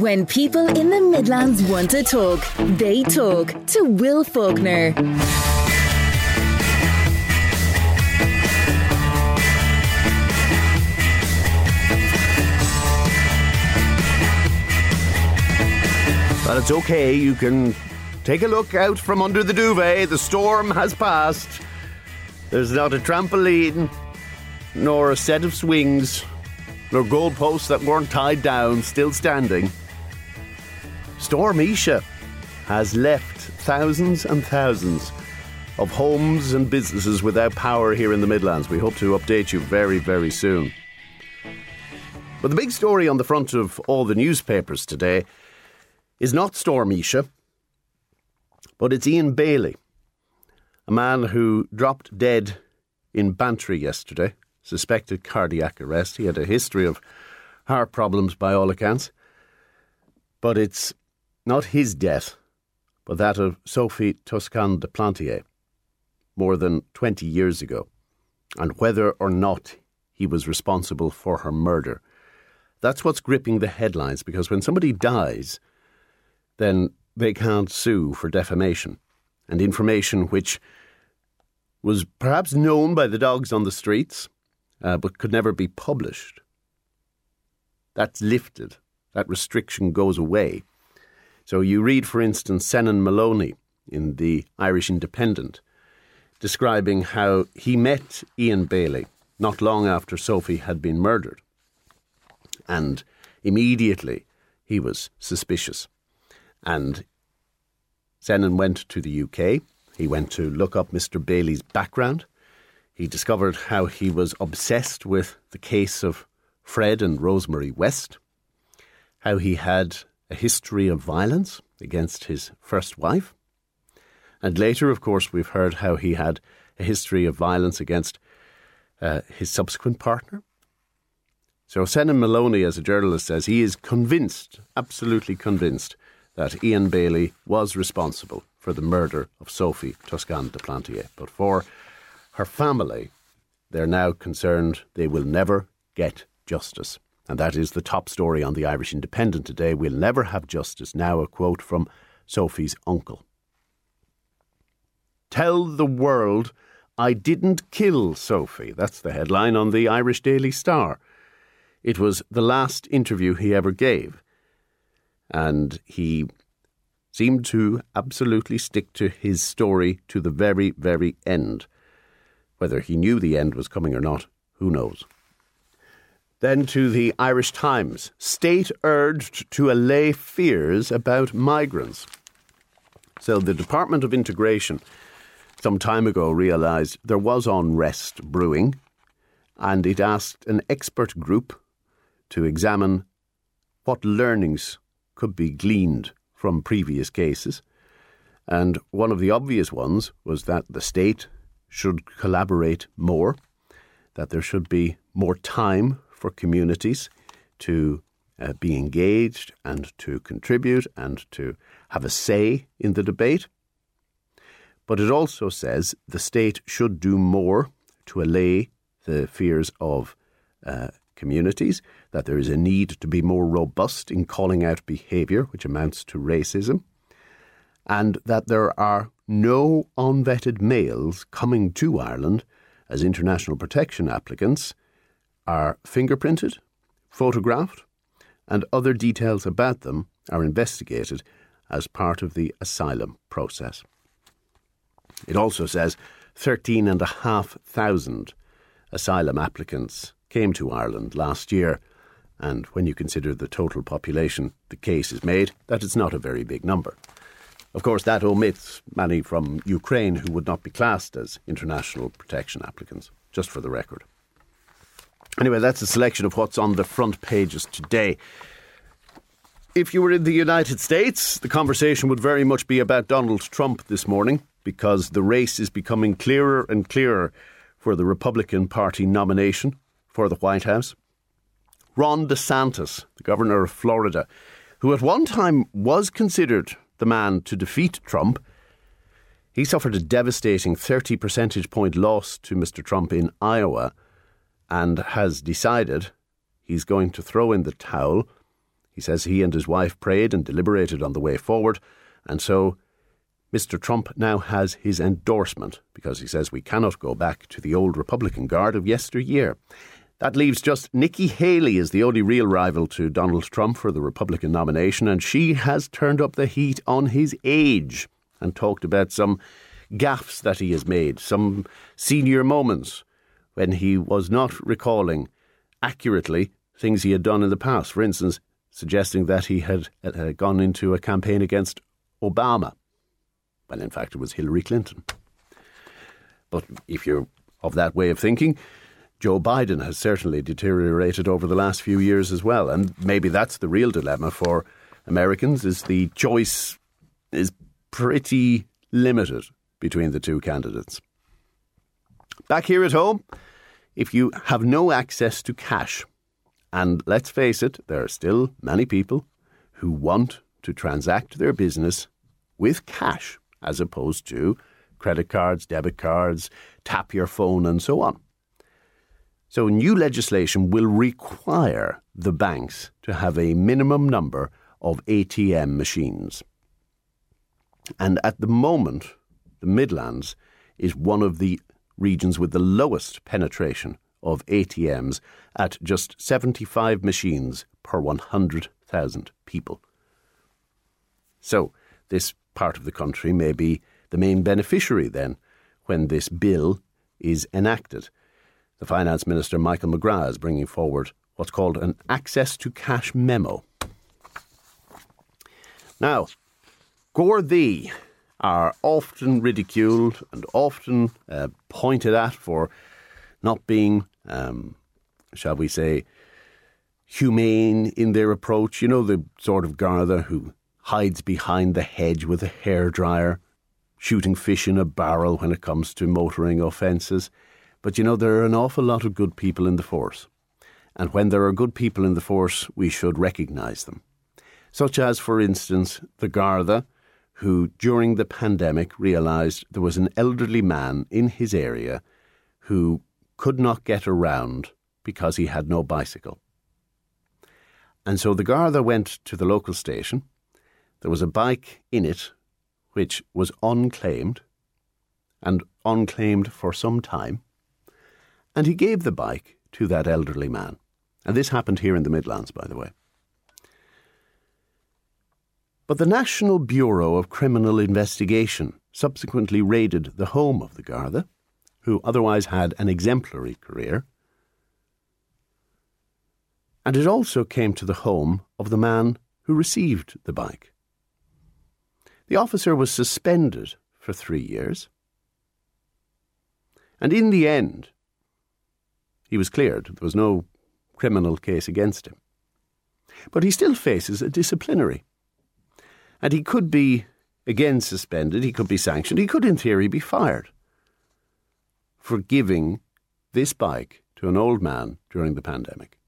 When people in the Midlands want to talk, they talk to Will Faulkner. But it's okay, you can take a look out from under the duvet. The storm has passed. There's not a trampoline, nor a set of swings, nor goalposts that weren't tied down, still standing. Storm Isha has left thousands and thousands of homes and businesses without power here in the Midlands. We hope to update you very, very soon. But the big story on the front of all the newspapers today is not Storm Isha, but it's Ian Bailey, a man who dropped dead in Bantry yesterday, suspected cardiac arrest. He had a history of heart problems by all accounts. But it's not his death, but that of Sophie Toscan du Plantier, more than 20 years ago, and whether or not he was responsible for her murder. That's what's gripping the headlines because when somebody dies, then they can't sue for defamation. And information which was perhaps known by the dogs on the streets, uh, but could never be published. That's lifted. That restriction goes away. So you read, for instance, Senan Molony in the Irish Independent describing how he met Ian Bailey not long after Sophie had been murdered. And immediately he was suspicious. And Senan went to the UK. He went to look up Mr. Bailey's background. He discovered how he was obsessed with the case of Fred and Rosemary West, how he had a history of violence against his first wife. And later, of course, we've heard how he had a history of violence against uh, his subsequent partner. So, Senan Molony, as a journalist, says he is convinced, absolutely convinced, that Ian Bailey was responsible for the murder of Sophie Toscan du Plantier. But for her family, they're now concerned they will never get justice. And that is the top story on the Irish Independent today. We'll never have justice. Now, a quote from Sophie's uncle. Tell the world I didn't kill Sophie. That's the headline on the Irish Daily Star. It was the last interview he ever gave and he seemed to absolutely stick to his story to the very, very end. Whether he knew the end was coming or not, who knows? Then to the Irish Times. State urged to allay fears about migrants. So the Department of Integration some time ago realised there was unrest brewing, and it asked an expert group to examine what learnings could be gleaned from previous cases. And one of the obvious ones was that the state should collaborate more, that there should be more time for communities to uh, be engaged and to contribute and to have a say in the debate. But it also says the state should do more to allay the fears of uh, communities, that there is a need to be more robust in calling out behaviour which amounts to racism, and that there are no unvetted males coming to Ireland as international protection applicants are fingerprinted, photographed, and other details about them are investigated as part of the asylum process. It also says 13,500 asylum applicants came to Ireland last year. And when you consider the total population, the case is made that it's not a very big number. Of course, that omits many from Ukraine who would not be classed as international protection applicants, just for the record. Anyway, that's a selection of what's on the front pages today. If you were in the United States, the conversation would very much be about Donald Trump this morning because the race is becoming clearer and clearer for the Republican Party nomination for the White House. Ron DeSantis, the governor of Florida, who at one time was considered the man to defeat Trump, he suffered a devastating 30 percentage point loss to Mr. Trump in Iowa and has decided he's going to throw in the towel He says he and his wife prayed and deliberated on the way forward, and so Mr. Trump now has his endorsement because he says we cannot go back to the old Republican Guard of yesteryear. That leaves just Nikki Haley as the only real rival to Donald Trump for the Republican nomination, and she has turned up the heat on his age and talked about some gaffes that he has made, some senior moments when he was not recalling accurately things he had done in the past. For instance, suggesting that he had uh, gone into a campaign against Obama. when in fact, it was Hillary Clinton. But if you're of that way of thinking, Joe Biden has certainly deteriorated over the last few years as well. And maybe that's the real dilemma for Americans is the choice is pretty limited between the two candidates. Back here at home, if you have no access to cash, and let's face it, there are still many people who want to transact their business with cash as opposed to credit cards, debit cards, tap your phone, and so on. So, new legislation will require the banks to have a minimum number of ATM machines. And at the moment, the Midlands is one of the regions with the lowest penetration of ATMs at just 75 machines per 100,000 people. So, this part of the country may be the main beneficiary then when this bill is enacted. The Finance Minister, Michael McGrath, is bringing forward what's called an access to cash memo. Now, Gardaí are often ridiculed and often uh, pointed at for not being, um, shall we say, humane in their approach. You know, the sort of Garda who hides behind the hedge with a hairdryer, shooting fish in a barrel when it comes to motoring offences. But you know, there are an awful lot of good people in the force. And when there are good people in the force, we should recognise them. Such as, for instance, the Garda who, during the pandemic, realised there was an elderly man in his area who could not get around because he had no bicycle. And so the Garda went to the local station. There was a bike in it which was unclaimed and unclaimed for some time. And he gave the bike to that elderly man. And this happened here in the Midlands, by the way. But the National Bureau of Criminal Investigation subsequently raided the home of the Garda, who otherwise had an exemplary career. And it also came to the home of the man who received the bike. The officer was suspended for three years. And in the end, he was cleared. There was no criminal case against him. But he still faces a disciplinary. And he could be again suspended, he could be sanctioned, he could, in theory, be fired for giving this bike to an old man during the pandemic.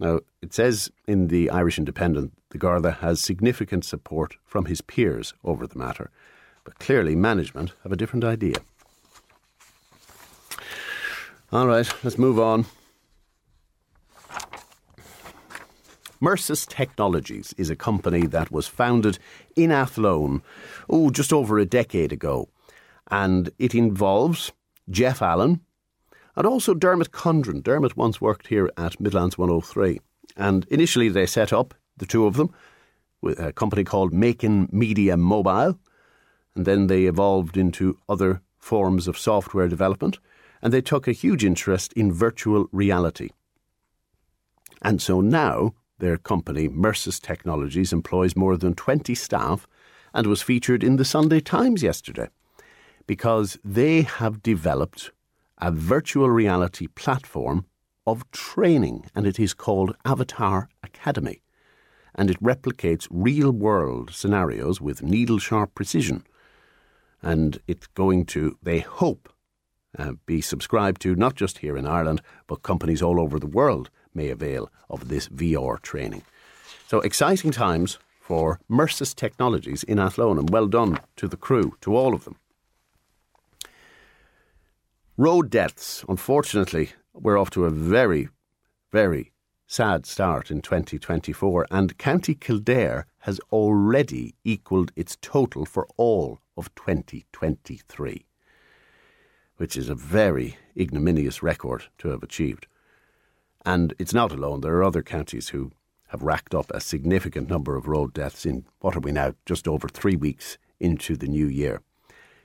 Now, it says in the Irish Independent the Garda has significant support from his peers over the matter, but clearly management have a different idea. All right, let's move on. Mersus Technologies is a company that was founded in Athlone, oh, just over a decade ago. And it involves Jeff Allen and also Dermot Condren. Dermot once worked here at Midlands 103. And initially they set up, the two of them, with a company called Macon Media Mobile. And then they evolved into other forms of software development. And they took a huge interest in virtual reality. And so now their company, Mersus Technologies, employs more than 20 staff and was featured in the Sunday Times yesterday because they have developed a virtual reality platform of training, and it is called Avatar Academy. And it replicates real world scenarios with needle sharp precision. And it's going to, they hope, uh, be subscribed to not just here in Ireland, but companies all over the world may avail of this VR training. So exciting times for Mersus Technologies in Athlone, and well done to the crew, to all of them. Road deaths, unfortunately, we're off to a very, very sad start in 2024, and County Kildare has already equalled its total for all of 2023, which is a very ignominious record to have achieved. And it's not alone, there are other counties who have racked up a significant number of road deaths in what are we now, just over three weeks into the new year.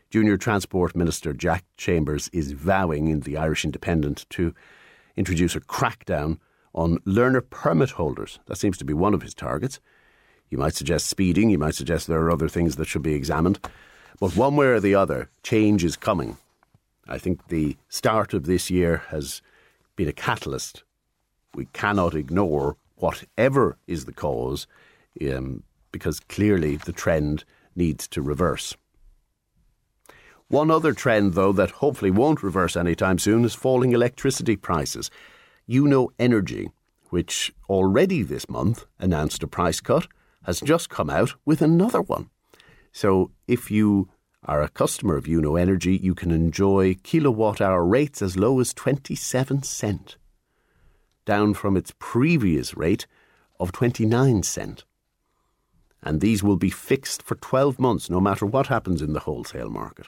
Junior Transport Minister Jack Chambers is vowing in the Irish Independent to introduce a crackdown on learner permit holders. That seems to be one of his targets. You might suggest speeding, you might suggest there are other things that should be examined. But one way or the other, change is coming. I think the start of this year has been a catalyst. We cannot ignore whatever is the cause, um, because clearly the trend needs to reverse. One other trend, though, that hopefully won't reverse anytime soon is falling electricity prices. Yuno Energy, which already this month announced a price cut, has just come out with another one. So if you are a customer of Yuno Energy, you can enjoy kilowatt hour rates as low as 27 cent, down from its previous rate of 29 cent. And these will be fixed for 12 months, no matter what happens in the wholesale market.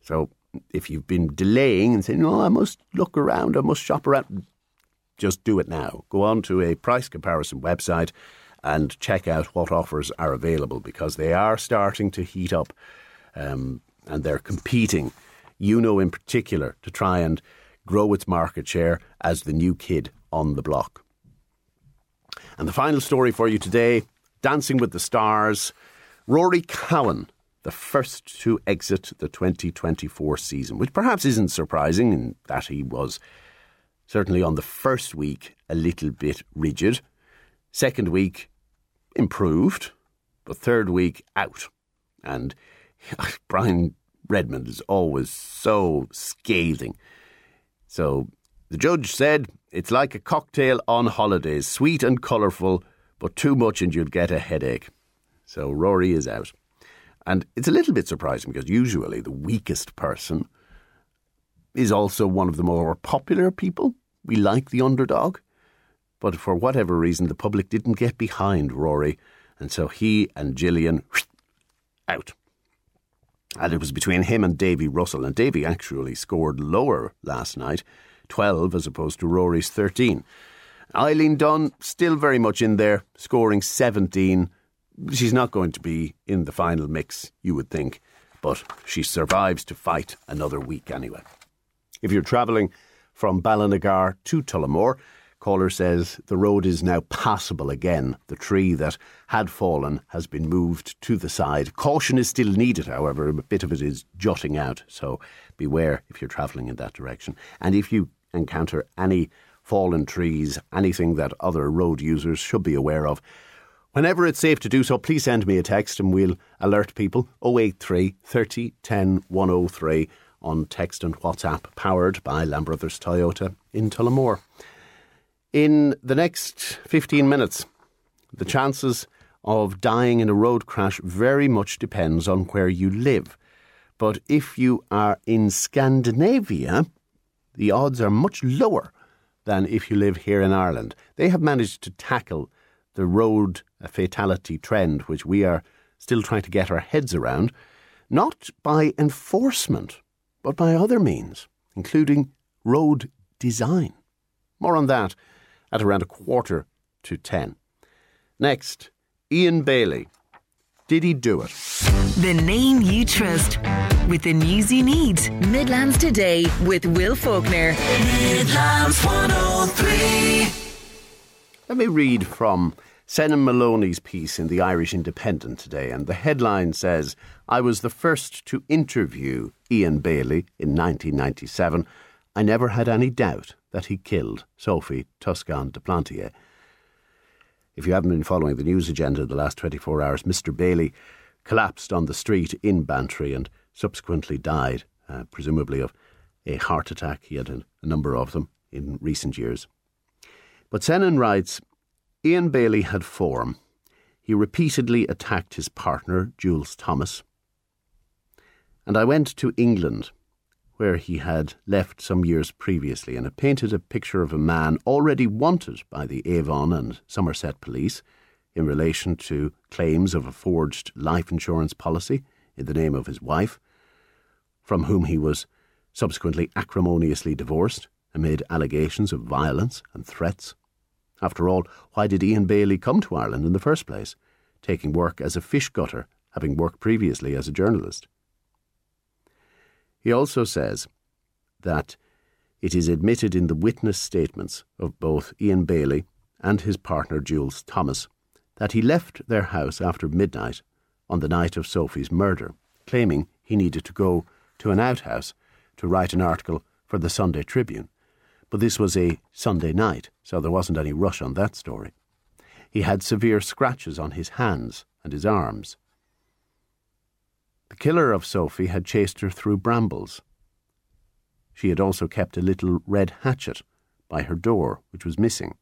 So if you've been delaying and saying, no, I must look around, I must shop around, just do it now. Go on to a price comparison website and check out what offers are available because they are starting to heat up um, and they're competing, you know, in particular, to try and grow its market share as the new kid on the block. And the final story for you today Dancing with the Stars. Rory Cowan, the first to exit the 2024 season, which perhaps isn't surprising in that he was Certainly on the first week, a little bit rigid. Second week, improved. But third week, out. And Brian Redmond is always so scathing. So the judge said it's like a cocktail on holidays, sweet and colourful, but too much and you'll get a headache. So Rory is out. And it's a little bit surprising because usually the weakest person is also one of the more popular people. We like the underdog. But for whatever reason, the public didn't get behind Rory, and so he and Gillian out. And it was between him and Davy Russell, and Davy actually scored lower last night, 12 as opposed to Rory's 13. Eileen Dunne still very much in there, scoring 17. She's not going to be in the final mix, you would think, but she survives to fight another week anyway. If you're travelling from Ballinagar to Tullamore, caller says the road is now passable again. The tree that had fallen has been moved to the side. Caution is still needed, however, a bit of it is jutting out, so beware if you're travelling in that direction. And if you encounter any fallen trees, anything that other road users should be aware of, Whenever it's safe to do so, please send me a text and we'll alert people 083 30 10 103 on text and WhatsApp, powered by Lamb Brothers Toyota in Tullamore. In the next 15 minutes, the chances of dying in a road crash very much depends on where you live. But if you are in Scandinavia, the odds are much lower than if you live here in Ireland. They have managed to tackle the road fatality trend, which we are still trying to get our heads around, not by enforcement, but by other means, including road design. More on that at around a quarter to ten. Next, Ian Bailey. Did he do it? The name you trust with the news you need. Midlands Today with Will Faulkner. Midlands 103. Let me read from Senan Molony's piece in the Irish Independent today, and the headline says, I was the first to interview Ian Bailey in 1997. I never had any doubt that he killed Sophie Toscan du Plantier. If you haven't been following the news agenda the last 24 hours, Mr. Bailey collapsed on the street in Bantry and subsequently died, uh, presumably of a heart attack. He had a, a number of them in recent years. But Senan writes Ian Bailey had form. He repeatedly attacked his partner, Jules Thomas. And I went to England, where he had left some years previously, and it painted a picture of a man already wanted by the Avon and Somerset police in relation to claims of a forged life insurance policy in the name of his wife, from whom he was subsequently acrimoniously divorced amid allegations of violence and threats. After all, why did Ian Bailey come to Ireland in the first place, taking work as a fish gutter, having worked previously as a journalist? He also says that it is admitted in the witness statements of both Ian Bailey and his partner Jules Thomas that he left their house after midnight on the night of Sophie's murder, claiming he needed to go to an outhouse to write an article for the Sunday Tribune. But this was a Sunday night, so there wasn't any rush on that story. He had severe scratches on his hands and his arms. The killer of Sophie had chased her through brambles. She had also kept a little red hatchet by her door, which was missing,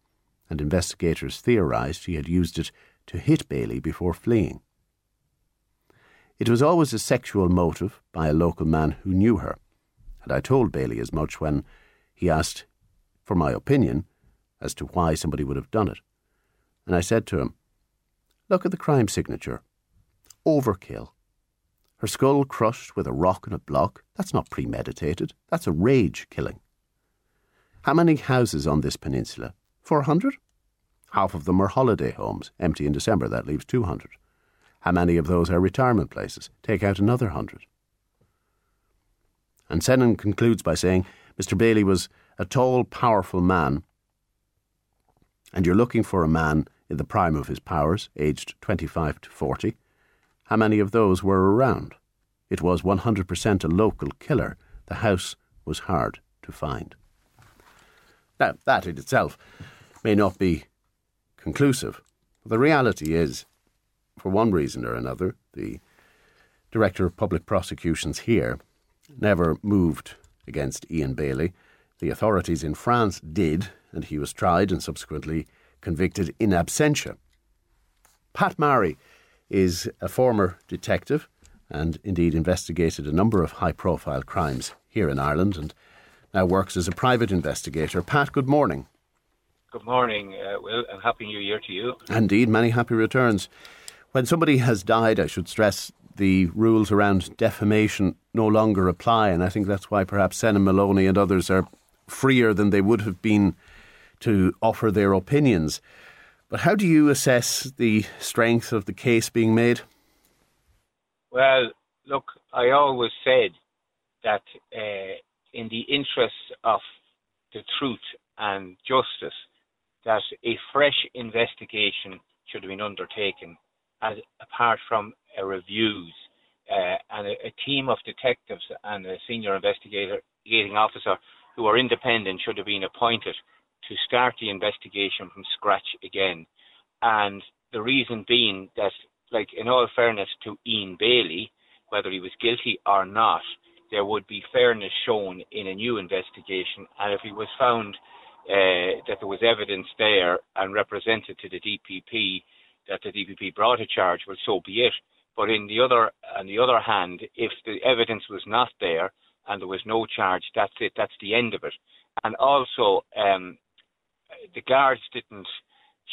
and investigators theorised he had used it to hit Bailey before fleeing. It was always a sexual motive by a local man who knew her, and I told Bailey as much when he asked for my opinion as to why somebody would have done it. And I said to him, Look at the crime signature. Overkill. Her skull crushed with a rock and a block. That's not premeditated. That's a rage killing. How many houses on this peninsula? Four hundred? Half of them are holiday homes, empty in December. That leaves two hundred. How many of those are retirement places? Take out another hundred. And Senan concludes by saying Mr. Bailey was a tall, powerful man, and you're looking for a man in the prime of his powers, aged 25 to 40. How many of those were around? It was 100% a local killer. The house was hard to find. Now, that in itself may not be conclusive, but the reality is for one reason or another, the Director of Public Prosecutions here never moved against Ian Bailey. The authorities in France did, and he was tried and subsequently convicted in absentia. Pat Marry is a former detective and indeed investigated a number of high profile crimes here in Ireland and now works as a private investigator. Pat, good morning. Good morning, uh, Will, and Happy New Year to you. Indeed, many happy returns. When somebody has died, I should stress the rules around defamation no longer apply, and I think that's why perhaps Senan Molony and others are freer than they would have been to offer their opinions. But how do you assess the strength of the case being made? Well, look, I always said that uh, in the interests of the truth and justice, that a fresh investigation should have been undertaken as apart from a reviews uh, and a, a, team of detectives and a senior investigating officer who are independent should have been appointed to start the investigation from scratch again. And the reason being that, like, in all fairness to Ian Bailey, whether he was guilty or not, there would be fairness shown in a new investigation. And if he was found uh, that there was evidence there and represented to the DPP that the DPP brought a charge, well, so be it. But in the other, on the other hand, if the evidence was not there and there was no charge, that's it. That's the end of it. And also, um, the guards didn't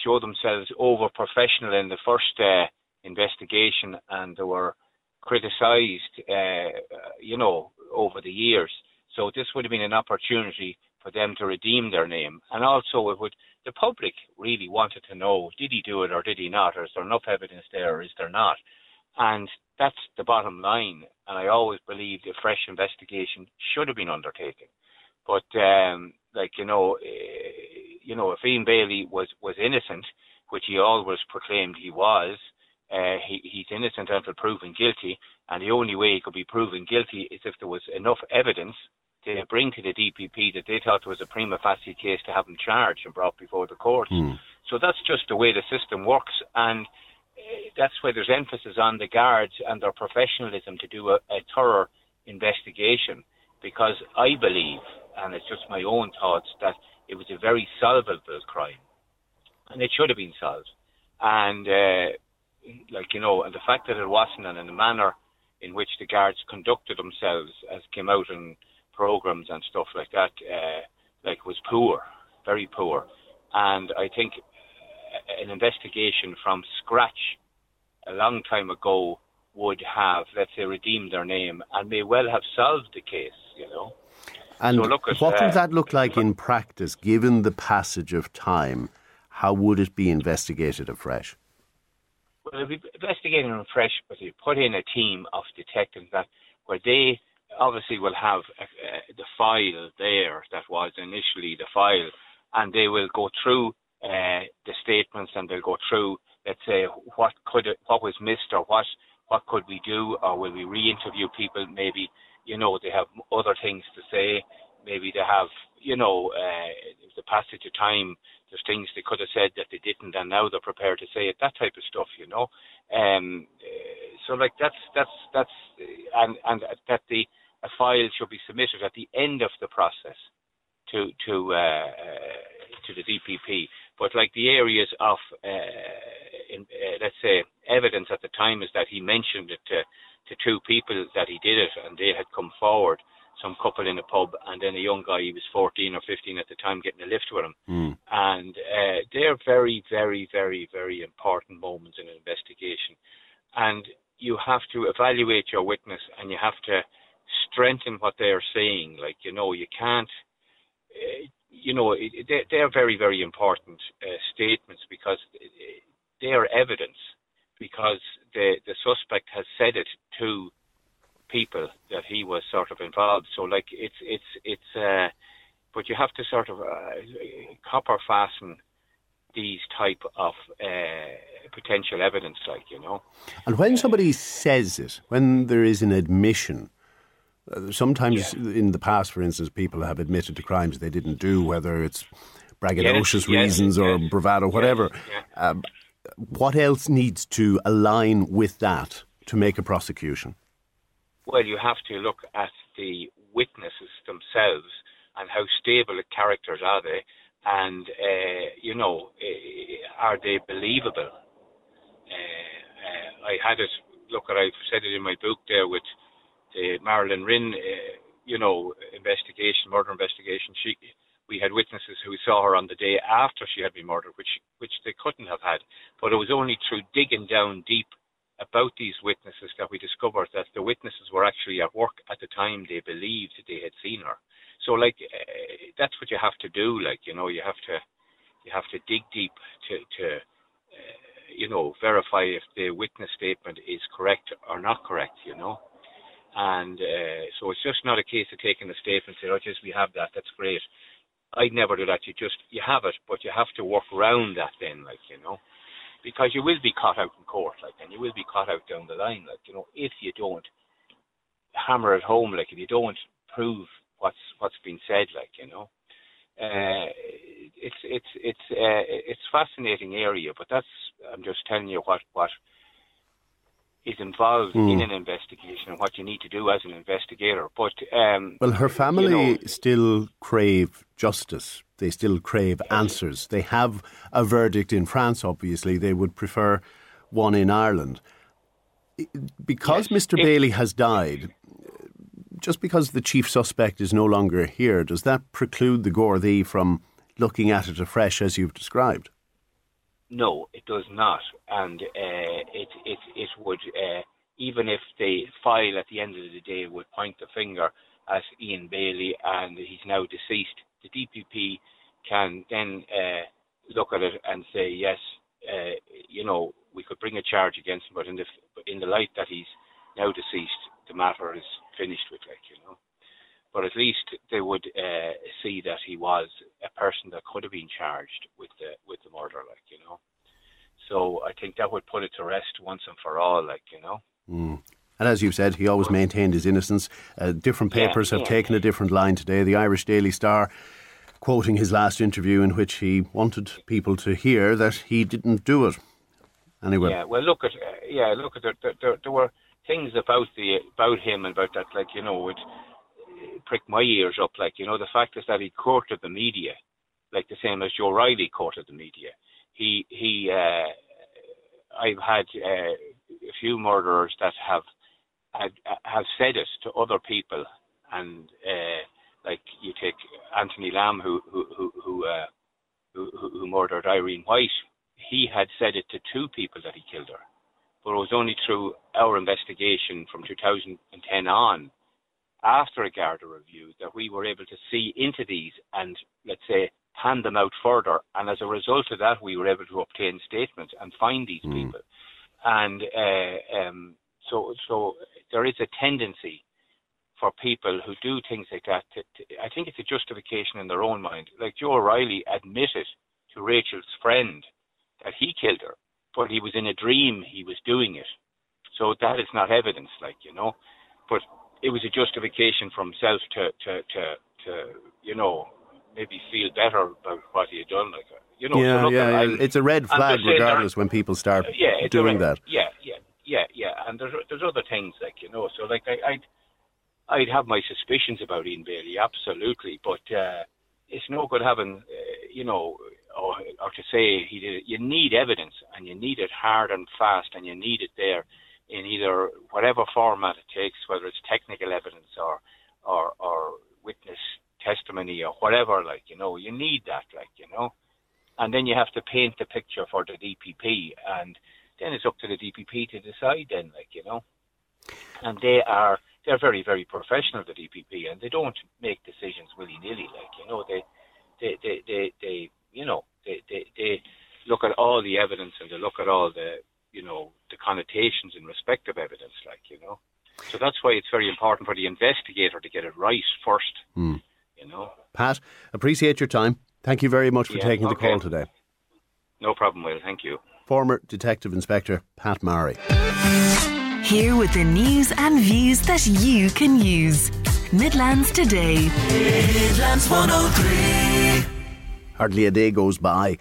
show themselves over professional in the first uh, investigation, and they were criticised, uh, you know, over the years. So this would have been an opportunity for them to redeem their name. And also, it would the public really wanted to know: did he do it or did he not? Or is there enough evidence there, or is there not? And that's the bottom line. And I always believed a fresh investigation should have been undertaken. But um, like you know, uh, you know, if Ian Bailey was was innocent, which he always proclaimed he was, uh, he, he's innocent until proven guilty, and the only way he could be proven guilty is if there was enough evidence to bring to the DPP that they thought was a prima facie case to have him charged and brought before the courts. Mm. So that's just the way the system works, and uh, that's why there's emphasis on the guards and their professionalism to do a, a thorough investigation. Because I believe, and it's just my own thoughts, that it was a very solvable crime, and it should have been solved. And uh, like you know, and the fact that it wasn't, and in the manner in which the guards conducted themselves, as came out in programs and stuff like that, uh, like was poor, very poor, and I think an investigation from scratch a long time ago would have, let's say, redeemed their name and may well have solved the case, you know. And so at, what would that look like in practice, given the passage of time? How would it be investigated afresh? Well, it'll be investigated afresh, but you put in a team of detectives that where they obviously will have uh, the file there that was initially the file, and they will go through uh, the statements and they'll go through, let's say, what could it, what was missed or what what could we do, or will we re-interview people? Maybe you know they have other things to say. Maybe they have, you know, uh, the passage of time. There's things they could have said that they didn't, and now they're prepared to say it. That type of stuff, you know. Um, uh, so like that's that's that's and and that the a file should be submitted at the end of the process to to uh, uh to the DPP. But like the areas of, uh, in, uh, let's say, evidence at the time is that he mentioned it to, to two people that he did it, and they had come forward, some couple in a pub, and then a young guy, he was 14 or 15 at the time, getting a lift with him. Mm. And uh, they're very, very, very, very important moments in an investigation. And you have to evaluate your witness, and you have to strengthen what they're saying. Like, you know, you can't. Uh, you know, they, they are very, very important uh, statements because they are evidence because the, the suspect has said it to people that he was sort of involved. So, like, it's, it's, it's, uh, but you have to sort of uh, copper fasten these type of uh, potential evidence, like, you know. And when somebody says it, when there is an admission, uh, sometimes yeah. in the past, for instance, people have admitted to crimes they didn't do, whether it's braggadocious yes, reasons yes, or yes, bravado, whatever. Um, what else needs to align with that to make a prosecution? Well, you have to look at the witnesses themselves and how stable the characters are they, and uh, you know, uh, are they believable? Uh, I had it. Look, I've said it in my book there with the Marilyn Rynn, uh, you know, investigation, murder investigation, she, we had witnesses who saw her on the day after she had been murdered, which which they couldn't have had. But it was only through digging down deep about these witnesses that we discovered that the witnesses were actually at work at the time they believed they had seen her. So, like, uh, that's what you have to do. Like, you know, you have to you have to dig deep to to uh, you know verify if the witness statement is correct or not correct. You know. And uh, so it's just not a case of taking a statement and saying, oh, just we have that, that's great. I'd never do that. You just, you have it, but you have to work around that then, like, you know, because you will be caught out in court, like, and you will be caught out down the line, like, you know, if you don't hammer it home, like, if you don't prove what's, what's been said, like, you know. Uh, it's it's it's uh, it's fascinating area, but that's I'm just telling you what what is involved mm. in hmm. an investigation and what you need to do as an investigator. But um, well, her family you know, still crave justice. They still crave answers. They have a verdict in France. Obviously, they would prefer one in Ireland. Because yes, Mr. If, Bailey has died, just because the chief suspect is no longer here, does that preclude the Gardaí from looking at it afresh as you've described? No, it does not, and uh, it it it would uh, even if the file at the end of the day would point the finger at Ian Bailey and he's now deceased, the DPP can then uh, look at it and say yes, uh, you know we could bring a charge against him, but in the in the light that he's now deceased, the matter is finished with, like you know but at least they would uh, see that he was a person that could have been charged with the with the murder, like you know. So I think that would put it to rest once and for all, like you know. Mm. And as you've said, he always maintained his innocence. Uh, different papers yeah, have yeah. taken a different line today. The Irish Daily Star quoting his last interview in which he wanted people to hear that he didn't do it. Anyway. Yeah, well, look at uh, yeah, look at there, there, there were things about the about him and about that, like you know, it prick my ears up. Like you know, the fact is that he courted the media, like the same as Joe Riley courted the media. He he. Uh, I've had uh, a few murderers that have have said it to other people, and uh, like you take Anthony Lamb, who who who who, uh, who, who murdered Irene White. He had said it to two people that he killed her, but it was only through our investigation from 2010 on, after a Garda review, that we were able to see into these and let's say hand them out further. And as a result of that, we were able to obtain statements and find these mm. people. And uh, um, so, so there is a tendency for people who do things like that. To, to, I think it's a justification in their own mind. Like Joe O'Reilly admitted to Rachel's friend that he killed her, but he was in a dream he was doing it. So that is not evidence, like you know. But it was a justification for himself to to to, to you know maybe feel better about what he had done. Like you know, yeah, yeah, yeah. it's a red flag regardless when people start uh, yeah, doing that. Yeah, yeah, yeah, yeah. And there's there's other things like you know. So like I, I'd I'd have my suspicions about Ian Bailey, absolutely, but uh, it's no good having uh, you know or, or to say he did it. You need evidence, and you need it hard and fast, and you need it there in either whatever format it takes, whether it's technical evidence or or, or witness testimony or whatever. Like you know, you need that. Like you know, and then you have to paint the picture for the DPP, and then it's up to the DPP to decide. Then, like you know, and they are they're very very professional, the DPP, and they don't make decisions willy nilly. Like you know, they they they they, they you know they, they they look at all the evidence and they look at all the you know the connotations in respect of evidence. Like you know. So that's why it's very important for the investigator to get it right first. Mm. You know, Pat, appreciate your time. Thank you very much for yeah, taking okay. the call today. No problem, Will. Thank you. Former Detective Inspector Pat Marry. Here with the news and views that you can use. Midlands Today. Midlands 103. Hardly a day goes by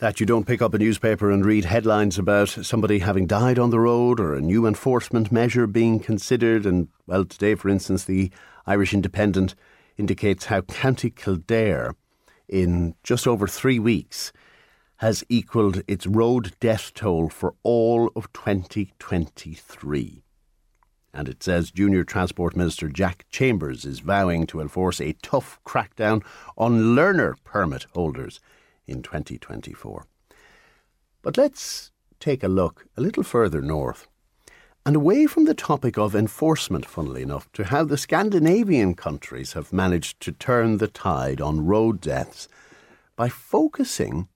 that you don't pick up a newspaper and read headlines about somebody having died on the road or a new enforcement measure being considered. And, well, today, for instance, the Irish Independent indicates how County Kildare in just over three weeks has equalled its road death toll for all of 2023. And it says Junior Transport Minister Jack Chambers is vowing to enforce a tough crackdown on learner permit holders in 2024. But let's take a look a little further north and away from the topic of enforcement, funnily enough, to how the Scandinavian countries have managed to turn the tide on road deaths by focusing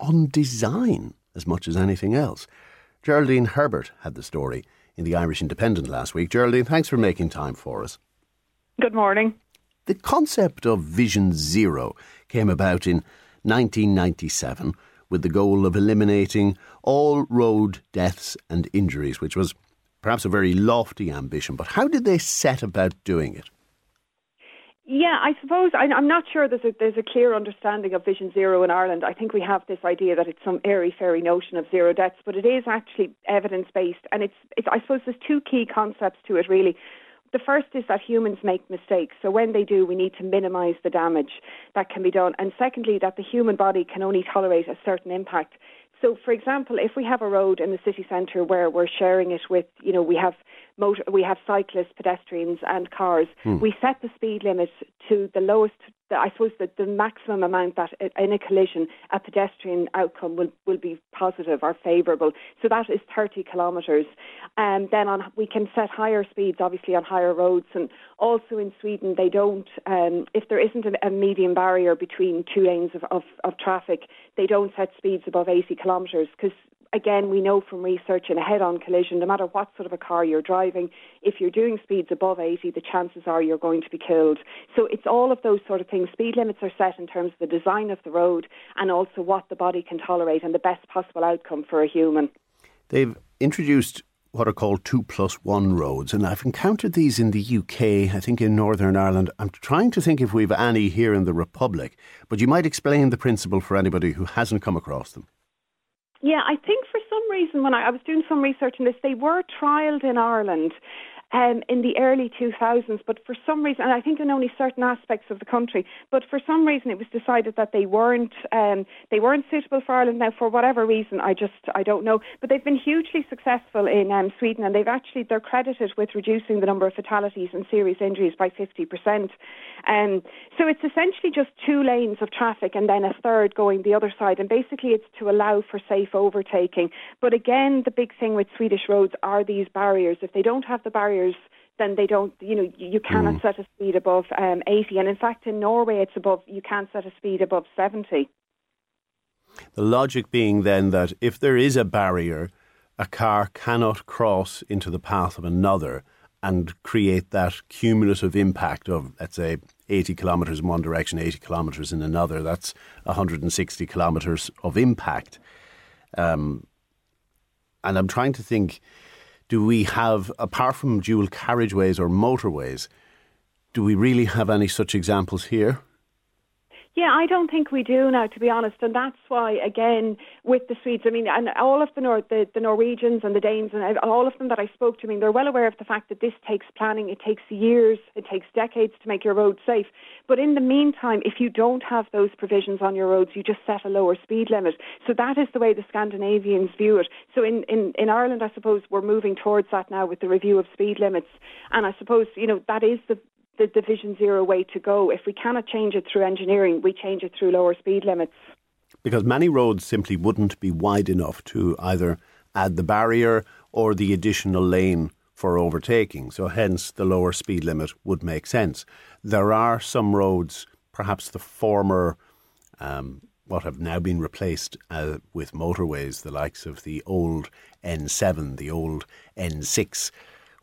on design as much as anything else. Geraldine Herbert had the story in the Irish Independent last week. Geraldine, thanks for making time for us. Good morning. The concept of Vision Zero came about in 1997 with the goal of eliminating all road deaths and injuries, which was perhaps a very lofty ambition, but how did they set about doing it? Yeah, I suppose I, am not sure there's a, there's a clear understanding of Vision Zero in Ireland. I think we have this idea that it's some airy fairy notion of zero deaths, but it is actually evidence based, and it's, it's I suppose there's two key concepts to it really. The first is that humans make mistakes, so when they do, we need to minimise the damage that can be done, and secondly, that the human body can only tolerate a certain impact. So, for example, if we have a road in the city centre where we're sharing it with, you know, we have motor, we have cyclists, pedestrians, and cars, hmm. we set the speed limit to the lowest I suppose that the maximum amount that in a collision a pedestrian outcome will, will be positive or favourable. So that is 30 kilometres. And then on we can set higher speeds, obviously on higher roads. And also in Sweden, they don't um, if there isn't a, a median barrier between two lanes of, of, of traffic, they don't set speeds above 80 kilometres because again, we know from research in a head on collision, no matter what sort of a car you're driving, if you're doing speeds above 80, the chances are you're going to be killed. So it's all of those sort of things. Speed limits are set in terms of the design of the road and also what the body can tolerate and the best possible outcome for a human. They've introduced what are called two plus one roads, and I've encountered these in the UK, I think in Northern Ireland. I'm trying to think if we've any here in the Republic, but you might explain the principle for anybody who hasn't come across them. Yeah, I think for some reason when I, I was doing some research on this, they were trialled in Ireland um, in the early 2000s, but for some reason, and I think in only certain aspects of the country, but for some reason it was decided that they weren't um, they weren't suitable for Ireland. Now, for whatever reason, I just I don't know. But they've been hugely successful in um, Sweden, and they've actually they're credited with reducing the number of fatalities and serious injuries by 50%. Um, so it's essentially just two lanes of traffic and then a third going the other side, and basically it's to allow for safe overtaking. But again, the big thing with Swedish roads are these barriers. If they don't have the barriers then they don't, you know, you cannot mm. set a speed above um, 80. And in fact, in Norway, it's above, you can't set a speed above 70. The logic being then that if there is a barrier, a car cannot cross into the path of another and create that cumulative impact of, let's say, 80 kilometres in one direction, 80 kilometres in another. That's 160 kilometres of impact. Um, and I'm trying to think do we have, apart from dual carriageways or motorways, do we really have any such examples here? Yeah, I don't think we do now, to be honest, and that's why, again, with the Swedes, I mean, and all of the Nor- the, the Norwegians and the Danes and all of them that I spoke to, I mean, they're well aware of the fact that this takes planning. It takes years, it takes decades to make your roads safe. But in the meantime, if you don't have those provisions on your roads, you just set a lower speed limit. So that is the way the Scandinavians view it. So in in in Ireland, I suppose we're moving towards that now with the review of speed limits, and I suppose you know that is the the Division Zero way to go. If we cannot change it through engineering, we change it through lower speed limits. Because many roads simply wouldn't be wide enough to either add the barrier or the additional lane for overtaking. So, hence, the lower speed limit would make sense. There are some roads, perhaps the former, um, what have now been replaced uh, with motorways, the likes of the old N7, the old N6,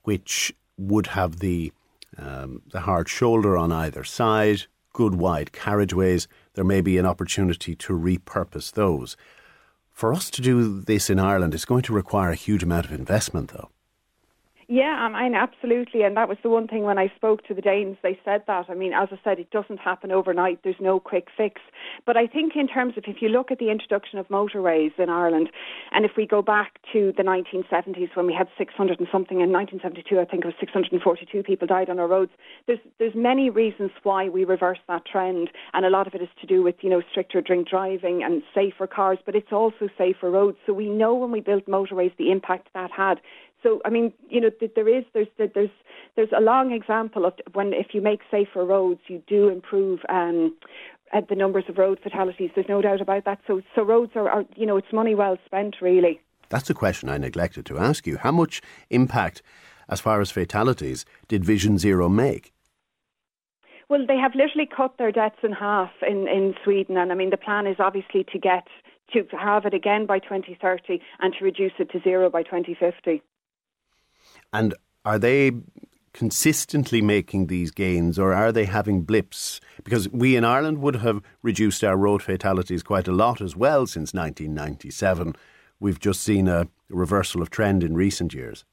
which would have the um, the hard shoulder on either side, good wide carriageways. There may be an opportunity to repurpose those. For us to do this in Ireland, it's going to require a huge amount of investment, though. Yeah, I mean, absolutely. And that was the one thing when I spoke to the Danes, they said that. I mean, as I said, it doesn't happen overnight. There's no quick fix. But I think in terms of if you look at the introduction of motorways in Ireland, and if we go back to the 1970s when we had 600 and something, in 1972, I think it was 642 people died on our roads, there's, there's many reasons why we reversed that trend. And a lot of it is to do with, you know, stricter drink driving and safer cars, but it's also safer roads. So we know when we built motorways the impact that had. So I mean, you know, there is there's there's there's a long example of when if you make safer roads, you do improve um, the numbers of road fatalities. There's no doubt about that. So so roads are, are you know it's money well spent really. That's a question I neglected to ask you. How much impact, as far as fatalities, did Vision Zero make? Well, they have literally cut their deaths in half in, in Sweden, and I mean the plan is obviously to get to have it again by 2030 and to reduce it to zero by 2050. And are they consistently making these gains or are they having blips? Because we in Ireland would have reduced our road fatalities quite a lot as well since 1997. We've just seen a reversal of trend in recent years.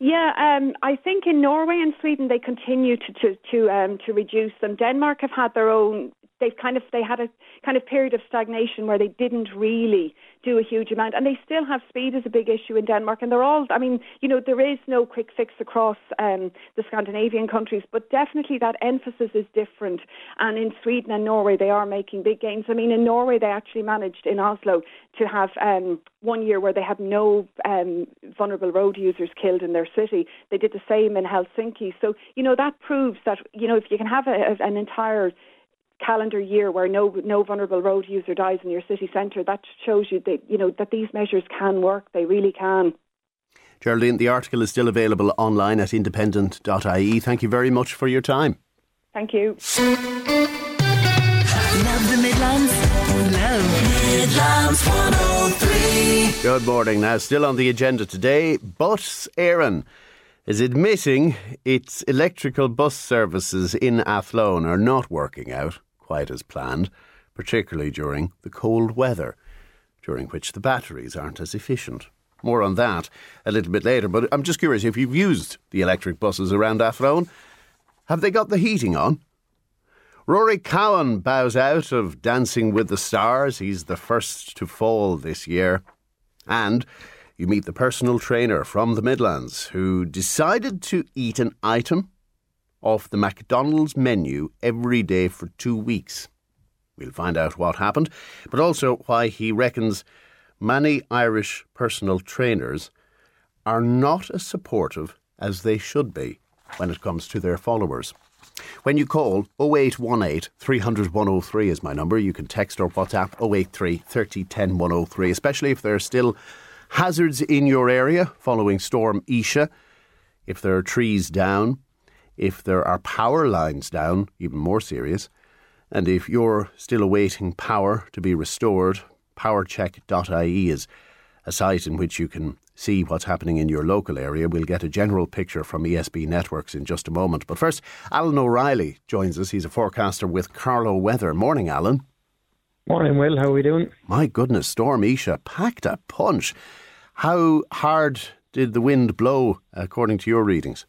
Yeah, um, I think in Norway and Sweden they continue to to to, um, to reduce them. Denmark have had their own they've kind of they had a kind of period of stagnation where they didn't really do a huge amount, and they still have speed as a big issue in Denmark, and they're all. I mean, you know, there is no quick fix across um, the Scandinavian countries, but definitely that emphasis is different. And in Sweden and Norway, they are making big gains. I mean, in Norway, they actually managed in Oslo to have um, one year where they had no um, vulnerable road users killed in their city. They did the same in Helsinki. So, you know, that proves that you know if you can have a, an entire calendar year where no no vulnerable road user dies in your city centre, that shows you that you know that these measures can work. They really can. Geraldine, the article is still available online at independent.ie. Thank you very much for your time. Thank you. Love the Midlands. Love Midlands 103. Good morning. Now, still on the agenda today, Bus Éireann is admitting its electrical bus services in Athlone are not working out quite as planned, particularly during the cold weather, during which the batteries aren't as efficient. More on that a little bit later, but I'm just curious if you've used the electric buses around Athlone, have they got the heating on? Rory Cowan bows out of Dancing with the Stars. He's the first to fall this year. And you meet the personal trainer from the Midlands who decided to eat an item off the McDonald's menu every day for two weeks. We'll find out what happened, but also why he reckons many Irish personal trainers are not as supportive as they should be when it comes to their followers. When you call 0818 300 103 is my number. You can text or WhatsApp 083 30 10 103, especially if there are still hazards in your area following Storm Isha, if there are trees down, if there are power lines down, even more serious, and if you're still awaiting power to be restored, powercheck.ie is a site in which you can see what's happening in your local area. We'll get a general picture from ESB Networks in just a moment. But first, Alan O'Reilly joins us. He's a forecaster with Carlow Weather. Morning, Alan. Morning, Will. How are we doing? My goodness, Storm Isha packed a punch. How hard did the wind blow, according to your readings?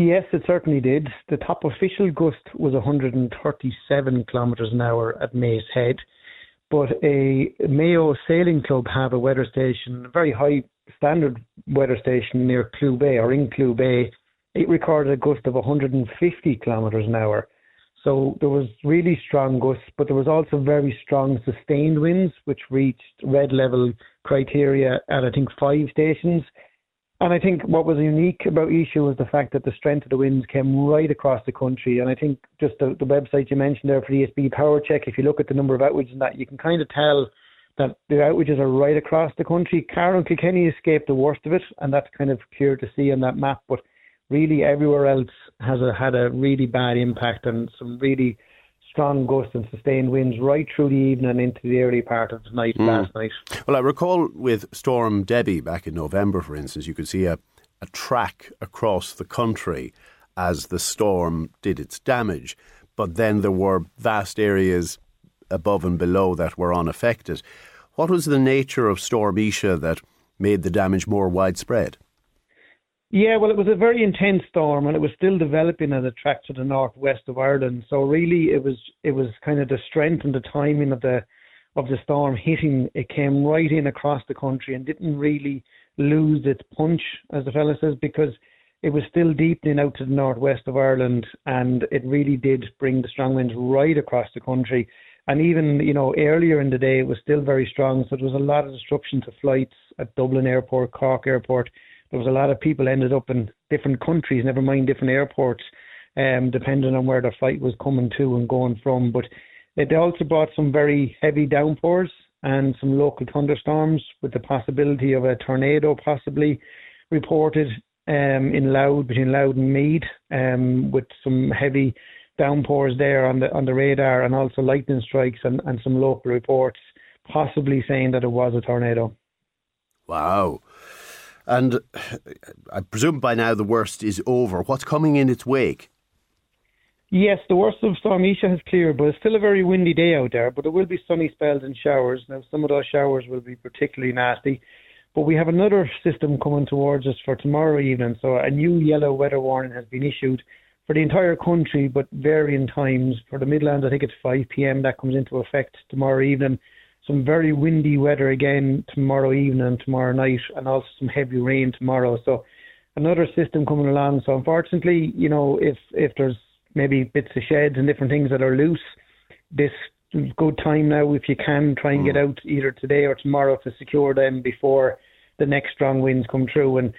Yes, it certainly did. The top official gust was 137 kilometres an hour at Mace Head, but a Mayo Sailing Club have a weather station, a very high standard weather station near Clew Bay or in Clew Bay. It recorded a gust of 150 kilometres an hour. So there was really strong gusts, but there was also very strong sustained winds, which reached red level criteria at I think five stations. And I think what was unique about Isha was the fact that the strength of the winds came right across the country. And I think just the, the website you mentioned there for the ESB Power Check, if you look at the number of outages and that, you can kind of tell that the outages are right across the country. Carlow and Kilkenny escaped the worst of it, and that's kind of clear to see on that map. But really, everywhere else has a, had a really bad impact and some really strong gusts and sustained winds right through the evening and into the early part of the night mm. last night. Well, I recall with Storm Debi back in November, for instance, you could see a, a track across the country as the storm did its damage, but then there were vast areas above and below that were unaffected. What was the nature of Storm Isha that made the damage more widespread? Yeah, well, it was a very intense storm, and it was still developing as a track to the northwest of Ireland. So really, it was it was kind of the strength and the timing of the of the storm hitting. It came right in across the country and didn't really lose its punch, as the fella says, because it was still deepening out to the northwest of Ireland, and it really did bring the strong winds right across the country. And even you know earlier in the day, it was still very strong. So there was a lot of disruption to flights at Dublin Airport, Cork Airport there was a lot of people ended up in different countries, never mind different airports, um, depending on where the flight was coming to and going from. But it also brought some very heavy downpours and some local thunderstorms with the possibility of a tornado possibly reported um, in Louth between Louth and Meath, um, with some heavy downpours there on the on the radar and also lightning strikes and, and some local reports possibly saying that it was a tornado. Wow. And I presume by now the worst is over. What's coming in its wake? Yes, the worst of Storm Isha has cleared, but it's still a very windy day out there. But there will be sunny spells and showers. Now, some of those showers will be particularly nasty. But we have another system coming towards us for tomorrow evening. So a new yellow weather warning has been issued for the entire country, but varying times. For the Midlands, I think it's 5 p.m. that comes into effect tomorrow evening some very windy weather again tomorrow evening and tomorrow night, and also some heavy rain tomorrow. So another system coming along. So unfortunately, you know, if if there's maybe bits of sheds and different things that are loose, this good time now if you can try and get mm. out either today or tomorrow to secure them before the next strong winds come through. And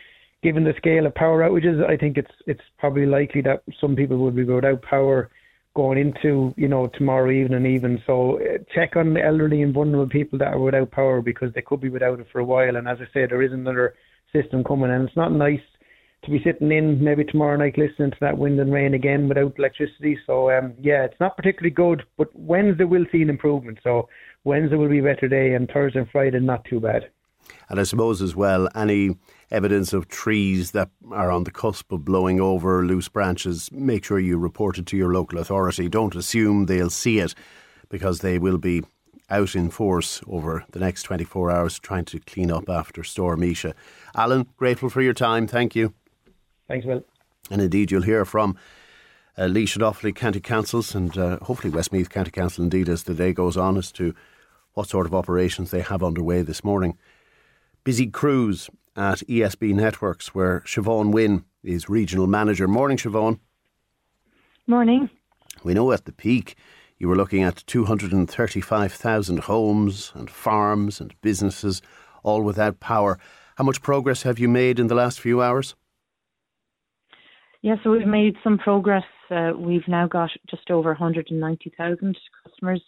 given the scale of power outages, I think it's it's probably likely that some people will be without power going into you know tomorrow evening even. So uh, check on the elderly and vulnerable people that are without power because they could be without it for a while. And as I said, there is another system coming, and it's not nice to be sitting in maybe tomorrow night listening to that wind and rain again without electricity. So um, yeah, it's not particularly good. But Wednesday will see an improvement. So Wednesday will be a better day, and Thursday and Friday not too bad. And I suppose as well, any evidence of trees that are on the cusp of blowing over, loose branches, make sure you report it to your local authority. Don't assume they'll see it because they will be out in force over the next 24 hours trying to clean up after Storm Isha. Alan, grateful for your time. Thank you. Thanks, Will. And indeed, you'll hear from uh, Laois and Offaly County Councils and uh, hopefully Westmeath County Council indeed as the day goes on as to what sort of operations they have underway this morning. busy crews at ESB Networks, where Siobhan Wynne is regional manager. Morning, Siobhan. Morning. We know at the peak you were looking at 235,000 homes and farms and businesses, all without power. How much progress have you made in the last few hours? Yeah, so we've made some progress. Uh, we've now got just over 190,000 customers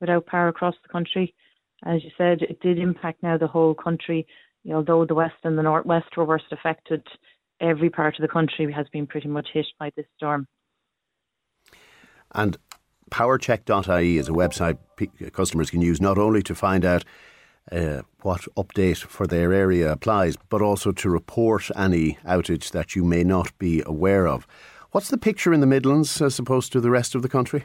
without power across the country. As you said, it did impact now the whole country. Although the west and the northwest were worst affected, every part of the country has been pretty much hit by this storm. And powercheck.ie is a website customers can use not only to find out uh, what update for their area applies, but also to report any outage that you may not be aware of. What's the picture in the Midlands as opposed to the rest of the country?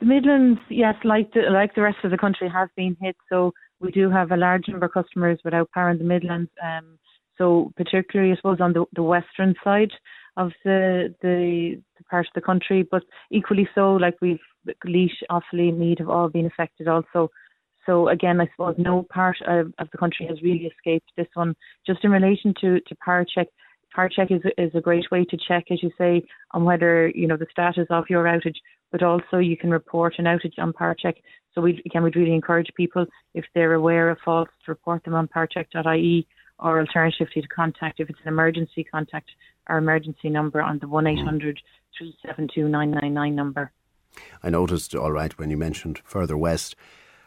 The Midlands, yes, like the, like the rest of the country, have been hit. So we do have a large number of customers without power in the Midlands. Um, so particularly, I suppose, on the, the western side of the, the, the part of the country, but equally so, like we've Laois, Offaly, Meath have all been affected also. So again, I suppose no part of, of the country has really escaped this one. Just in relation to to power check, power check is is a great way to check, as you say, on whether you know the status of your outage, but also you can report an outage on power check. So we again we'd really encourage people if they're aware of faults to report them on powercheck.ie or alternatively to contact if it's an emergency contact our emergency number on the one 372 999 number. I noticed, all right, when you mentioned further west,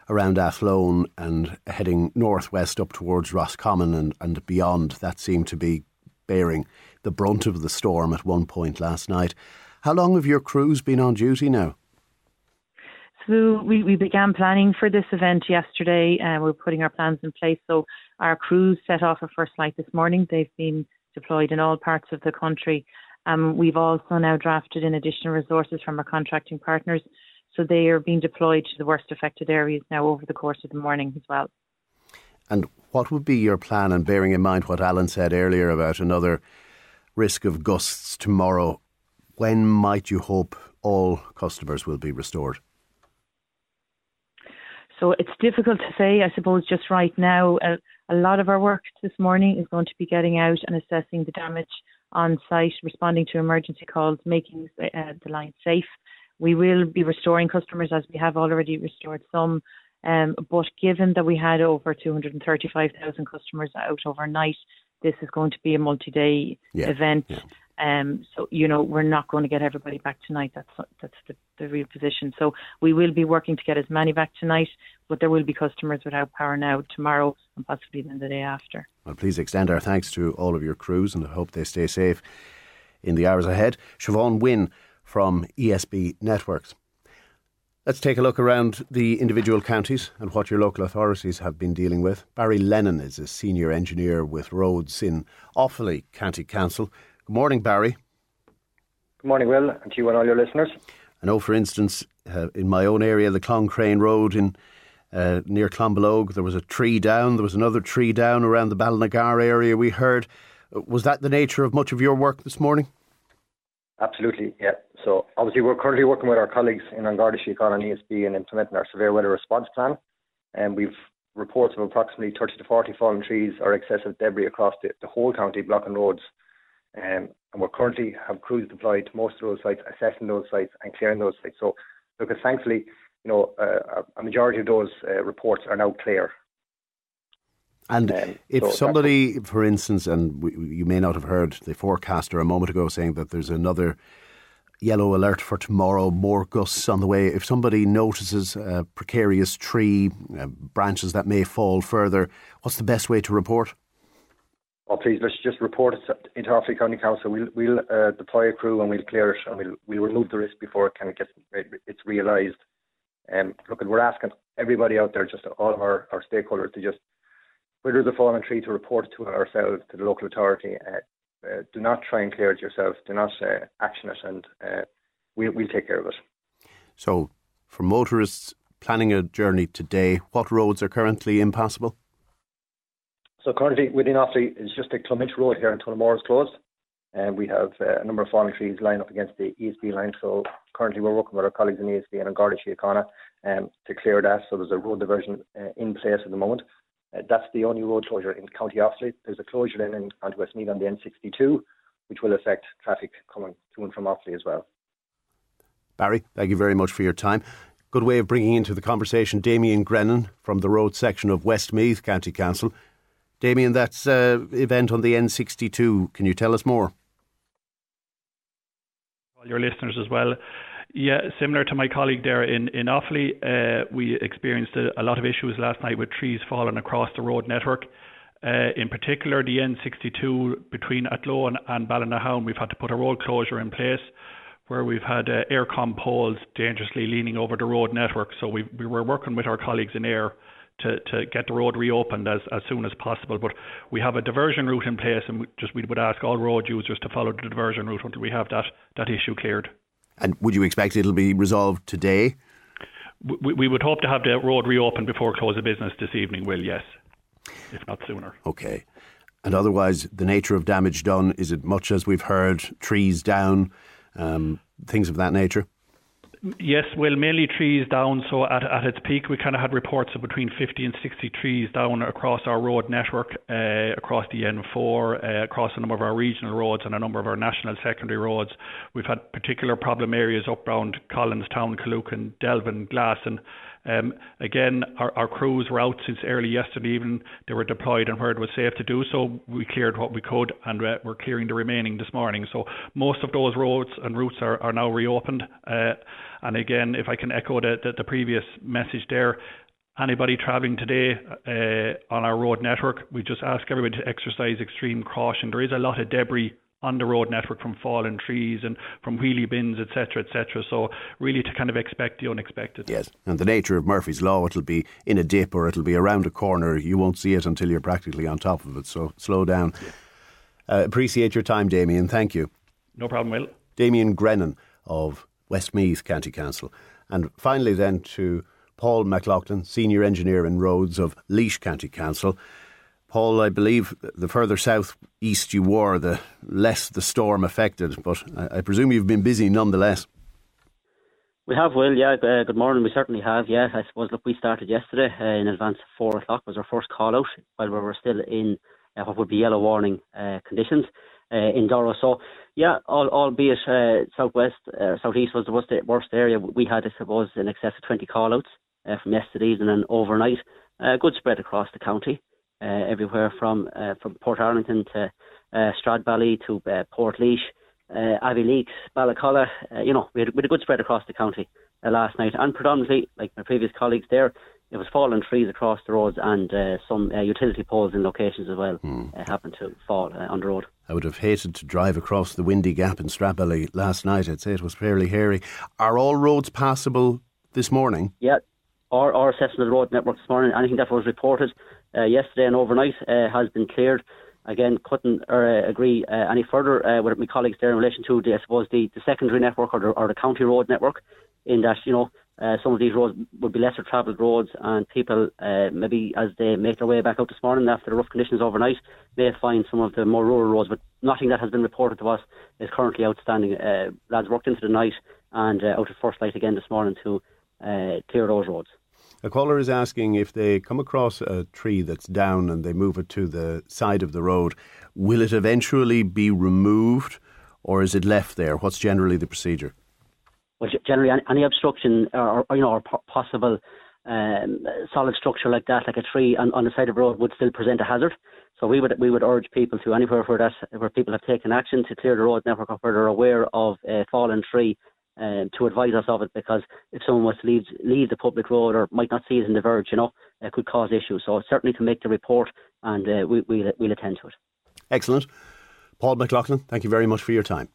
around Athlone and heading northwest up towards Roscommon and, and beyond, that seemed to be bearing the brunt of the storm at one point last night. How long have your crews been on duty now? So we, we began planning for this event yesterday and we're putting our plans in place. So our crews set off a first flight this morning. They've been deployed in all parts of the country. Um, we've also now drafted in additional resources from our contracting partners. So they are being deployed to the worst affected areas now over the course of the morning as well. And what would be your plan? And bearing in mind what Alan said earlier about another risk of gusts tomorrow, when might you hope all customers will be restored? So it's difficult to say. I suppose just right now, a, a lot of our work this morning is going to be getting out and assessing the damage on site, responding to emergency calls, making uh, the line safe. We will be restoring customers as we have already restored some. Um, but given that we had over 235,000 customers out overnight, this is going to be a multi-day yeah, event. Yeah. Um, so you know we're not going to get everybody back tonight. That's that's the, the real position. So we will be working to get as many back tonight, but there will be customers without power now tomorrow and possibly then the day after. Well, please extend our thanks to all of your crews and I hope they stay safe in the hours ahead. Siobhan Wynne from ESB Networks. Let's take a look around the individual counties and what your local authorities have been dealing with. Barry Lennon is a senior engineer with roads in Offaly County Council. Good morning, Barry. Good morning, Will, and to you and all your listeners. I know, for instance, uh, in my own area, the Cloncrane Road in uh, near Clonbullogue, there was a tree down. There was another tree down around the Ballinagar area. We heard. Was that the nature of much of your work this morning? Absolutely, yeah. So obviously, we're currently working with our colleagues in An Garda Síochána and ESB and implementing our severe weather response plan. And we've reports of approximately 30 to 40 fallen trees or excessive debris across the, the whole county, blocking roads um, and we're currently have crews deployed to most of those sites, assessing those sites and clearing those sites. So, because thankfully, you know, uh, a majority of those uh, reports are now clear. And um, if so somebody, for instance, and we, you may not have heard the forecaster a moment ago saying that there's another yellow alert for tomorrow, more gusts on the way. If somebody notices a precarious tree, uh, branches that may fall further, what's the best way to report? Oh, please, let's just report it into Offaly County Council. We'll, we'll uh, deploy a crew and we'll clear it and we'll, we'll remove the risk before it kind of gets it's realised. Um, look, we're asking everybody out there, just all of our, our stakeholders, to just, where there's a fallen tree, to report to ourselves, to the local authority. Uh, uh, do not try and clear it yourself. Do not uh, action it, and uh, we'll, we'll take care of it. So, for motorists planning a journey today, what roads are currently impassable? So currently within Offaly is just a Clonminch Road here in Tullamore is closed. And we have uh, a number of fallen trees lined up against the ESB line. So currently we're working with our colleagues in ESB and in Garda Síochána um, to clear that. So there's a road diversion uh, in place at the moment. Uh, that's the only road closure in County Offaly. There's a closure in County Westmeath on the N62, which will affect traffic coming to and from Offaly as well. Barry, thank you very much for your time. Good way of bringing into the conversation Damien Grennan from the road section of Westmeath County Council. Damien, that's uh, event on the N62. Can you tell us more? All your listeners as well. Yeah, similar to my colleague there in in Offaly, uh, we experienced a, a, lot of issues last night with trees falling across the road network. Uh, in particular, the N62 between Athlone and, Ballynahown, we've had to put a road closure in place where we've had uh, Eircom poles dangerously leaning over the road network. So we we were working with our colleagues in Eir to, to get the road reopened as, as soon as possible. But we have a diversion route in place, and we just we would ask all road users to follow the diversion route until we have that, that issue cleared. And would you expect it'll be resolved today? We, we would hope to have the road reopened before close of business this evening, Will, yes, if not sooner. Okay. And otherwise, the nature of damage done, is it much as we've heard, trees down, um, things of that nature? Yes, well, mainly trees down. So at, at its peak, we kind of had reports of between 50 and 60 trees down across our road network, uh, across the N4, uh, across a number of our regional roads and a number of our national secondary roads. We've had particular problem areas up around Collinstown, Killucan, Delvin, Glasson, um, again, our, our crews were out since early yesterday evening. They were deployed and where it was safe to do so. We cleared what we could and uh, we're clearing the remaining this morning. So most of those roads and routes are, are now reopened. Uh, and again, if I can echo the, the, the previous message there, anybody travelling today uh, on our road network, we just ask everybody to exercise extreme caution. There is a lot of debris on the road network from fallen trees and from wheelie bins, etc., etc. So really to kind of expect the unexpected. Yes, and the nature of Murphy's law, it'll be in a dip or it'll be around a corner. You won't see it until you're practically on top of it. So slow down. Uh, appreciate your time, Damien. Thank you. No problem, Will. Damien Grennan of Westmeath County Council. And finally, then to Paul McLaughlin, Senior Engineer in Roads of Laois County Council. Paul, I believe the further south east you were, the less the storm affected, but I, I presume you've been busy nonetheless. We have, Will, yeah. Uh, good morning. We certainly have, yeah. I suppose, look, we started yesterday uh, in advance of four o'clock, was our first call out while we were still in uh, what would be yellow warning uh, conditions uh, in Doro. So, yeah, all, albeit uh, southwest, southeast was the worst, worst area, we had, I suppose, in excess of 20 call outs from yesterday evening and overnight. good spread across the county. Uh, everywhere from uh, from Portarlington to uh, Stradbally to Portlaoise, uh, Abbeyleix, Ballacolla. you know, we had, we had a good spread across the county last night, and predominantly, like my previous colleagues there, it was fallen trees across the roads and uh, some uh, utility poles in locations as well hmm. uh, happened to fall on the road. I would have hated to drive across the windy gap in Stradbally last night. I'd say it was fairly hairy. Are all roads passable this morning? Yeah, our, our assessment of the road network this morning, anything that was reported uh, yesterday and overnight uh, has been cleared. Again, couldn't uh, agree uh, any further uh, with my colleagues there in relation to, the, I suppose, the, the secondary network or the, or the county road network, in that, you know, uh, some of these roads would be lesser travelled roads, and people, uh, maybe as they make their way back out this morning after the rough conditions overnight, may find some of the more rural roads. But nothing that has been reported to us is currently outstanding. Uh, lads worked into the night and uh, out at first light again this morning to clear those roads. A caller is asking if they come across a tree that's down and they move it to the side of the road, will it eventually be removed or is it left there? What's generally the procedure? Well, generally, any, any obstruction or, or, you know, or possible um, solid structure like that, like a tree on, on the side of the road, would still present a hazard. So we would we would urge people to anywhere where that where people have taken action to clear the road network or where they're aware of a fallen tree um, to advise us of it because if someone was to leave, leave the public road or might not see it in the verge, you know, it could cause issues. So certainly to make the report and uh, we, we'll, we'll attend to it. Excellent. Paul McLaughlin, thank you very much for your time.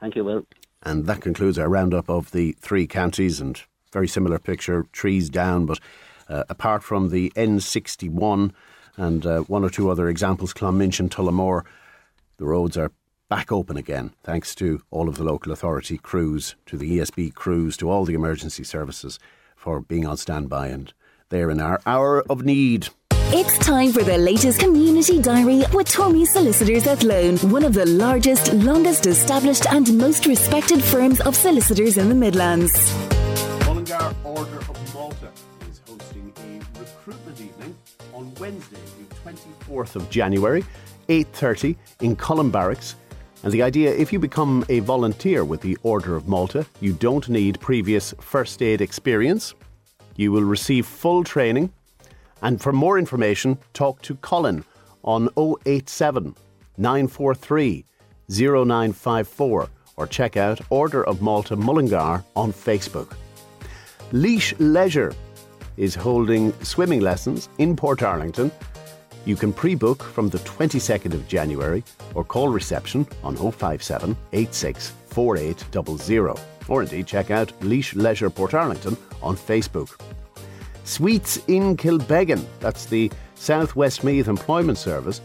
Thank you, Will. And that concludes our roundup of the three counties and very similar picture, trees down, but uh, apart from the N61 and uh, one or two other examples, Clonminch and Tullamore, the roads are back open again, thanks to all of the local authority crews, to the ESB crews, to all the emergency services for being on standby and there in our hour of need. It's time for the latest community diary with Tommy Solicitors Athlone, one of the largest, longest established, and most respected firms of solicitors in the Midlands. Mullingar Order of Malta is hosting a recruitment evening on Wednesday, the 24th of January, 8.30 in Cullen Barracks. And the idea, if you become a volunteer with the Order of Malta, you don't need previous first aid experience. You will receive full training. And for more information, talk to Colin on 087 943 0954 or check out Order of Malta Mullingar on Facebook. Laois Leisure is holding swimming lessons in Portarlington. You can pre book from the 22nd of January or call reception on 057 86 4800 or indeed check out Laois Leisure Portarlington on Facebook. Sweets in Kilbeggan, that's the South Westmeath Employment Service,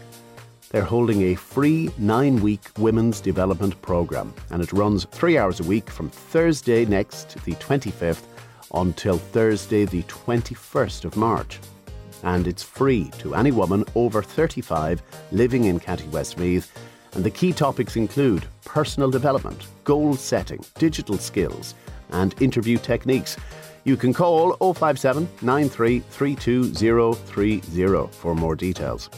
they're holding a free nine week women's development programme and it runs three hours a week from Thursday next, the 25th, until Thursday, the 21st of March. And it's free to any woman over 35 living in County Westmeath. And the key topics include personal development, goal setting, digital skills, and interview techniques. You can call 057 93323030 for more details.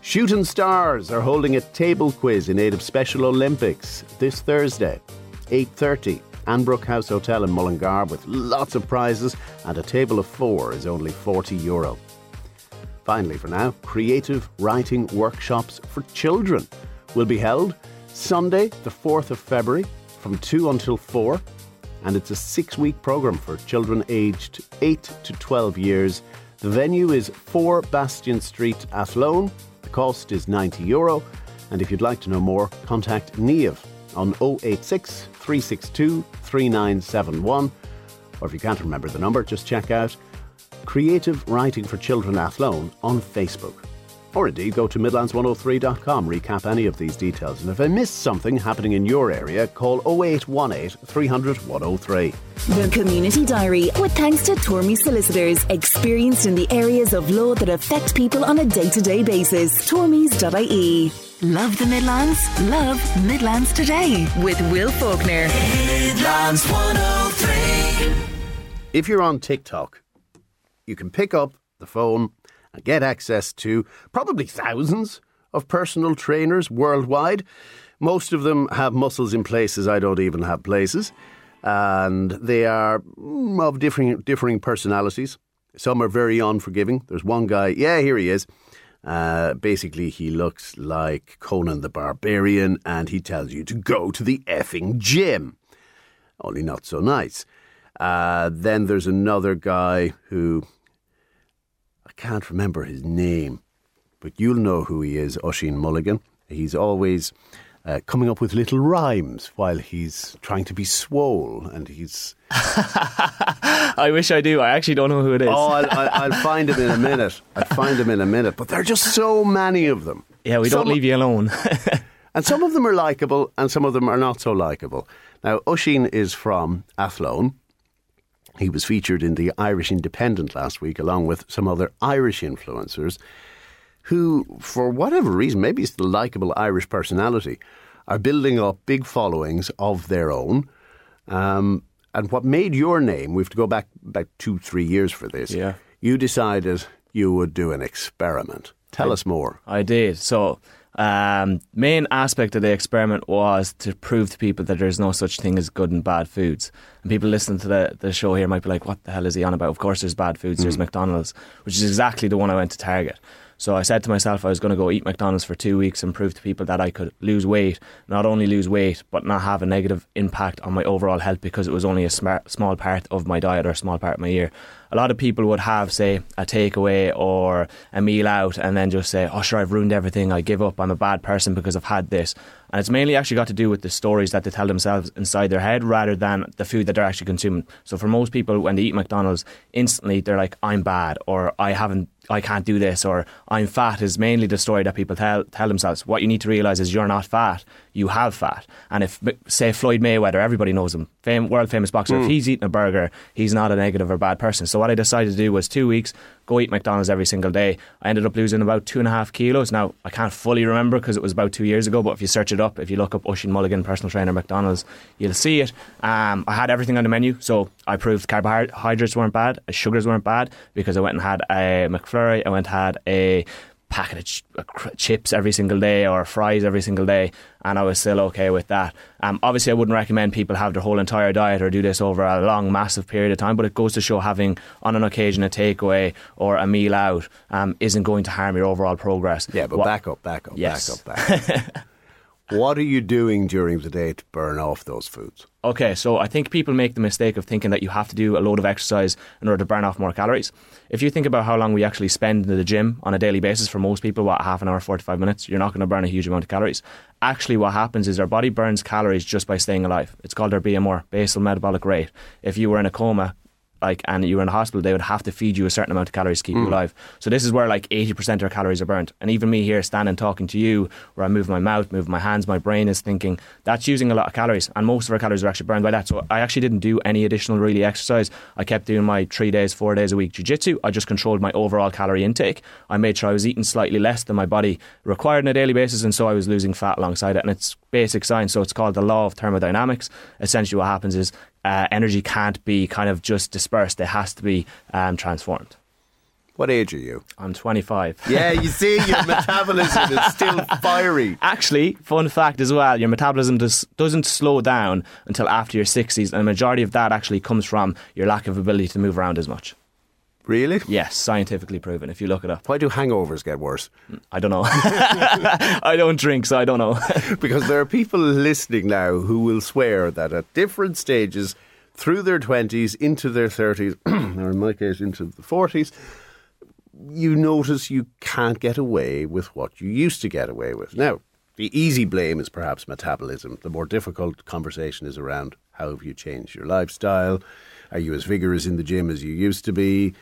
Shooting Stars are holding a table quiz in aid of Special Olympics this Thursday, 8.30, Annebrook House Hotel in Mullingar with lots of prizes and a table of four is only 40 euro. Finally, for now, creative writing workshops for children will be held Sunday, the 4th of February, from 2 until 4, and it's a six week programme for children aged 8 to 12 years. The venue is 4 Bastion Street, Athlone. The cost is 90 euro, and if you'd like to know more, contact Neve on 086 362 3971. Or if you can't remember the number, just check out Creative Writing for Children Athlone on Facebook. Or indeed go to Midlands103.com, recap any of these details. And if I missed something happening in your area, call 0818 300 103. The Community Diary, with thanks to Tormy Solicitors, experienced in the areas of law that affect people on a day to day basis. Tormys.ie. Love the Midlands? Love Midlands Today with Will Faulkner. Midlands 103. If you're on TikTok, you can pick up the phone and get access to probably thousands of personal trainers worldwide. Most of them have muscles in places I don't even have places, and they are mm, of differing differing personalities. Some are very unforgiving. There's one guy, yeah, here he is. Uh, basically, he looks like Conan the Barbarian, and he tells you to go to the effing gym. Only not so nice. Uh, then there's another guy who can't remember his name, but you'll know who he is, Oisín Mulligan. He's always uh, coming up with little rhymes while he's trying to be swole, and he's. I wish I do. I actually don't know who it is. Oh, I'll, I'll, I'll find him in a minute. I'll find him in a minute. But there are just so many of them. Yeah, we some, don't leave you alone. and some of them are likable, and some of them are not so likable. Now, Oisín is from Athlone, he was featured in the Irish Independent last week, along with some other Irish influencers who, for whatever reason, maybe it's the likable Irish personality, are building up big followings of their own. Um, and what made your name, we have to go back about two, three years for this. Yeah. You decided you would do an experiment. Tell I, us more. I did. So um, main aspect of the experiment was to prove to people that there's no such thing as good and bad foods. And people listening to the, the show here might be like, what the hell is he on about? Of course, there's bad foods. Mm. There's McDonald's, which is exactly the one I went to target. So I said to myself I was going to go eat McDonald's for two weeks and prove to people that I could lose weight, not only lose weight, but not have a negative impact on my overall health because it was only a smart, small part of my diet or a small part of my year. A lot of people would have, say, a takeaway or a meal out and then just say, oh, sure, I've ruined everything. I give up. I'm a bad person because I've had this. And it's mainly actually got to do with the stories that they tell themselves inside their head rather than the food that they're actually consuming. So for most people, when they eat McDonald's, instantly they're like, I'm bad or I haven't I can't do this or I'm fat is mainly the story that people tell tell themselves. What you need to realize is you're not fat, you have fat. And if say Floyd Mayweather, everybody knows him, fame, world famous boxer, mm. if he's eating a burger, he's not a negative or bad person. So what I decided to do was two weeks go eat McDonald's every single day. I ended up losing about two and a half kilos. Now I can't fully remember because it was about two years ago, but if you search it up, if you look up Oisin Mulligan, personal trainer McDonald's, you'll see it. Um, I had everything on the menu, so I proved carbohydrates weren't bad, sugars weren't bad because I went and had a McFlurry. I went and had a packet of ch- chips every single day or fries every single day, and I was still okay with that. Um, obviously, I wouldn't recommend people have their whole entire diet or do this over a long, massive period of time, but it goes to show having on an occasion a takeaway or a meal out um, isn't going to harm your overall progress. Yeah, but what, back up, back up, yes. back up, back up. what are you doing during the day to burn off those foods? Okay, so I think people make the mistake of thinking that you have to do a load of exercise in order to burn off more calories. If you think about how long we actually spend in the gym on a daily basis, for most people, what, half an hour, 45 minutes, you're not going to burn a huge amount of calories. Actually, what happens is our body burns calories just by staying alive. It's called our BMR, basal metabolic rate. If you were in a coma, like and you were in a hospital, they would have to feed you a certain amount of calories to keep mm. you alive. So this is where like eighty percent of our calories are burnt. And even me here standing talking to you, where I move my mouth, move my hands, my brain is thinking that's using a lot of calories, and most of our calories are actually burned by that. So I actually didn't do any additional really exercise. I kept doing my three days, four days a week jiu-jitsu. I just controlled my overall calorie intake. I made sure I was eating slightly less than my body required on a daily basis, and so I was losing fat alongside it. And it's basic science, so it's called the law of thermodynamics. Essentially, what happens is uh, energy can't be kind of just dispersed; it has to be um, transformed. What age are you? I'm 25. Yeah, you see, your metabolism is still fiery. Actually, fun fact as well, your metabolism does, doesn't slow down until after your 60s, and the majority of that actually comes from your lack of ability to move around as much. Really? Yes, scientifically proven. If you look it up. Why do hangovers get worse? I don't know. I don't drink, so I don't know. because there are people listening now who will swear that at different stages through their 20s into their 30s, or in my case, into the 40s, you notice you can't get away with what you used to get away with. Now, the easy blame is perhaps metabolism. The more difficult conversation is around how have you changed your lifestyle? Are you as vigorous in the gym as you used to be?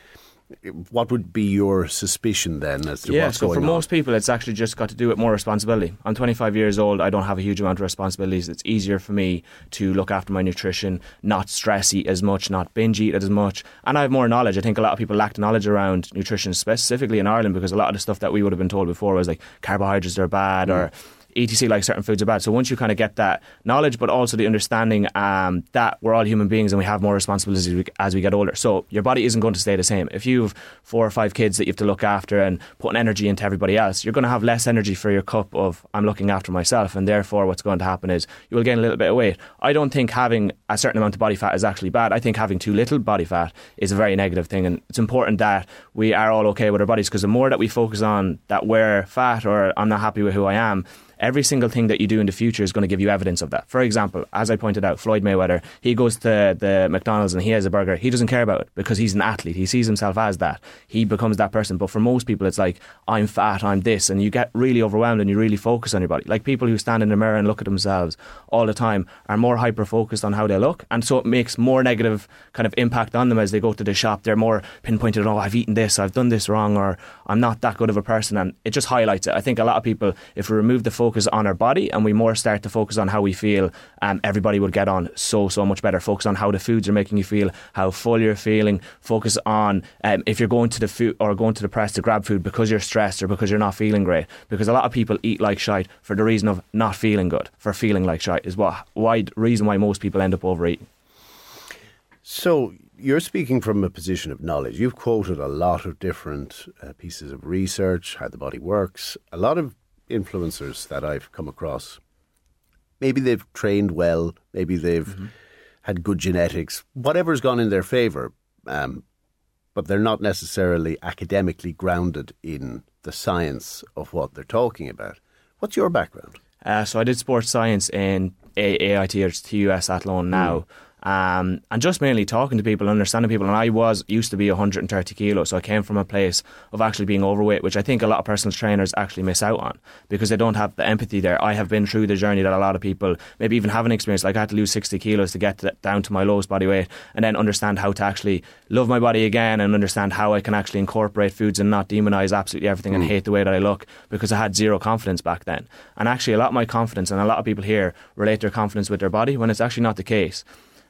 what would be your suspicion then as to yeah, what's so going for most people, it's actually just got to do with more responsibility. I'm 25 years old. I don't have a huge amount of responsibilities. It's easier for me to look after my nutrition, not stress eat as much, not binge eat as much, and I have more knowledge. I think a lot of people lack knowledge around nutrition, specifically in Ireland, because a lot of the stuff that we would have been told before was like carbohydrates are bad mm. or etc like certain foods are bad. So once you kind of get that knowledge but also the understanding um, that we're all human beings and we have more responsibilities as we, as we, get older. So your body isn't going to stay the same. If you have four or five kids that you have to look after and putting energy into everybody else you're going to have less energy for your cup of I'm looking after myself and therefore what's going to happen is you will gain a little bit of weight. I don't think having a certain amount of body fat is actually bad. I think having too little body fat is a very negative thing and it's important that we are all okay with our bodies because the more that we focus on that we're fat or I'm not happy with who I am every single thing that you do in the future is going to give you evidence of that. For example, as I pointed out, Floyd Mayweather, he goes to the McDonald's and he has a burger. He doesn't care about it because he's an athlete. He sees himself as that. He becomes that person. But for most people, it's like, I'm fat, I'm this. And you get really overwhelmed and you really focus on your body. Like people who stand in the mirror and look at themselves all the time are more hyper focused on how they look. And so it makes more negative kind of impact on them as they go to the shop. They're more pinpointed, oh, I've eaten this, I've done this wrong, or I'm not that good of a person. And it just highlights it. I think a lot of people, if we remove the focus on our body and we more start to focus on how we feel, um, everybody would get on so, so much better. Focus on how the foods are making you feel, how full you're feeling. Focus on um, if you're going to the food or going to the press to grab food because you're stressed or because you're not feeling great. Because a lot of people eat like shite for the reason of not feeling good, for feeling like shite, is what why reason why most people end up overeating. So you're speaking from a position of knowledge. You've quoted a lot of different uh, pieces of research, how the body works, a lot of influencers that I've come across, maybe they've trained well, maybe they've mm-hmm. had good genetics, whatever's gone in their favour, um, but they're not necessarily academically grounded in the science of what they're talking about. What's your background? Uh, so I did sports science in AIT or TUS Athlone now. Mm. Um, and just mainly talking to people, understanding people. And I was used to be 130 kilos, so I came from a place of actually being overweight, which I think a lot of personal trainers actually miss out on because they don't have the empathy there. I have been through the journey that a lot of people maybe even haven't experienced. Like I had to lose 60 kilos to get to, down to my lowest body weight, and then understand how to actually love my body again, and understand how I can actually incorporate foods and not demonize absolutely everything and hate the way that I look because I had zero confidence back then. And actually, a lot of my confidence and a lot of people here relate their confidence with their body when it's actually not the case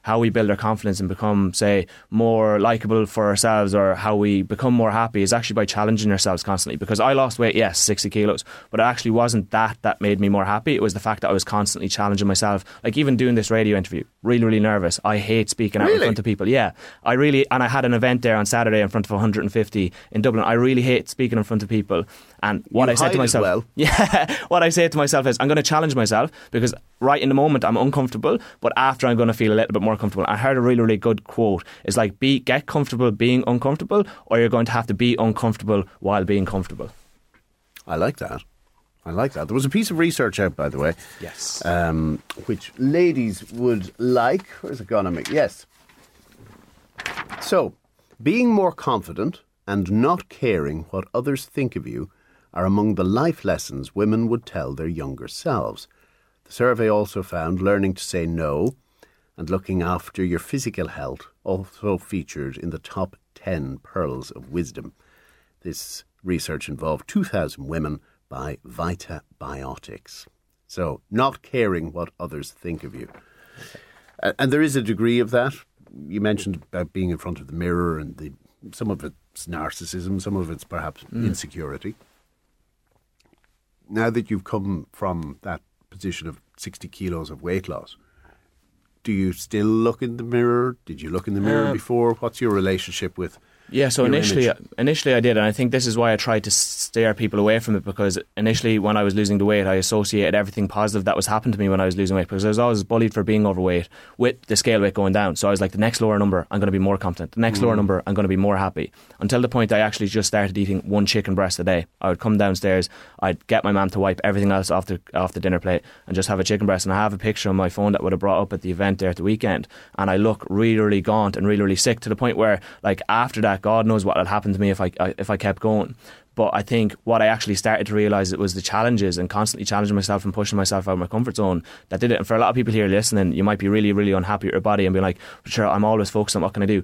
how we build our confidence and become, say, more likable for ourselves or how we become more happy is actually by challenging ourselves constantly. Because I lost weight, yes, 60 kilos, but it actually wasn't that that made me more happy. It was the fact that I was constantly challenging myself. Like even doing this radio interview, really, really nervous. I hate speaking out Really? in front of people. Yeah, I really, and I had an event there on Saturday in front of 150 in Dublin. I really hate speaking in front of people. And what You I said to myself, well. yeah, what I say to myself is, I'm going to challenge myself because right in the moment I'm uncomfortable, but after I'm going to feel a little bit more comfortable. I heard a really, really good quote. It's like, be get comfortable being uncomfortable, or you're going to have to be uncomfortable while being comfortable. I like that. I like that. There was a piece of research out, by the way. Yes. Um, which ladies would like. Where's it gone on me? Yes. So, being more confident and not caring what others think of you are among the life lessons women would tell their younger selves. The survey also found learning to say no and looking after your physical health also featured in the top 10 pearls of wisdom. This research involved 2,000 women by Vita Biotics. So, not caring what others think of you. And there is a degree of that. You mentioned about being in front of the mirror, and the, some of it's narcissism, some of it's perhaps Mm. insecurity. Now that you've come from that position of 60 kilos of weight loss, do you still look in the mirror? Did you look in the mirror Um, before? What's your relationship with Yeah, so initially, image? initially I did, and I think this is why I tried to steer people away from it because initially, when I was losing the weight, I associated everything positive that was happening to me when I was losing weight because I was always bullied for being overweight with the scale weight going down. So I was like, the next lower number, I'm going to be more confident. The next lower Mm. number, I'm going to be more happy. Until the point I actually just started eating one chicken breast a day. I would come downstairs, I'd get my mum to wipe everything else off the off the dinner plate and just have a chicken breast. And I have a picture on my phone that would have brought up at the event there at the weekend. And I look really, really gaunt and really, really sick to the point where, like, after that, God knows what had happened to me if I, I if I kept going. But I think what I actually started to realize it was the challenges and constantly challenging myself and pushing myself out of my comfort zone that did it. And for a lot of people here listening, you might be really, really unhappy with your body and be like, sure, I'm always focused on what can I do.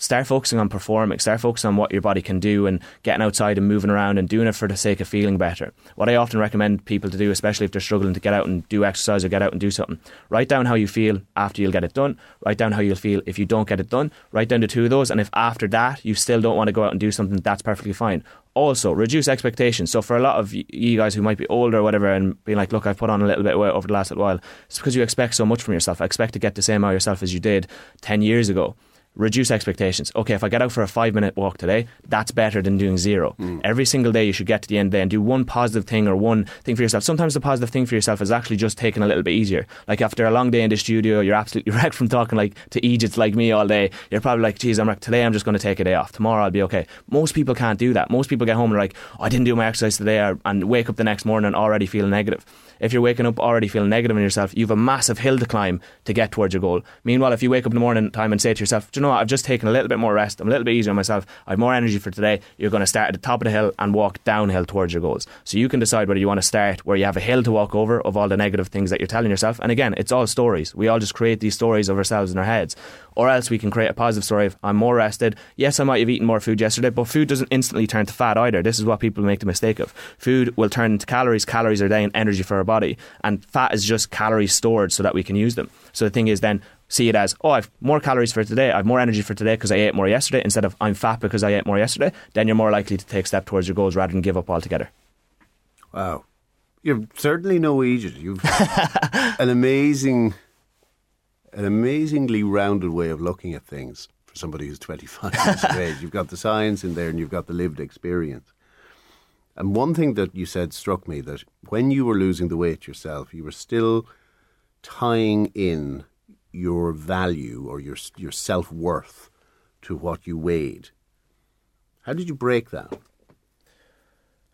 Start focusing on performing. Start focusing on what your body can do and getting outside and moving around and doing it for the sake of feeling better. What I often recommend people to do, especially if they're struggling to get out and do exercise or get out and do something, write down how you feel after you'll get it done. Write down how you'll feel if you don't get it done. Write down the two of those. And if after that you still don't want to go out and do something, that's perfectly fine. Also, reduce expectations. So, for a lot of you guys who might be older or whatever and being like, look, I've put on a little bit of weight over the last little while, it's because you expect so much from yourself. I expect to get the same out of yourself as you did 10 years ago reduce expectations. Okay, if I get out for a five minute walk today, that's better than doing zero. Mm. Every single day, you should get to the end of the day and do one positive thing or one thing for yourself. Sometimes the positive thing for yourself is actually just taking a little bit easier. Like after a long day in the studio, you're absolutely wrecked from talking like to Egypt like me all day. You're probably like, geez, I'm like, today I'm just going to take a day off. Tomorrow I'll be okay. Most people can't do that. Most people get home and are like, oh, I didn't do my exercise today and wake up the next morning and already feel negative. If you're waking up already feeling negative in yourself, you have a massive hill to climb to get towards your goal. Meanwhile, if you wake up in the morning time and say to yourself, do you know what, I've just taken a little bit more rest, I'm a little bit easier on myself, I have more energy for today, you're going to start at the top of the hill and walk downhill towards your goals. So you can decide whether you want to start where you have a hill to walk over of all the negative things that you're telling yourself. And again, it's all stories. We all just create these stories of ourselves in our heads. Or else we can create a positive story of I'm more rested. Yes, I might have eaten more food yesterday, but food doesn't instantly turn to fat either. This is what people make the mistake of. Food will turn into calories. Calories are then energy for our body, and fat is just calories stored so that we can use them. So the thing is then see it as oh I've more calories for today, I've more energy for today because I ate more yesterday instead of I'm fat because I ate more yesterday. Then you're more likely to take a step towards your goals rather than give up altogether. Wow. You're certainly no Egypt. You've an amazing, an amazingly rounded way of looking at things for somebody who's 25 years of age. You've got the science in there and you've got the lived experience. And one thing that you said struck me that when you were losing the weight yourself, you were still tying in your value or your your self worth to what you weighed. How did you break that?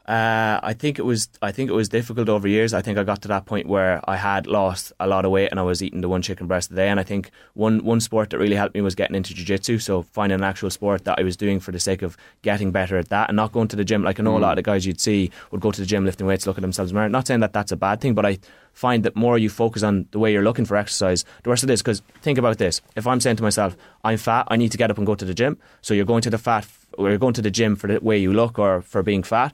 Uh, I think it was. I think it was difficult over years. I think I got to that point where I had lost a lot of weight and I was eating the one chicken breast a day. And I think one one sport that really helped me was getting into jiu-jitsu. So finding an actual sport that I was doing for the sake of getting better at that and not going to the gym. Like I know mm. a lot of the guys you'd see would go to the gym lifting weights, look at themselves in the mirror. Not saying that that's a bad thing, but I find that more you focus on the way you're looking for exercise, the worse it is. Because think about this: if I'm saying to myself, "I'm fat, I need to get up and go to the gym," so you're going to the fat, or you're going to the gym for the way you look or for being fat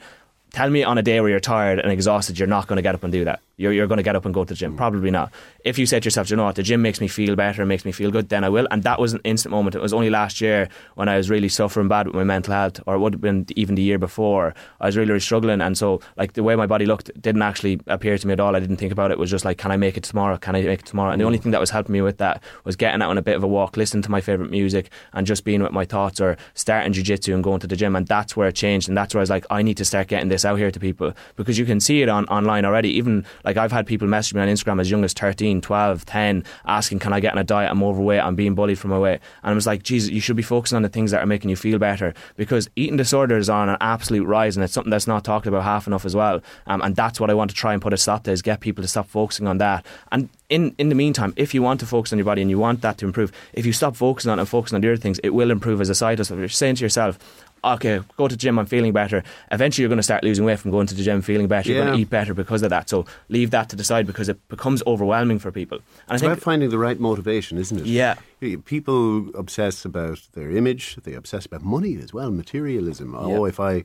tell me on a day where you're tired and exhausted, you're not going to get up and do that. You're, you're going to get up and go to the gym. Mm. Probably not. If you say to yourself, you know what, the gym makes me feel better, makes me feel good, then I will. And that was an instant moment. It was only last year when I was really suffering bad with my mental health, or it would have been even the year before. I was really, really struggling. And so, like, the way my body looked didn't actually appear to me at all. I didn't think about it. It was just like, can I make it tomorrow? Can I make it tomorrow? And the only thing that was helping me with that was getting out on a bit of a walk, listening to my favourite music, and just being with my thoughts, or starting jiu jitsu and going to the gym. And that's where it changed. And that's where I was like, I need to start getting this out here to people because you can see it on online already. Even like I've had people message me on Instagram as young as 13, 12, 10, asking, Can I get on a diet? I'm overweight, I'm being bullied for my weight. And I was like, Jesus, you should be focusing on the things that are making you feel better because eating disorders are on an absolute rise and it's something that's not talked about half enough as well. Um, and that's what I want to try and put a stop to is get people to stop focusing on that. And in, in the meantime, if you want to focus on your body and you want that to improve, if you stop focusing on it and focusing on the other things, it will improve as a side hustle. If you're saying to yourself, okay, go to the gym, I'm feeling better. Eventually, you're going to start losing weight from going to the gym, feeling better. Yeah. You're going to eat better because of that. So leave that to the side because it becomes overwhelming for people. And it's I think, about finding the right motivation, isn't it? Yeah. People obsess about their image. They obsess about money as well, materialism. Oh, yeah. Oh, if I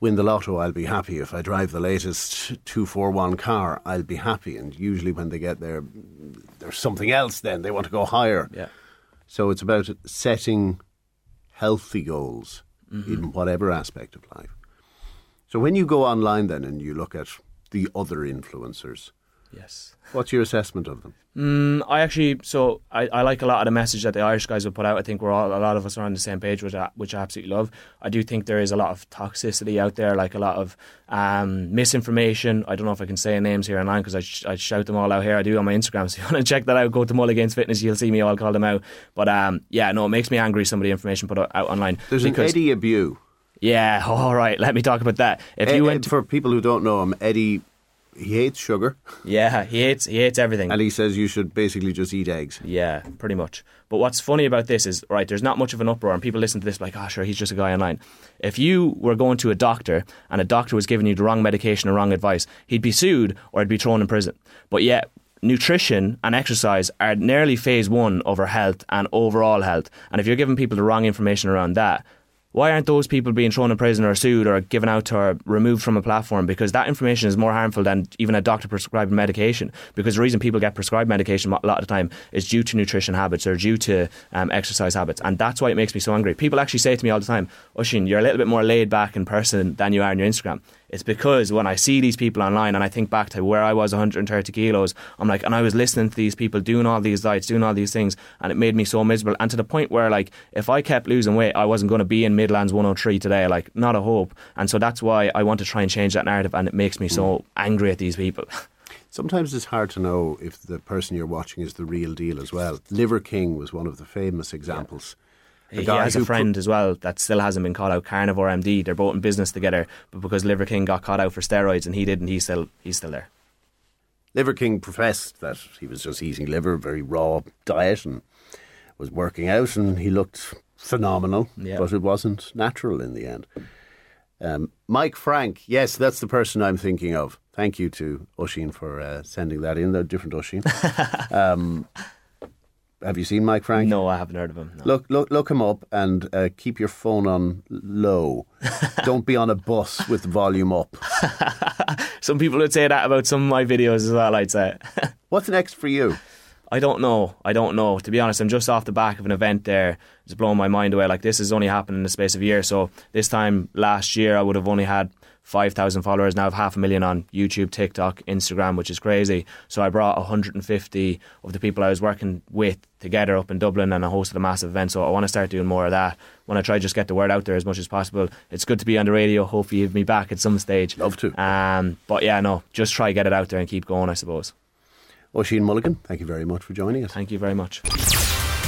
win the lotto, I'll be happy. If I drive the latest 241 car, I'll be happy. And usually when they get there, there's something else then. They want to go higher. Yeah. So it's about setting healthy goals mm-hmm. in whatever aspect of life. So when you go online then and you look at the other influencers, yes, what's your assessment of them? Mm, I actually, so I, I like a lot of the message that the Irish guys will put out. I think we're all, a lot of us are on the same page, which I, which I absolutely love. I do think there is a lot of toxicity out there, like a lot of um, misinformation. I don't know if I can say names here online because I, sh- I shout them all out here. I do on my Instagram. So if you want to check that out, go to Mulligan's Fitness. You'll see me all call them out. But um, yeah, no, it makes me angry some of the information put out online. There's an Eddie Abbew. Yeah, all right. Let me talk about that. If you went to, for people who don't know him, Eddie he hates sugar. Yeah, he hates he hates everything. And he says you should basically just eat eggs. Yeah, pretty much. But what's funny about this is right, there's not much of an uproar and people listen to this like, oh sure, he's just a guy online. If you were going to a doctor and a doctor was giving you the wrong medication or wrong advice, he'd be sued or he'd be thrown in prison. But yet nutrition and exercise are nearly phase one of our health and overall health. And if you're giving people the wrong information around that, why aren't those people being thrown in prison or sued or given out or removed from a platform? Because that information is more harmful than even a doctor prescribed medication. Because the reason people get prescribed medication a lot of the time is due to nutrition habits or due to um, exercise habits. And that's why it makes me so angry. People actually say to me all the time, Oisín, you're a little bit more laid back in person than you are on your Instagram. It's because when I see these people online and I think back to where I was 130 kilos, I'm like, and I was listening to these people doing all these diets, doing all these things, and it made me so miserable. And to the point where, like, if I kept losing weight, I wasn't going to be in Midlands 103 today. Like, not a hope. And so that's why I want to try and change that narrative, and it makes me so mm. angry at these people. Sometimes it's hard to know if the person you're watching is the real deal as well. Liver King was one of the famous examples. Yeah he has a friend as well that still hasn't been caught out. Carnivore MD. They're both in business together, but because Liver King got caught out for steroids and he didn't, he's still he's still there. Liver King professed that he was just eating liver, very raw diet, and was working out, and he looked phenomenal. Yeah. But it wasn't natural in the end. Um, Mike Frank, yes, that's the person I'm thinking of. Thank you to Oisín for uh, sending that in. A different Oisín. um, have you seen Mike Frank? No, I haven't heard of him. No. Look, look, look him up and uh, keep your phone on low. Don't be on a bus with volume up. some people would say that about some of my videos as well. I'd say. What's next for you? I don't know. I don't know. To be honest, I'm just off the back of an event there. It's blowing my mind away. Like this has only happened in the space of a year. So this time last year, I would have only had 5,000 followers. Now I have half a million on YouTube, TikTok, Instagram, which is crazy. So I brought 150 of the people I was working with together up in Dublin and I hosted a massive event. So I want to start doing more of that. When I try to just get the word out there as much as possible. It's good to be on the radio. Hopefully you have me back at some stage. Love to. Um, but yeah, no, just try get it out there and keep going, I suppose. Oisín Mulligan, thank you very much for joining us. Thank you very much.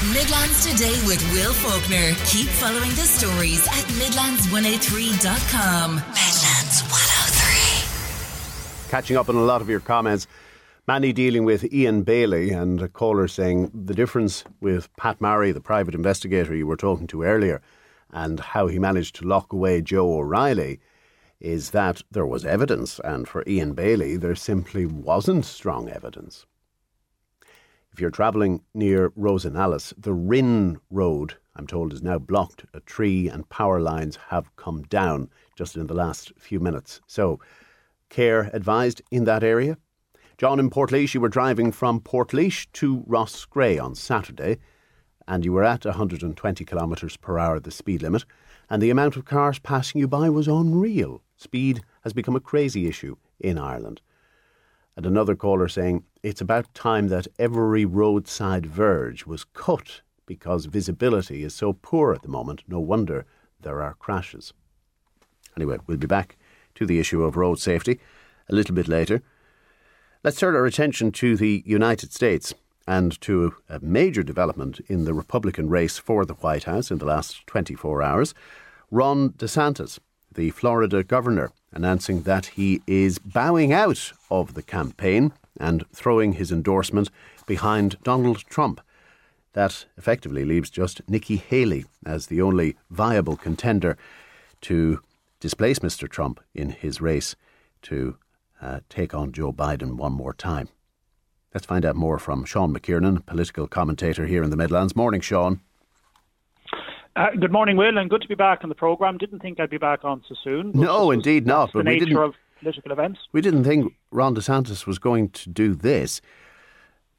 Midlands Today with Will Faulkner. Keep following the stories at Midlands103.com. Midlands 103. Catching up on a lot of your comments. Manny dealing with Ian Bailey and a caller saying the difference with Pat Marry, the private investigator you were talking to earlier, and how he managed to lock away Joe O'Reilly is that there was evidence, and for Ian Bailey, there simply wasn't strong evidence. If you're travelling near Rosenallis, the Rinn Road, I'm told, is now blocked. A tree and power lines have come down just in the last few minutes. So, care advised in that area. John in Portlaoise, you were driving from Portlaoise to Roscrea on Saturday, and you were at 120 kilometres per hour, the speed limit, and the amount of cars passing you by was unreal. Speed has become a crazy issue in Ireland. And another caller saying it's about time that every roadside verge was cut because visibility is so poor at the moment. No wonder there are crashes. Anyway, we'll be back to the issue of road safety a little bit later. Let's turn our attention to the United States and to a major development in the Republican race for the White House in the last 24 hours. Ron DeSantis, the Florida governor, announcing that he is bowing out of the campaign and throwing his endorsement behind Donald Trump. That effectively leaves just Nikki Haley as the only viable contender to displace Mr. Trump in his race to uh, take on Joe Biden one more time. Let's find out more from Sean McKiernan, political commentator here in the Midlands. Morning, Sean. Uh, good morning, Will, and good to be back on the programme. Didn't think I'd be back on so soon. No, indeed not. But the nature of political events. We didn't think Ron DeSantis was going to do this.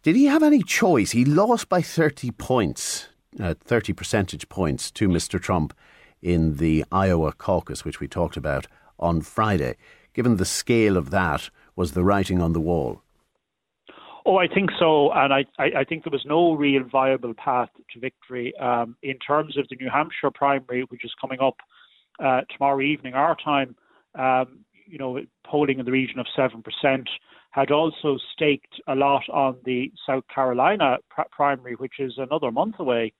Did he have any choice? He lost by 30 points, uh, 30 percentage points to Mr. Trump in the Iowa caucus, which we talked about on Friday given the scale of that, was the writing on the wall? Oh, I think so, and I, I, I think there was no real viable path to victory um, in terms of the New Hampshire primary, which is coming up uh, tomorrow evening, our time. Um, you know, polling in the region of seven percent had also staked a lot on the South Carolina pr- primary, which is another month away,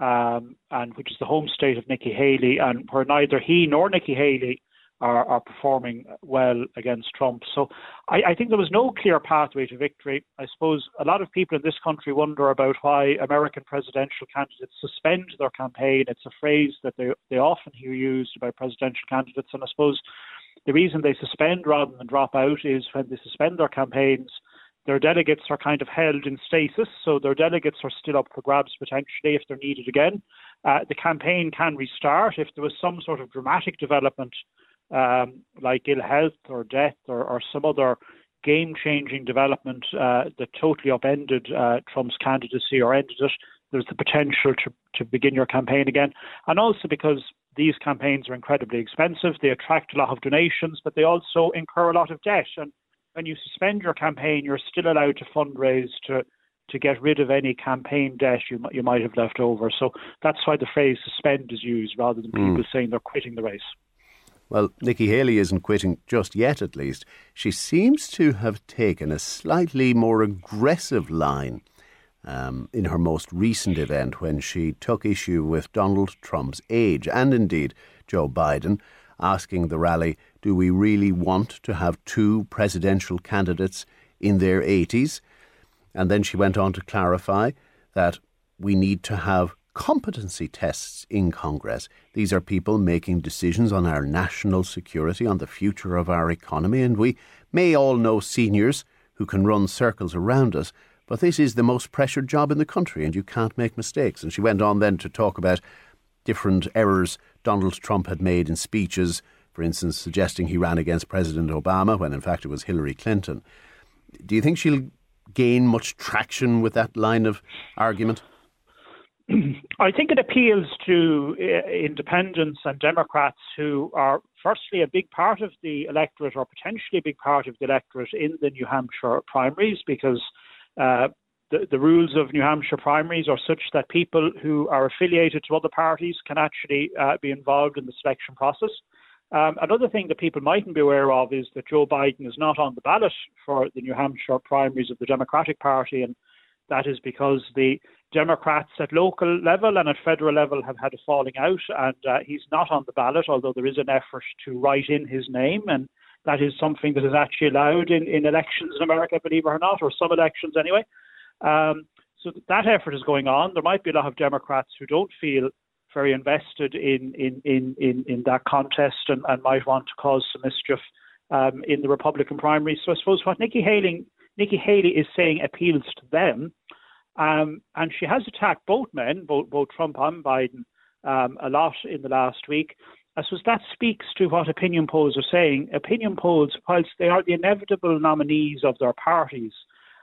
um, and which is the home state of Nikki Haley, and where neither he nor Nikki Haley are, are performing well against Trump. So I, I, think there was no clear pathway to victory. I suppose a lot of people in this country wonder about why American presidential candidates suspend their campaign. It's a phrase that they, they often hear used by presidential candidates. And I suppose the reason they suspend rather than drop out is when they suspend their campaigns, their delegates are kind of held in stasis, so their delegates are still up for grabs potentially if they're needed again. Uh, the campaign can restart if there was some sort of dramatic development um, like ill health or death or, or some other game changing development uh, that totally upended uh, Trump's candidacy or ended it, there's the potential to, to begin your campaign again. And also because these campaigns are incredibly expensive, they attract a lot of donations, but they also incur a lot of debt. And when you suspend your campaign, you're still allowed to fundraise to to get rid of any campaign debt you you might have left over. So that's why the phrase suspend is used rather than people mm. saying they're quitting the race. Well, Nikki Haley isn't quitting just yet, at least. She seems to have taken a slightly more aggressive line um, in her most recent event when she took issue with Donald Trump's age and indeed Joe Biden, asking the rally, Do we really want to have two presidential candidates in their 80s? And then she went on to clarify that we need to have competency tests in Congress. These are people making decisions on our national security, on the future of our economy, and we may all know seniors who can run circles around us, but this is the most pressured job in the country, and you can't make mistakes. And she went on then to talk about different errors Donald Trump had made in speeches, for instance, suggesting he ran against President Obama when in fact it was Hillary Clinton. Do you think she'll gain much traction with that line of argument? I think it appeals to uh, independents and Democrats who are, firstly, a big part of the electorate or potentially a big part of the electorate in the New Hampshire primaries because uh, the, the rules of New Hampshire primaries are such that people who are affiliated to other parties can actually uh, be involved in the selection process. Um, another thing that people mightn't be aware of is that Joe Biden is not on the ballot for the New Hampshire primaries of the Democratic Party, and that is because the Democrats at local level and at federal level have had a falling out, and uh, he's not on the ballot, although there is an effort to write in his name. And that is something that is actually allowed in, in elections in America, believe it or not, or some elections anyway. Um, so that effort is going on. There might be a lot of Democrats who don't feel very invested in in in in, in that contest and, and might want to cause some mischief um, in the Republican primary. So I suppose what Nikki Haley Nikki Haley is saying appeals to them, um, and she has attacked both men, both both Trump and Biden, um, a lot in the last week. I suppose that speaks to what opinion polls are saying. Opinion polls, whilst they are the inevitable nominees of their parties,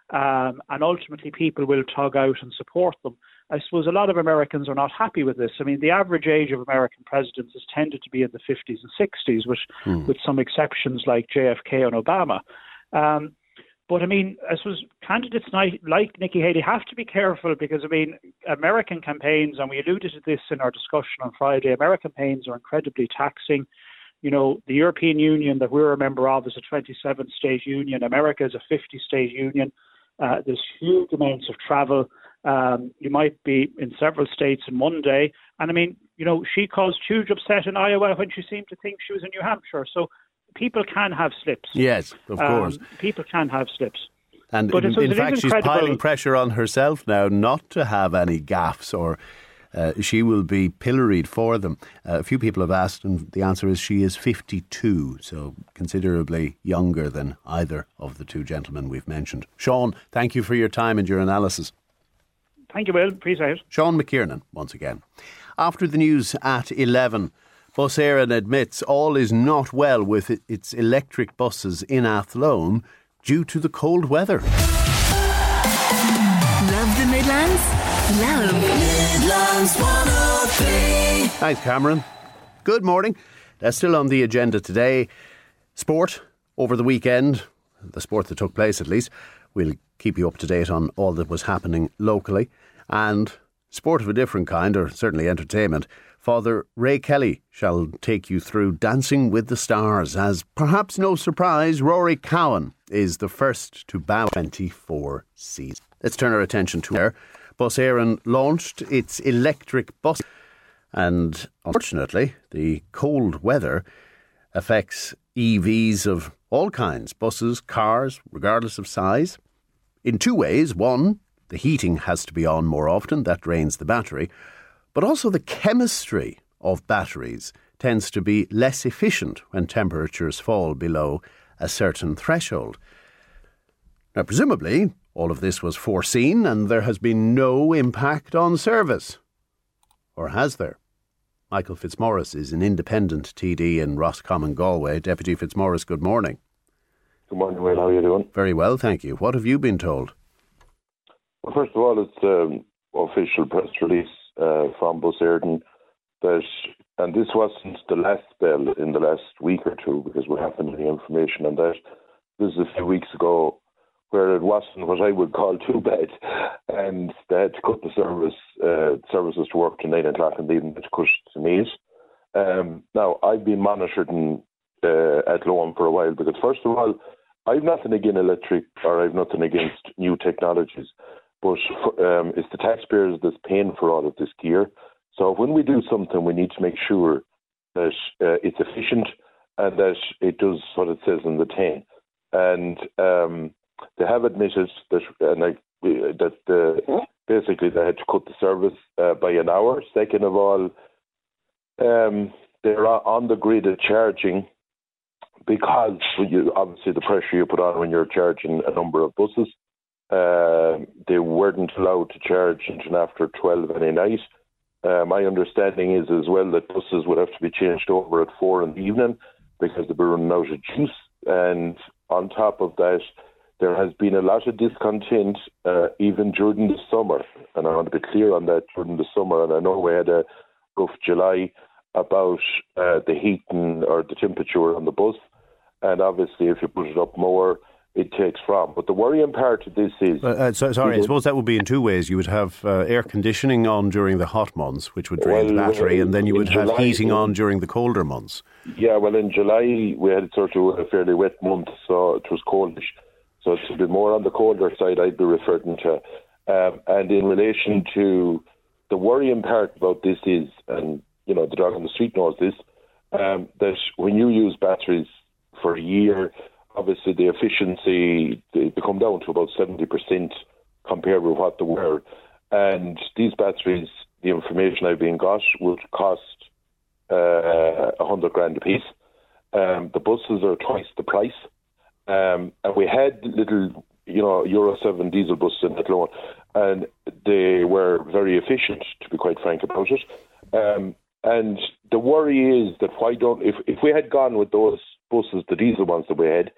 um, and ultimately people will tug out and support them. I suppose a lot of Americans are not happy with this. I mean, the average age of American presidents has tended to be in the 50s and 60s, which, hmm. with some exceptions like JFK and Obama. Um, but I mean, I suppose candidates like Nikki Haley have to be careful because I mean, American campaigns, and we alluded to this in our discussion on Friday. American campaigns are incredibly taxing. You know, the European Union that we're a member of is a 27 state union. America is a 50 state union. Uh, there's huge amounts of travel. Um, you might be in several states in one day. And I mean, you know, she caused huge upset in Iowa when she seemed to think she was in New Hampshire. So people can have slips. Yes, of um, course. People can have slips. And but in, in fact, she's piling pressure on herself now not to have any gaffes or. Uh, she will be pilloried for them. Uh, a few people have asked, and the answer is she is 52, so considerably younger than either of the two gentlemen we've mentioned. Sean, thank you for your time and your analysis. Thank you, Will. Appreciate it. Sean McKiernan, once again. After the news at 11, Bus Éireann admits all is not well with its electric buses in Athlone due to the cold weather. Love the Midlands? Love the Midlands 103. Thanks, Cameron. Good morning. That's still on the agenda today. Sport over the weekend, the sport that took place at least. We'll keep you up to date on all that was happening locally. And sport of a different kind, or certainly entertainment. Father Ray Kelly shall take you through Dancing with the Stars, as perhaps no surprise, Rory Cowan is the first to bow 24 seasons. Let's turn our attention to where Bus Éireann launched its electric bus, and unfortunately, the cold weather affects EVs of all kinds buses, cars, regardless of size. In two ways. One, the heating has to be on more often, that drains the battery but also the chemistry of batteries tends to be less efficient when temperatures fall below a certain threshold. Now, presumably, all of this was foreseen and there has been no impact on service. Or has there? Michael Fitzmaurice is an independent TD in Roscommon, Galway. Deputy Fitzmaurice, good morning. Good morning, Will. How are you doing? Very well, thank you. What have you been told? Well, first of all, it's an um, official press release uh, from Bus that, and this wasn't the last spell in the last week or two because we haven't any information on that. This is a few weeks ago where it wasn't what I would call too bad, and they had to cut the service uh, services to work to nine o'clock the evening to cut to eight. Um, now I've been monitoring uh, Athlone for a while because first of all, I've nothing against electric or I've nothing against new technologies. But um, it's the taxpayers that's paying for all of this gear. So when we do something, we need to make sure that uh, it's efficient and that it does what it says in the tin. And um, they have admitted that, and like, that basically they had to cut the service uh, by an hour. Second of all, um, they're on the grid of charging because you, obviously the pressure you put on when you're charging a number of buses. Uh, they weren't allowed to charge until after 12 any night. Uh, my understanding is as well that buses would have to be changed over at 4 in the evening because they were running out of juice. And on top of that, there has been a lot of discontent uh, even during the summer. And I want to be clear on that during the summer. And I know we had a rough July about uh, the heating or the temperature on the bus. And obviously, if you put it up more, it takes from. But the worrying part of this is. Uh, uh, so, sorry, I suppose that would be in two ways. You would have uh, air conditioning on during the hot months, which would drain well, the battery, and then you would have July, heating on during the colder months. Yeah, well, in July we had sort of a fairly wet month, so it was coldish. So it's a bit more on the colder side, I'd be referring to. Um, and in relation to the worrying part about this is, and you know, the dog on the street knows this, um, that when you use batteries for a year, obviously the efficiency they, they come down to about seventy percent compared with what they were. And these batteries, the information I've been got, would cost uh, a uh, hundred grand a piece. Um, the buses are twice the price. Um, and we had little, you know, Euro 7 diesel buses in Athlone, and they were very efficient, to be quite frank about it. Um, and the worry is that why don't, if, if we had gone with those buses, the diesel ones that we had,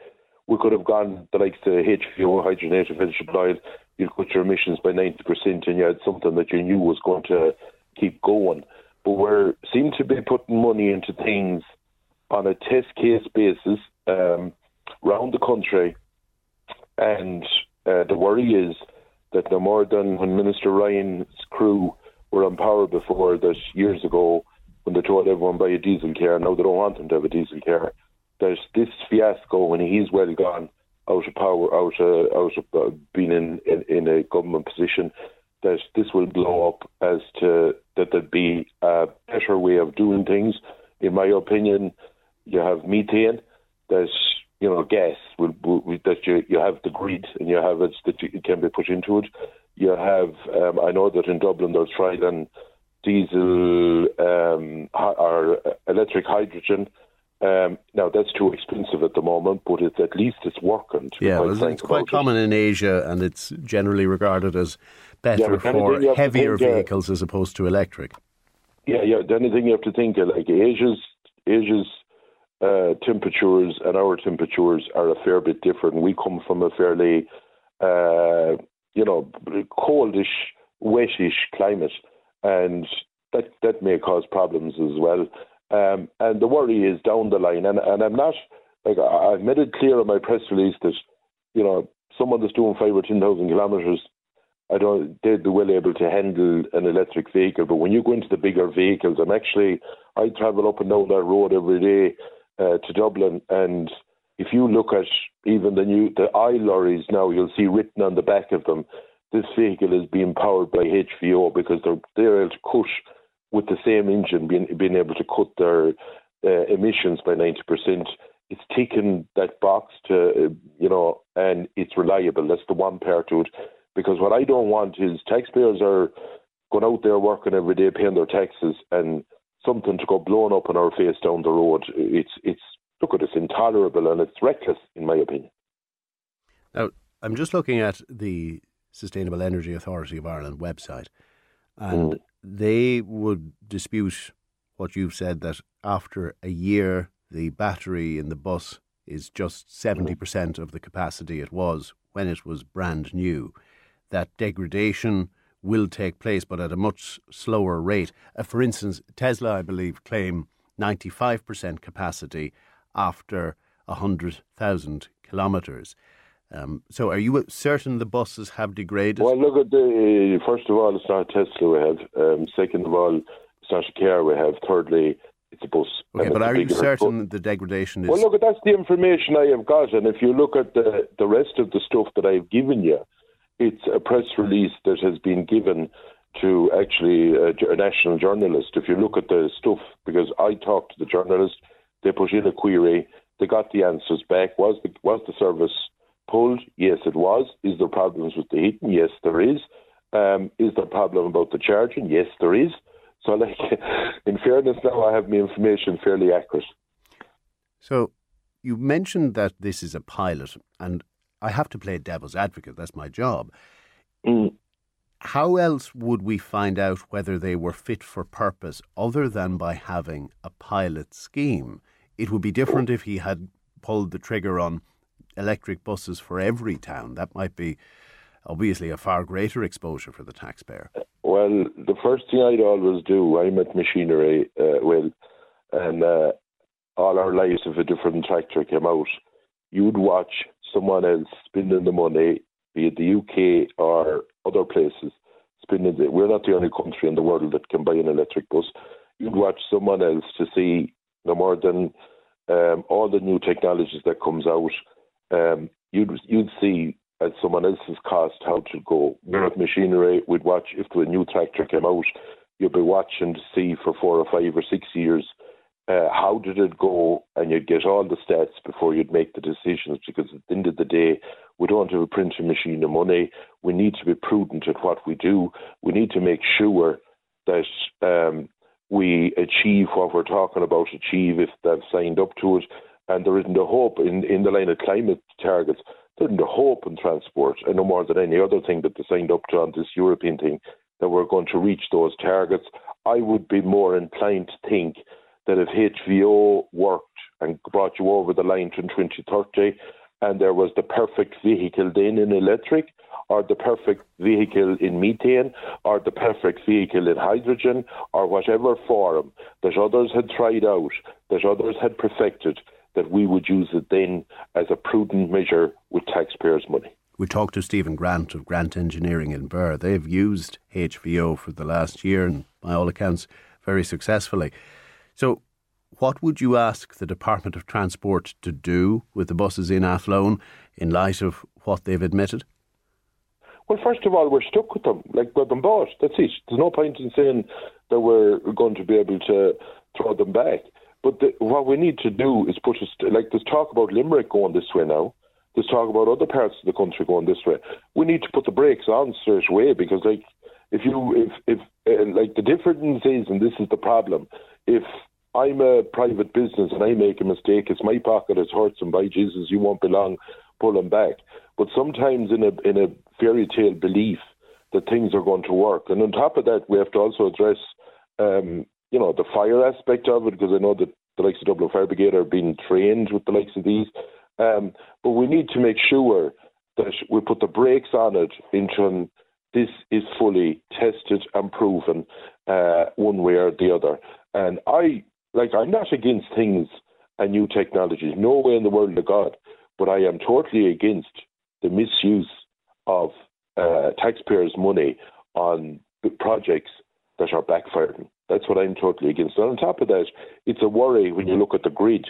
we could have gone the likes of HVO, hydrogenated vegetable oil, you'd cut your emissions by 90% and you had something that you knew was going to keep going. But we seem to be putting money into things on a test case basis um, around the country. And uh, the worry is that no more than when Minister Ryan's crew were on power before that years ago, when they told everyone buy a diesel car, now they don't want them to have a diesel car. There's this fiasco when he's well gone out of power, out of, out of uh, being in, in, in a government position, that this will blow up as to that there'd be a better way of doing things. In my opinion, you have methane, there's you know gas will, will, that you you have the grid and you have it that you, it can be put into it. You have um, I know that in Dublin they're trying diesel um, or electric hydrogen um, now that's too expensive at the moment, but it's at least it's working. yeah, well, it's quite common in Asia, and it's generally regarded as better yeah, for heavier think, uh, vehicles uh, as opposed to electric. Yeah, yeah. The only thing you have to think of, like Asia's Asia's uh, temperatures and our temperatures are a fair bit different. We come from a fairly, uh, you know, coldish, wetish climate, and that that may cause problems as well. Um, and the worry is down the line, and, and I'm not like I've made it clear in my press release that you know someone that's doing five or ten thousand kilometres, I don't they'd be well able to handle an electric vehicle. But when you go into the bigger vehicles, I'm actually I travel up and down that road every day uh, to Dublin, and if you look at even the new the i lorries now, you'll see written on the back of them, this vehicle is being powered by HVO because they're they're able to cut with the same engine being, being able to cut their uh, emissions by 90%, it's taken that box to, you know, and it's reliable. That's the one part to it. Because what I don't want is taxpayers are going out there working every day, paying their taxes, and something to go blown up in our face down the road. It's, it's look at it's intolerable and it's reckless, in my opinion. Now, I'm just looking at the Sustainable Energy Authority of Ireland website, and mm they would dispute what you've said that after a year, the battery in the bus is just 70% of the capacity it was when it was brand new. That degradation will take place, but at a much slower rate. Uh, for instance, Tesla, I believe, claim 95% capacity after 100,000 kilometres. Um, so, are you certain the buses have degraded? Well, look at the first of all, it's not a Tesla we have. Um, second of all, it's not a car we have. Thirdly, it's a bus. Okay, but are you certain that the degradation is? Well, look, that's the information I have got, and if you look at the the rest of the stuff that I've given you, it's a press release that has been given to actually a, a national journalist. If you look at the stuff, because I talked to the journalist, they put in a query, they got the answers back. Was the was the service pulled? Yes, it was. Is there problems with the heating? Yes, there is. Um, is there a problem about the charging? Yes, there is. So, like, in fairness, now I have my information fairly accurate. So, you mentioned that this is a pilot, and I have to play devil's advocate. That's my job. Mm. How else would we find out whether they were fit for purpose other than by having a pilot scheme? It would be different if he had pulled the trigger on electric buses for every town. That might be obviously a far greater exposure for the taxpayer. Well, the first thing I'd always do, I'm at machinery, uh, Will, and uh, all our lives, if a different tractor came out, you'd watch someone else spending the money, be it the UK or other places, spending it. We're not the only country in the world that can buy an electric bus. You'd watch someone else to see no more than um, all the new technologies that comes out um, you'd you'd see at someone else's cost how to go. At machinery, we'd watch if the new tractor came out, you'd be watching to see for four or five or six years uh, how did it go, and you'd get all the stats before you'd make the decisions. Because at the end of the day, we don't have a printing machine of money. We need to be prudent at what we do. We need to make sure that um, we achieve what we're talking about, achieve if they've signed up to it. And there isn't a hope in, in the line of climate targets. There isn't a hope in transport, and no more than any other thing that they signed up to on this European thing, that we're going to reach those targets. I would be more inclined to think that if HVO worked and brought you over the line to 2030, and there was the perfect vehicle then in electric, or the perfect vehicle in methane, or the perfect vehicle in hydrogen, or whatever form that others had tried out, that others had perfected, that we would use it then as a prudent measure with taxpayers' money. We talked to Stephen Grant of Grant Engineering in Birr. They've used HVO for the last year and, by all accounts, very successfully. So, what would you ask the Department of Transport to do with the buses in Athlone in light of what they've admitted? Well, first of all, we're stuck with them. Like, we've been bought. That's it. There's no point in saying that we're going to be able to throw them back. But the, what we need to do is put us, like, there's talk about Limerick going this way now. There's talk about other parts of the country going this way. We need to put the brakes on straight away because, like, if you, if, if, uh, like, the difference is, and this is the problem, if I'm a private business and I make a mistake, it's my pocket, it's hurts, and by Jesus, you won't be long pulling back. But sometimes in a in a fairy tale belief that things are going to work, and on top of that, we have to also address, um, you know, the fire aspect of it because I know that the likes of Dublin Fire Brigade are being trained with the likes of these. Um, but we need to make sure that we put the brakes on it into this is fully tested and proven uh, one way or the other. And I like I'm not against things and new technologies, no way in the world of God, but I am totally against the misuse of uh, taxpayers' money on projects that are backfiring. That's what I'm totally against. And on top of that, it's a worry when you look at the grid.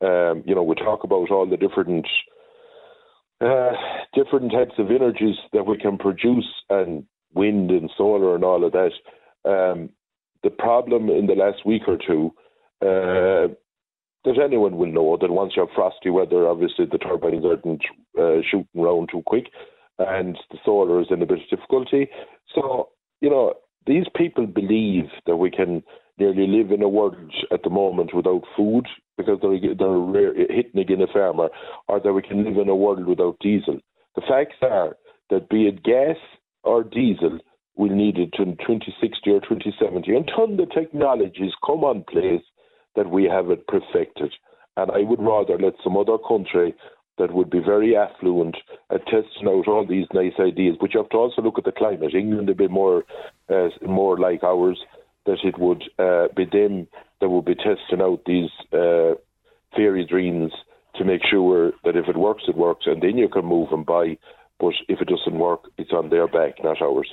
Um, you know, we talk about all the different uh, different types of energies that we can produce, and wind and solar and all of that. Um, the problem in the last week or two uh, that anyone will know that once you have frosty weather, obviously the turbines aren't uh, shooting round too quick, and the solar is in a bit of difficulty. So you know these people believe that we can nearly live in a world at the moment without food because they're they're hitting again a farmer, or that we can live in a world without diesel. The facts are that be it gas or diesel, we'll need it in 2060 or 2070 And until the technologies come on place that we have it perfected. And I would rather let some other country that would be very affluent at testing out all these nice ideas. But you have to also look at the climate. England a bit more, uh, more like ours. That it would uh, be them that would be testing out these uh, fairy dreams to make sure that if it works, it works, and then you can move and buy. But if it doesn't work, it's on their back, not ours.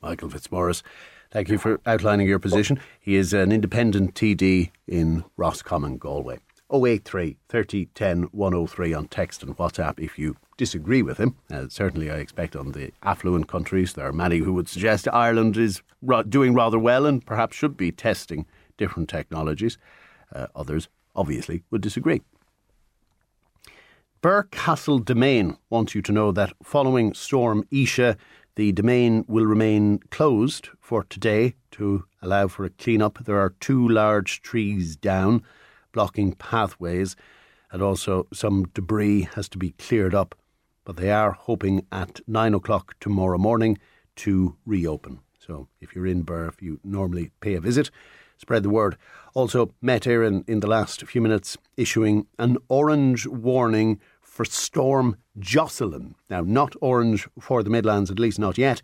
Michael Fitzmaurice. Thank you for outlining your position. He is an independent TD in Roscommon, Galway. 083 30 10 103 on text and WhatsApp if you disagree with him. Uh, certainly, I expect on the affluent countries, there are many who would suggest Ireland is ra- doing rather well and perhaps should be testing different technologies. Uh, others, obviously, would disagree. Birr Castle Domain wants you to know that following Storm Isha, the domain will remain closed for today to allow for a clean-up. There are two large trees down, blocking pathways, and also some debris has to be cleared up. But they are hoping at nine o'clock tomorrow morning to reopen. So if you're in Birr, if you normally pay a visit, spread the word. Also, Met Éireann in the last few minutes issuing an orange warning for Storm Jocelyn. Now, not orange for the Midlands, at least not yet,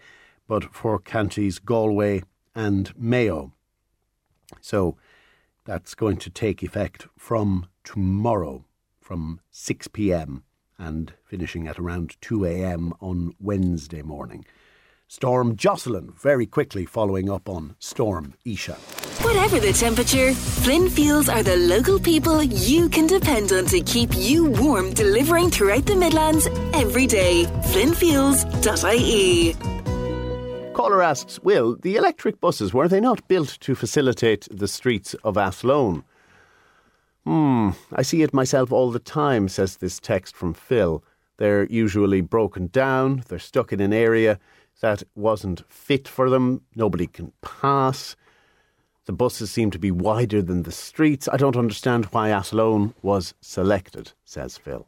but for counties Galway and Mayo. So that's going to take effect from tomorrow, from 6 pm, and finishing at around 2 am on Wednesday morning. Storm Jocelyn, very quickly following up on Storm Isha. Whatever the temperature, Flynn Fuels are the local people you can depend on to keep you warm, delivering throughout the Midlands every day. FlynnFuels.ie. Caller asks, Will, the electric buses, were they not built to facilitate the streets of Athlone? Hmm, I see it myself all the time, says this text from Phil. They're usually broken down, they're stuck in an area that wasn't fit for them, nobody can pass. The buses seem to be wider than the streets. I don't understand why Athlone was selected, says Phil.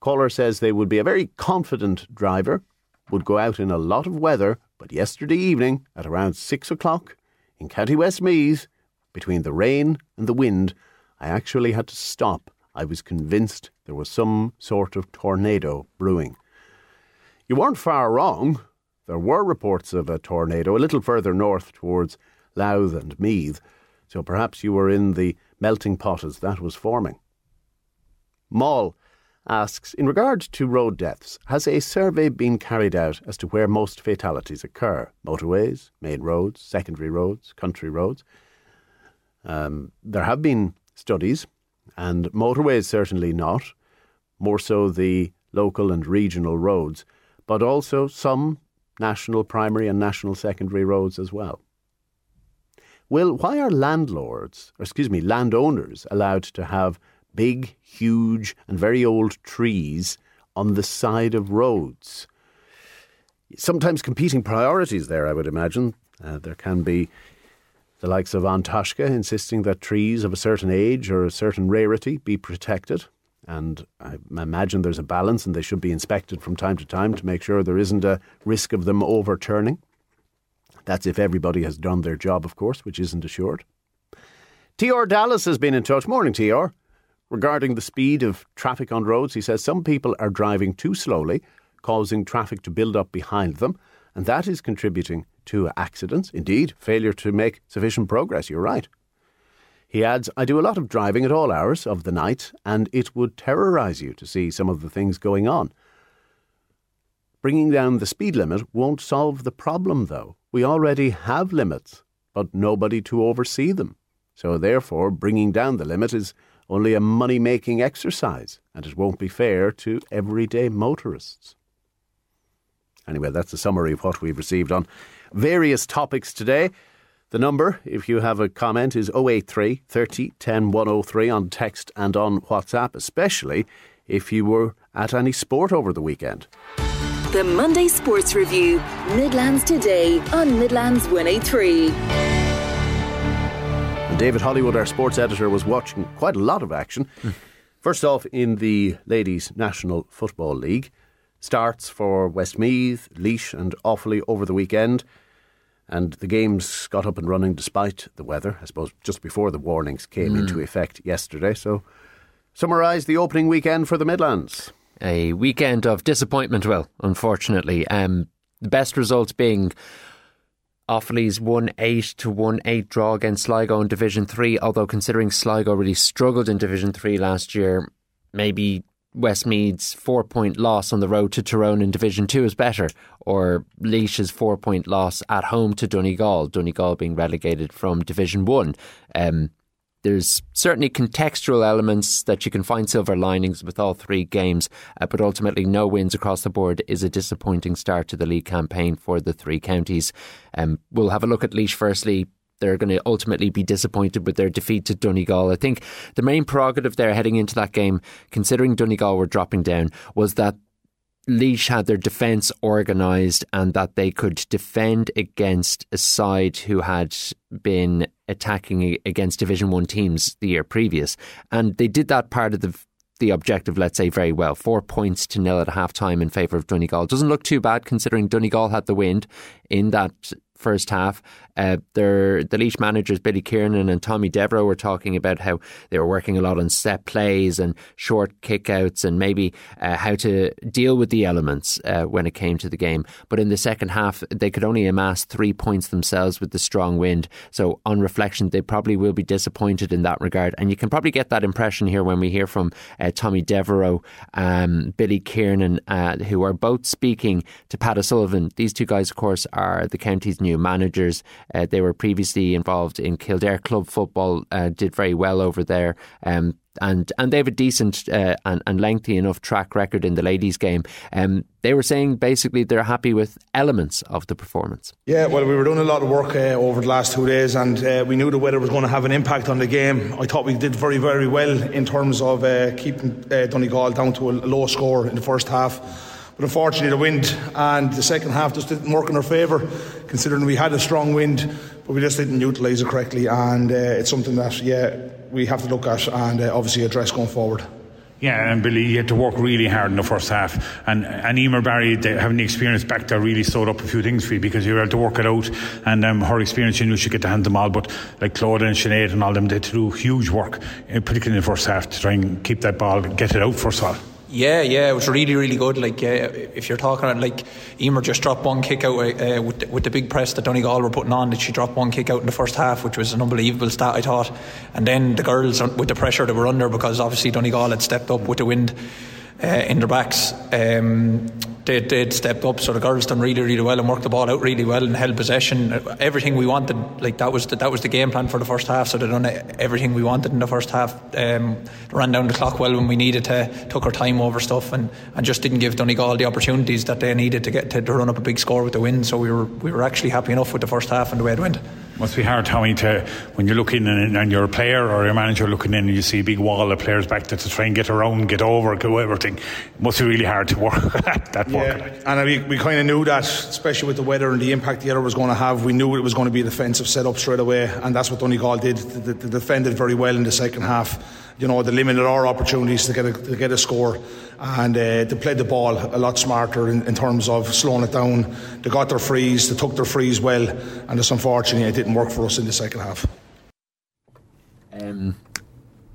Caller says they would be a very confident driver, would go out in a lot of weather, but yesterday evening at around six o'clock in County Westmeath, between the rain and the wind, I actually had to stop. I was convinced there was some sort of tornado brewing. You weren't far wrong. There were reports of a tornado a little further north towards Louth and Meath, so perhaps you were in the melting pot as that was forming. Moll asks In regard to road deaths, has a survey been carried out as to where most fatalities occur? Motorways, main roads, secondary roads, country roads? Um, there have been studies, and motorways certainly not, more so the local and regional roads but also some national primary and national secondary roads as well. Well, why are landlords, or excuse me, landowners allowed to have big, huge, and very old trees on the side of roads? Sometimes competing priorities there, I would imagine. Uh, there can be the likes of An Taisce insisting that trees of a certain age or a certain rarity be protected. And I imagine there's a balance and they should be inspected from time to time to make sure there isn't a risk of them overturning. That's if everybody has done their job, of course, which isn't assured. T.R. Dallas has been in touch. Morning, T.R. Regarding the speed of traffic on roads, he says some people are driving too slowly, causing traffic to build up behind them, and that is contributing to accidents. Indeed, failure to make sufficient progress. You're right. He adds, I do a lot of driving at all hours of the night, and it would terrorise you to see some of the things going on. Bringing down the speed limit won't solve the problem, though. We already have limits, but nobody to oversee them. So, therefore, bringing down the limit is only a money making exercise, and it won't be fair to everyday motorists. Anyway, that's a summary of what we've received on various topics today. The number, if you have a comment, is 083 30 10 103 on text and on WhatsApp, especially if you were at any sport over the weekend. The Monday Sports Review, Midlands Today on Midlands 103. And David Hollywood, our sports editor, was watching quite a lot of action. First off, in the Ladies National Football League, starts for Westmeath, Laois, and Offaly over the weekend and the games got up and running despite the weather, I suppose, just before the warnings came mm. into effect yesterday. So, summarise the opening weekend for the Midlands. A weekend of disappointment, well, unfortunately. Um, the best results being Offaly's 1 8 to 1 8 draw against Sligo in Division 3, although considering Sligo really struggled in Division 3 last year, maybe Westmeath's four point loss on the road to Tyrone in Division 2 is better, or Laois's four point loss at home to Donegal, Donegal being relegated from Division 1. Um, there's certainly contextual elements that you can find silver linings with all three games, uh, but ultimately no wins across the board is a disappointing start to the league campaign for the three counties. Um, we'll have a look at Laois firstly they're going to ultimately be disappointed with their defeat to Donegal. I think the main prerogative there heading into that game, considering Donegal were dropping down, was that Laois had their defence organised and that they could defend against a side who had been attacking against Division 1 teams the year previous. And they did that part of the the objective, let's say, very well. Four points to nil at half time in favour of Donegal. Doesn't look too bad considering Donegal had the wind in that first half. Uh, their, the Laois managers, Billy Kiernan and Tommy Devereux, were talking about how they were working a lot on set plays and short kickouts and maybe uh, how to deal with the elements uh, when it came to the game. But in the second half, they could only amass three points themselves with the strong wind. So, on reflection, they probably will be disappointed in that regard. And you can probably get that impression here when we hear from uh, Tommy Devereux, um, Billy Kiernan, uh, who are both speaking to Pat O'Sullivan. These two guys, of course, are the county's new managers. Uh, they were previously involved in Kildare club football, uh, did very well over there. Um, and and they have a decent uh, and, and lengthy enough track record in the ladies' game. Um, they were saying basically they're happy with elements of the performance. Yeah, well, we were doing a lot of work uh, over the last two days, and uh, we knew the weather was going to have an impact on the game. I thought we did very, very well in terms of uh, keeping uh, Donegal down to a low score in the first half. But unfortunately, the wind and the second half just didn't work in our favour, considering we had a strong wind, but we just didn't utilise it correctly. And uh, it's something that, yeah, we have to look at and uh, obviously address going forward. Yeah, and Billy, you had to work really hard in the first half. And and Emer Barry, having the experience back there, really sewed up a few things for you because you were able to work it out. And um, her experience, you knew she could hand them all. But like Claude and Sinead and all them, they had to do huge work, uh, particularly in the first half, to try and keep that ball, get it out first of all. Yeah, yeah, it was really, really good. Like, uh, if you're talking about like Emer just dropped one kick out uh, with, the, with the big press that Donegal were putting on, that she dropped one kick out in the first half, which was an unbelievable stat, I thought. And then the girls with the pressure they were under because obviously Donegal had stepped up with the wind uh, in their backs. Um, they, they'd stepped up, so the girls done really, really well and worked the ball out really well and held possession. Everything we wanted, like that was the, that was the game plan for the first half. So they done everything we wanted in the first half. Um, ran down the clock well when we needed to, took our time over stuff, and, and just didn't give Donegal the opportunities that they needed to get to, to run up a big score with the win. So we were we were actually happy enough with the first half and the way it went must be hard, Tommy, to when you're looking and, and you're a player or a manager looking in and you see a big wall of players back there to try and get around, get over, go everything. Must be really hard to work that yeah. And we, we kind of knew that, especially with the weather and the impact the other was going to have. We knew it was going to be a defensive setup straight away, and that's what Donegal did. They, they defended very well in the second half you know, they limited our opportunities to get a, to get a score. And uh, they played the ball a lot smarter in, in, terms of slowing it down. They got their frees, they took their frees well, and it's unfortunately it didn't work for us in the second half. Um,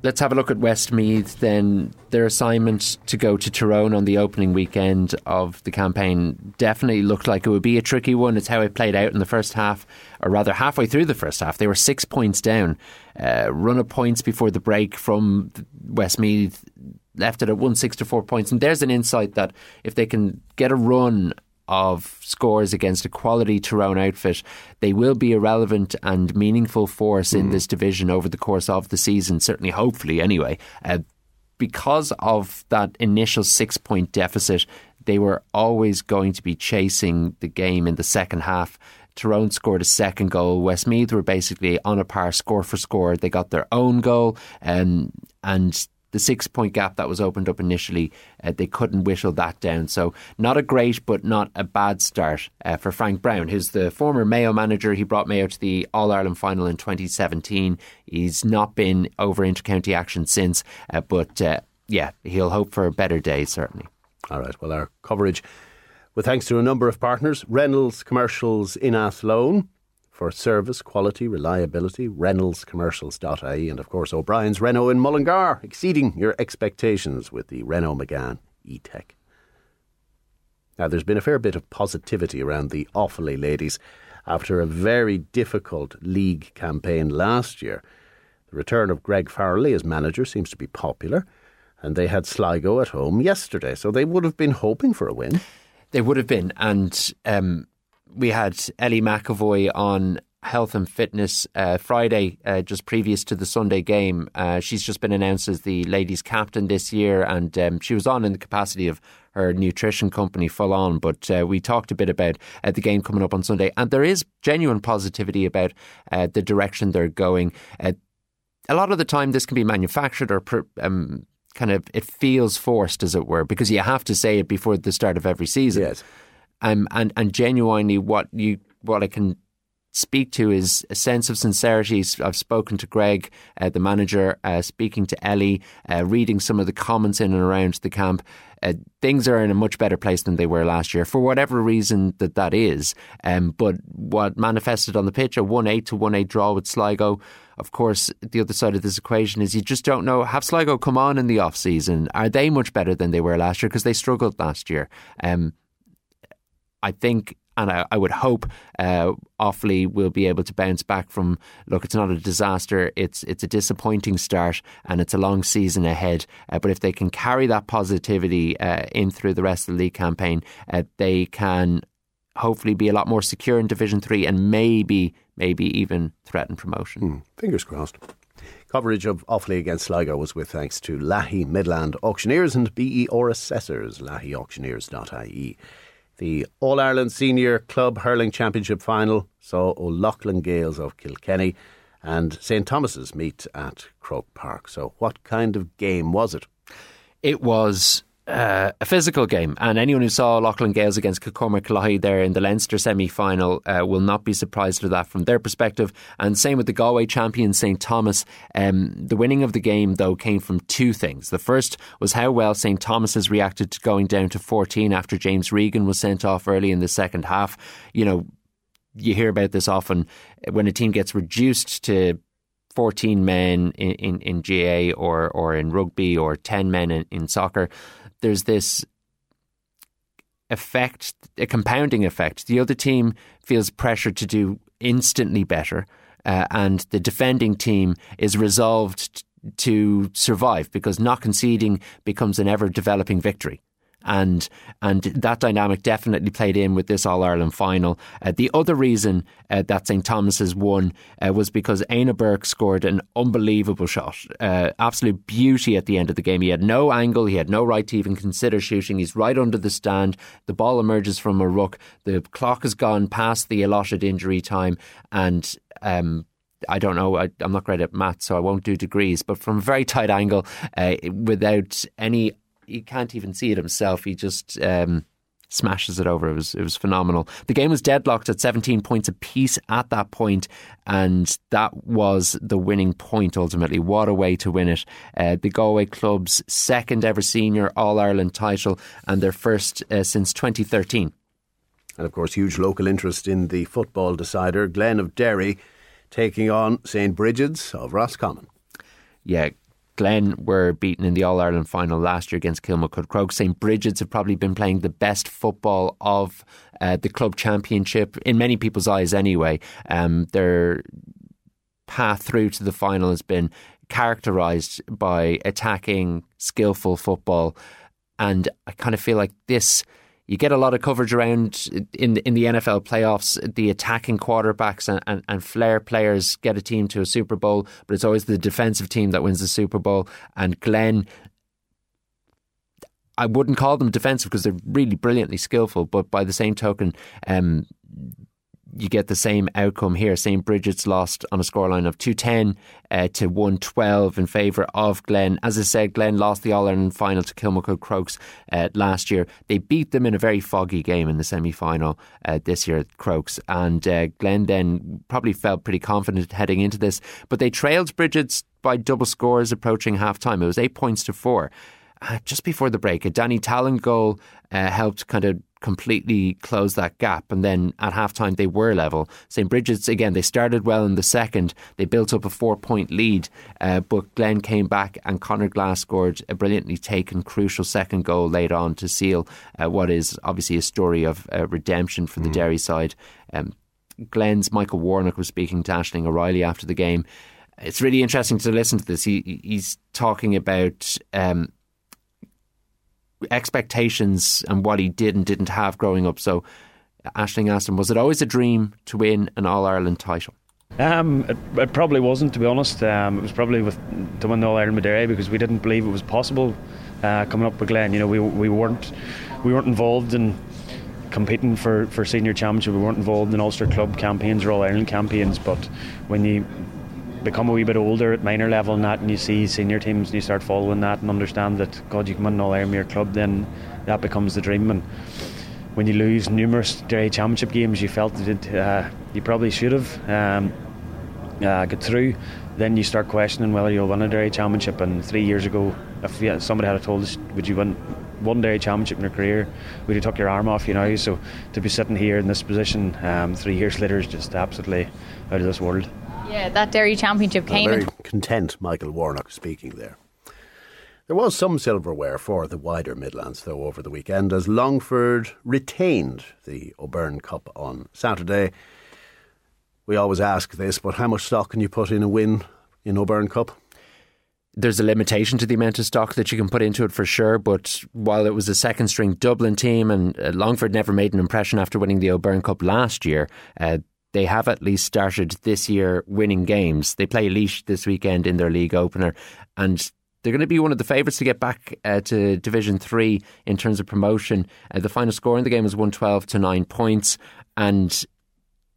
let's have a look at Westmeath then. Their assignment to go to Tyrone on the opening weekend of the campaign definitely looked like it would be a tricky one. It's how it played out in the first half, or rather halfway through the first half. They were six points down, uh, run of points before the break from Westmeath left it at 164 points. And there's an insight that if they can get a run of scores against a quality Tyrone outfit, they will be a relevant and meaningful force mm. in this division over the course of the season, certainly, hopefully, anyway. Uh, because of that initial six point deficit, they were always going to be chasing the game in the second half. Tyrone scored a second goal. Westmeath were basically on a par, score for score. They got their own goal, um, and the six point gap that was opened up initially, uh, they couldn't whittle that down. So, not a great but not a bad start uh, for Frank Browne, who's the former Mayo manager. He brought Mayo to the All Ireland final in 2017. He's not been over intercounty action since, uh, but uh, yeah, he'll hope for a better day, certainly. All right, well, our coverage, with thanks to a number of partners Reynolds Commercials in Athlone for service, quality, reliability, reynoldscommercials.ie, and of course O'Brien's Renault in Mullingar, exceeding your expectations with the Renault Megane E-Tech. Now, there's been a fair bit of positivity around the Offaly ladies after a very difficult league campaign last year. The return of Greg Farrelly as manager seems to be popular, and they had Sligo at home yesterday, so they would have been hoping for a win. They would have been, and um, we had Ellie McAvoy on health and fitness uh, Friday, uh, just previous to the Sunday game. Uh, she's just been announced as the ladies' captain this year, and um, she was on in the capacity of her nutrition company, Full On. But uh, we talked a bit about uh, the game coming up on Sunday, and there is genuine positivity about uh, the direction they're going. a lot of the time, this can be manufactured or. Um, kind of, it feels forced, as it were, because you have to say it before the start of every season. Yes um, and and genuinely what you what I can speak to is a sense of sincerity. I've spoken to Greg, uh, the manager, uh, speaking to Ellie, uh, reading some of the comments in and around the camp. Uh, things are in a much better place than they were last year, for whatever reason that that is. Um, but what manifested on the pitch, a one eight to one eight draw with Sligo. Of course, the other side of this equation is you just don't know. Have Sligo come on in the off season? Are they much better than they were last year? Because they struggled last year. Um, I think and I, I, would hope uh, Offaly will be able to bounce back from. Look, it's not a disaster. It's it's a disappointing start, and it's a long season ahead. Uh, but if they can carry that positivity uh, in through the rest of the league campaign, uh, they can hopefully be a lot more secure in Division 3 and maybe, maybe even threaten promotion. Hmm. Fingers crossed. Coverage of Offaly against Sligo was with thanks to Lahey Midland Auctioneers and BER Assessors, laheyauctioneers.ie. The All Ireland Senior Club Hurling Championship final saw O'Loughlin Gaels of Kilkenny and St Thomas's meet at Croke Park. So, what kind of game was it? It was uh, a physical game, and anyone who saw Loughlin Gaels against Kilcormac Killoughey there in the Leinster semi final uh, will not be surprised with that from their perspective. And same with the Galway champion St Thomas. Um, the winning of the game, though, came from two things. The first was how well St Thomas has reacted to going down to 14 after James Regan was sent off early in the second half. You know, you hear about this often when a team gets reduced to 14 men in, in, in GAA or, or in rugby or 10 men in, in soccer there's this effect, a compounding effect. The other team feels pressure to do instantly better, uh, and the defending team is resolved to survive because not conceding becomes an ever developing victory and and that dynamic definitely played in with this All Ireland final. Uh, the other reason uh, that St Thomas's won uh, was because Éanna Burke scored an unbelievable shot, uh, absolute beauty at the end of the game. He had no angle, he had no right to even consider shooting. He's right under the stand. The ball emerges from a ruck. The clock has gone past the allotted injury time, and um, I don't know. I, am not great at maths, so I won't do degrees. But from a very tight angle, uh, without any he can't even see it himself. He just um, smashes it over. It was it was phenomenal. The game was deadlocked at 17 points apiece at that point, and that was the winning point ultimately. What a way to win it! Uh, the Galway club's second ever senior All Ireland title and their first uh, since 2013. And of course, huge local interest in the football decider, Glen of Derry, taking on St Brigid's of Roscommon. Yeah, Glen were beaten in the All Ireland final last year against Kilmacud Croke. St Brigid's have probably been playing the best football of uh, the club championship in many people's eyes. Anyway, um, their path through to the final has been characterised by attacking, skillful football, and I kind of feel like this you get a lot of coverage around in in the NFL playoffs. The attacking quarterbacks and, and, and, flair players get a team to a Super Bowl, but it's always the defensive team that wins the Super Bowl. And Glen, I wouldn't call them defensive because they're really brilliantly skillful, but by the same token, um, you get the same outcome here. St. Brigid's lost on a scoreline of 210 uh, to 112 in favour of Glen. As I said, Glen lost the All Ireland final to Kilmacud Crokes uh, last year. They beat them in a very foggy game in the semi final uh, this year at Crokes. And uh, Glen then probably felt pretty confident heading into this. But they trailed Brigid's by double scores approaching half time. It was eight points to four. Uh, just before the break, a Danny Tallon goal uh, helped kind of completely close that gap. And then at halftime, they were level. St. Brigid's, again, they started well in the second. They built up a four point lead, uh, but Glen came back and Conor Glass scored a brilliantly taken, crucial second goal late on to seal uh, what is obviously a story of uh, redemption for the mm. Derry side. Um, Glen's Michael Warnock was speaking to Ashling O'Reilly after the game. It's really interesting to listen to this. He, he's talking about um, expectations and what he did and didn't have growing up. So, Ashling asked him, was it always a dream to win an All Ireland title? Um, it, it, probably wasn't, to be honest. Um, it was probably with to win the All Ireland Madeira because we didn't believe it was possible. Uh, coming up with Glen, you know, we we weren't we weren't involved in competing for, for senior championship. We weren't involved in Ulster club campaigns or All Ireland campaigns. But when you become a wee bit older at minor level and that, and you see senior teams and you start following that and understand that God, you can win an All Ireland club, then that becomes the dream. And when you lose numerous Derry Championship games, you felt that uh, you probably should have um, uh, got through. Then you start questioning whether you'll win a Derry Championship. And three years ago, if somebody had told us, would you win one Derry Championship in your career, would you took your arm off you know? So to be sitting here in this position um, three years later is just absolutely out of this world. Yeah, that Derry Championship came. very content, Michael Warnock speaking there. There was some silverware for the wider Midlands, though, over the weekend as Longford retained the O'Byrne Cup on Saturday. We always ask this, but how much stock can you put in a win in O'Byrne Cup? there's a limitation to the amount of stock that you can put into it for sure. But while it was a second string Dublin team and uh, Longford never made an impression after winning the O'Byrne Cup last year, uh, they have at least started this year winning games. They play Laois this weekend in their league opener, and they're going to be one of the favourites to get back uh, to Division Three in terms of promotion. Uh, the final score in the game was one twelve to nine points, and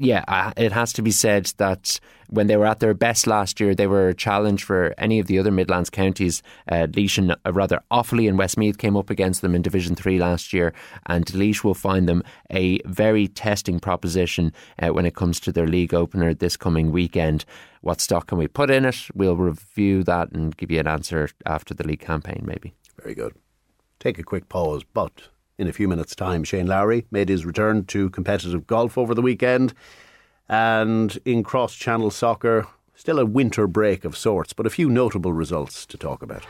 yeah, uh, it has to be said that when they were at their best last year, they were a challenge for any of the other Midlands counties. Uh, Laois and uh, rather Offaly and Westmeath came up against them in Division Three last year, and Laois will find them a very testing proposition uh, when it comes to their league opener this coming weekend. What stock can we put in it? We'll review that and give you an answer after the league campaign, maybe. Very good. Take a quick pause, but in a few minutes' time, Shane Lowry made his return to competitive golf over the weekend. And in cross channel soccer, still a winter break of sorts, but a few notable results to talk about.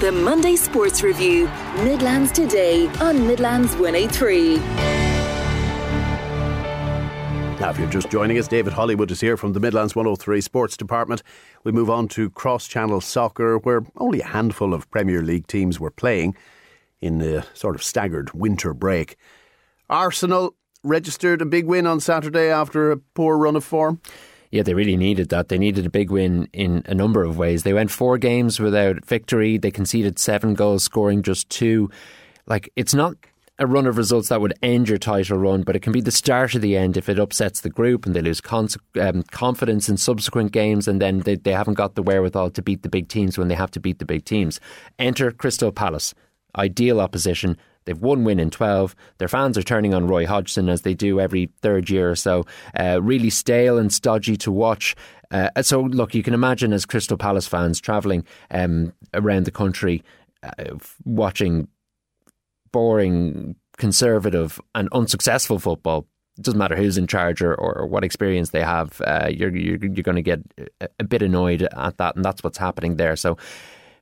The Monday Sports Review, Midlands Today on Midlands 103. Now, if you're just joining us, David Hollywood is here from the Midlands 103 Sports Department. We move on to cross channel soccer, where only a handful of Premier League teams were playing in the sort of staggered winter break. Arsenal registered a big win on Saturday after a poor run of form. Yeah, they really needed that. They needed a big win in a number of ways. They went four games without victory. They conceded seven goals, scoring just two. Like, it's not a run of results that would end your title run, but it can be the start of the end if it upsets the group and they lose con- um, confidence in subsequent games and then they, they haven't got the wherewithal to beat the big teams when they have to beat the big teams. Enter Crystal Palace ideal opposition. They've won one win in 12. Their fans are turning on Roy Hodgson as they do every third year or so. Uh, really stale and stodgy to watch. Uh, so, look, you can imagine as Crystal Palace fans travelling um, around the country uh, watching boring, conservative, and unsuccessful football. It doesn't matter who's in charge or, or what experience they have. Uh, you're you're, you're going to get a bit annoyed at that, and that's what's happening there. So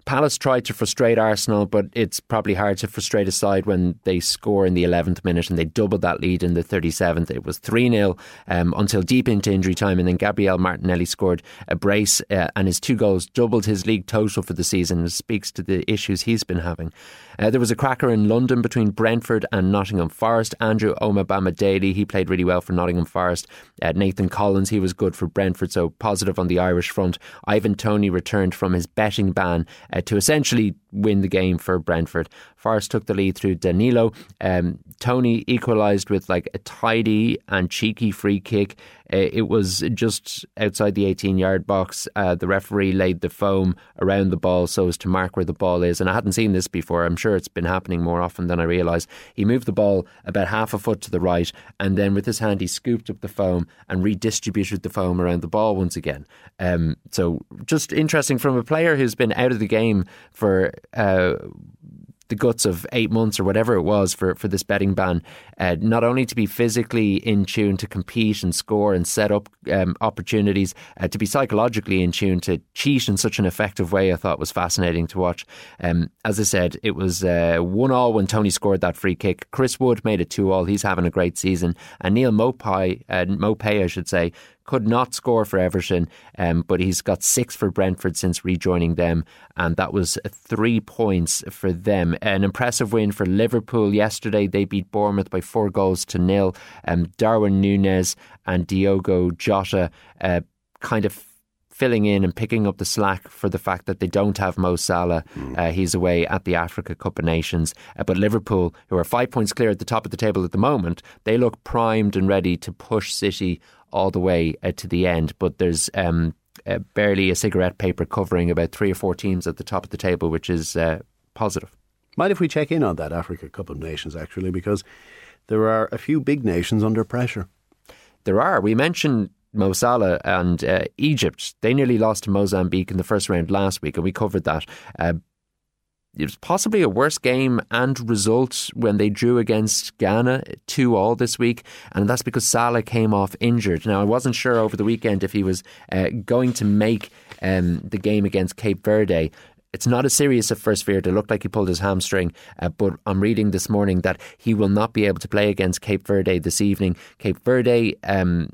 Palace tried to frustrate Arsenal, but it's probably hard to frustrate a side when they score in the 11th minute and they doubled that lead in the 37th. It was 3 0 um, until deep into injury time, and then Gabriel Martinelli scored a brace, uh, and his two goals doubled his league total for the season. Speaks to the issues he's been having. Uh, there was a cracker in London between Brentford and Nottingham Forest. Andrew Omobamidele, he played really well for Nottingham Forest. Uh, Nathan Collins, he was good for Brentford, so positive on the Irish front. Ivan Toney returned from his betting ban uh, to essentially win the game for Brentford. Forest took the lead through Danilo. Um, Toney equalised with like a tidy and cheeky free kick. Uh, it was just outside the 18 yard box. Uh, the referee laid the foam around the ball so as to mark where the ball is. And I hadn't seen this before. I'm sure it's been happening more often than I realise. He moved the ball about half a foot to the right, and then with his hand, he scooped up the foam and redistributed the foam around the ball once again. Um, so just interesting from a player who's been out of the game for. Uh, the guts of eight months or whatever it was for, for this betting ban, uh, not only to be physically in tune to compete and score and set up um, opportunities, uh, to be psychologically in tune to cheat in such an effective way, I thought was fascinating to watch. Um, as I said, it was uh, one all when Toney scored that free kick. Chris Wood made it two all. He's having a great season, and Neal Maupay, uh, Maupay, I should say, could not score for Everton, um, but he's got six for Brentford since rejoining them, and that was three points for them. An impressive win for Liverpool yesterday. They beat Bournemouth by four goals to nil. Um, Darwin Nunez and Diogo Jota uh, kind of filling in and picking up the slack for the fact that they don't have Mo Salah. Uh, he's away at the Africa Cup of Nations. Uh, but Liverpool, who are five points clear at the top of the table at the moment, they look primed and ready to push City all the way uh, to the end. But there's um, uh, barely a cigarette paper covering about three or four teams at the top of the table, which is uh, positive. Mind if we check in on that Africa Cup of Nations, actually, because there are a few big nations under pressure. There are. We mentioned Mo Salah and uh, Egypt. They nearly lost to Mozambique in the first round last week, and we covered that. Uh, it was possibly a worse game and result when they drew against Ghana 2 all this week, and that's because Salah came off injured. Now, I wasn't sure over the weekend if he was uh, going to make um, the game against Cape Verde. It's not as serious at first feared. It looked like he pulled his hamstring, uh, but I'm reading this morning that he will not be able to play against Cape Verde this evening. Cape Verde, um,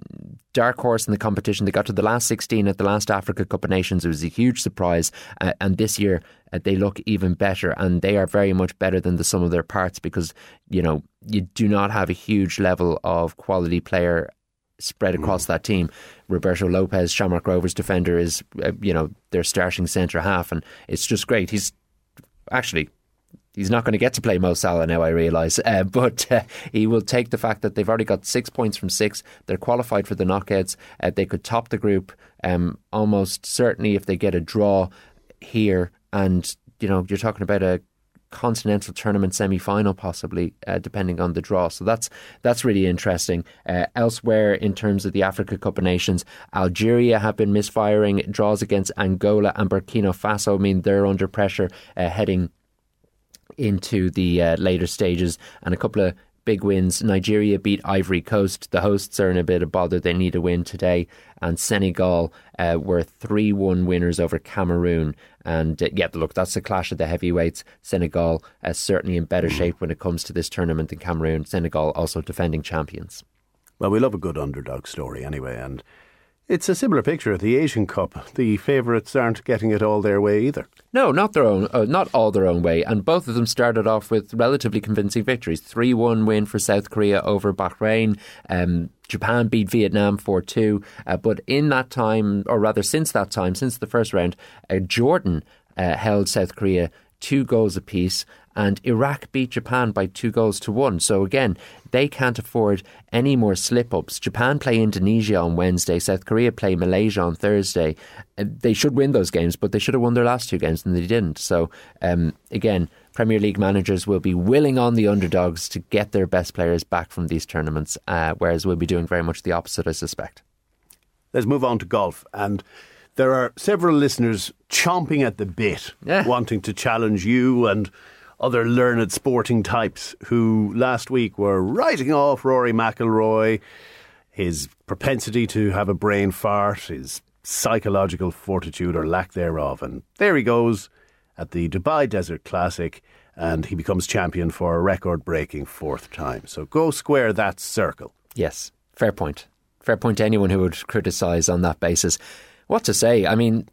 dark horse in the competition. They got to the last 16 at the last Africa Cup of Nations. It was a huge surprise, uh, and this year uh, they look even better, and they are very much better than the sum of their parts because you know you do not have a huge level of quality player spread across mm. that team. Roberto Lopes, Shamrock Rovers defender, is uh, you know their starting centre half, and it's just great. He's actually he's not going to get to play Mo Salah now. I realise, uh, but uh, he will take the fact that they've already got six points from six. They're qualified for the knockouts. Uh, they could top the group um, almost certainly if they get a draw here. And you know, you're talking about a continental tournament semi final, possibly, uh, depending on the draw. So that's that's really interesting. Uh, elsewhere, in terms of the Africa Cup of Nations, Algeria have been misfiring. Draws against Angola and Burkina Faso mean they're under pressure uh, heading into the uh, later stages, and a couple of big wins. Nigeria beat Ivory Coast. The hosts are in a bit of bother. They need a win today. And Senegal uh, were 3 1 winners over Cameroon. And uh, yeah, look, that's the clash of the heavyweights. Senegal uh, certainly in better shape when it comes to this tournament than Cameroon. Senegal also defending champions. Well, we love a good underdog story anyway. And it's a similar picture at the Asian Cup. The favourites aren't getting it all their way either. No, not their own, uh, not all their own way. And both of them started off with relatively convincing victories. Three one win for South Korea over Bahrain. Um, Japan beat Vietnam 4 2. Uh, but in that time, or rather since that time, since the first round, uh, Jordan uh, held South Korea two goals apiece and Iraq beat Japan by two goals to one. So again, they can't afford any more slip ups. Japan play Indonesia on Wednesday, South Korea play Malaysia on Thursday. Uh, they should win those games, but they should have won their last two games and they didn't. So um, again, Premier League managers will be willing on the underdogs to get their best players back from these tournaments, uh, whereas we'll be doing very much the opposite, I suspect. Let's move on to golf and there are several listeners chomping at the bit, yeah. wanting to challenge you and other learned sporting types who last week were writing off Rory McIlroy, his propensity to have a brain fart, his psychological fortitude or lack thereof. And there he goes at the Dubai Desert Classic, and he becomes champion for a record breaking fourth time. So go square that circle. Yes, fair point. Fair point to anyone who would criticise on that basis. What to say? I mean,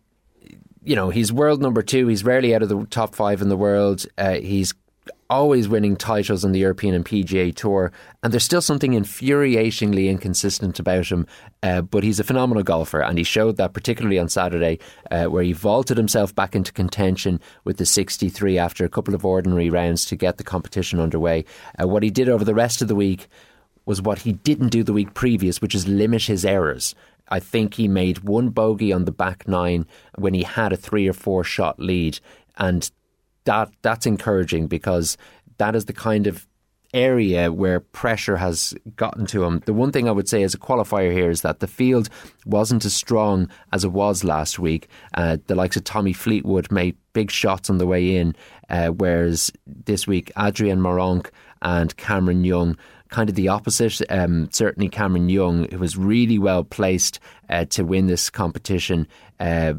you know, he's world number two. He's rarely out of the top five in the world. Uh, he's always winning titles on the European and PGA Tour, and there's still something infuriatingly inconsistent about him. Uh, but he's a phenomenal golfer, and he showed that particularly on Saturday, uh, where he vaulted himself back into contention with the 63 after a couple of ordinary rounds to get the competition underway. Uh, what he did over the rest of the week was what he didn't do the week previous, which is limit his errors. I think he made one bogey on the back nine when he had a three or four shot lead, and that that's encouraging because that is the kind of area where pressure has gotten to him. The one thing I would say as a qualifier here is that the field wasn't as strong as it was last week. Uh, the likes of Tommy Fleetwood made big shots on the way in, uh, whereas this week Adrian Meronk and Cameron Young kind of the opposite. Um, certainly, Cameron Young, who was really well placed uh, to win this competition, uh,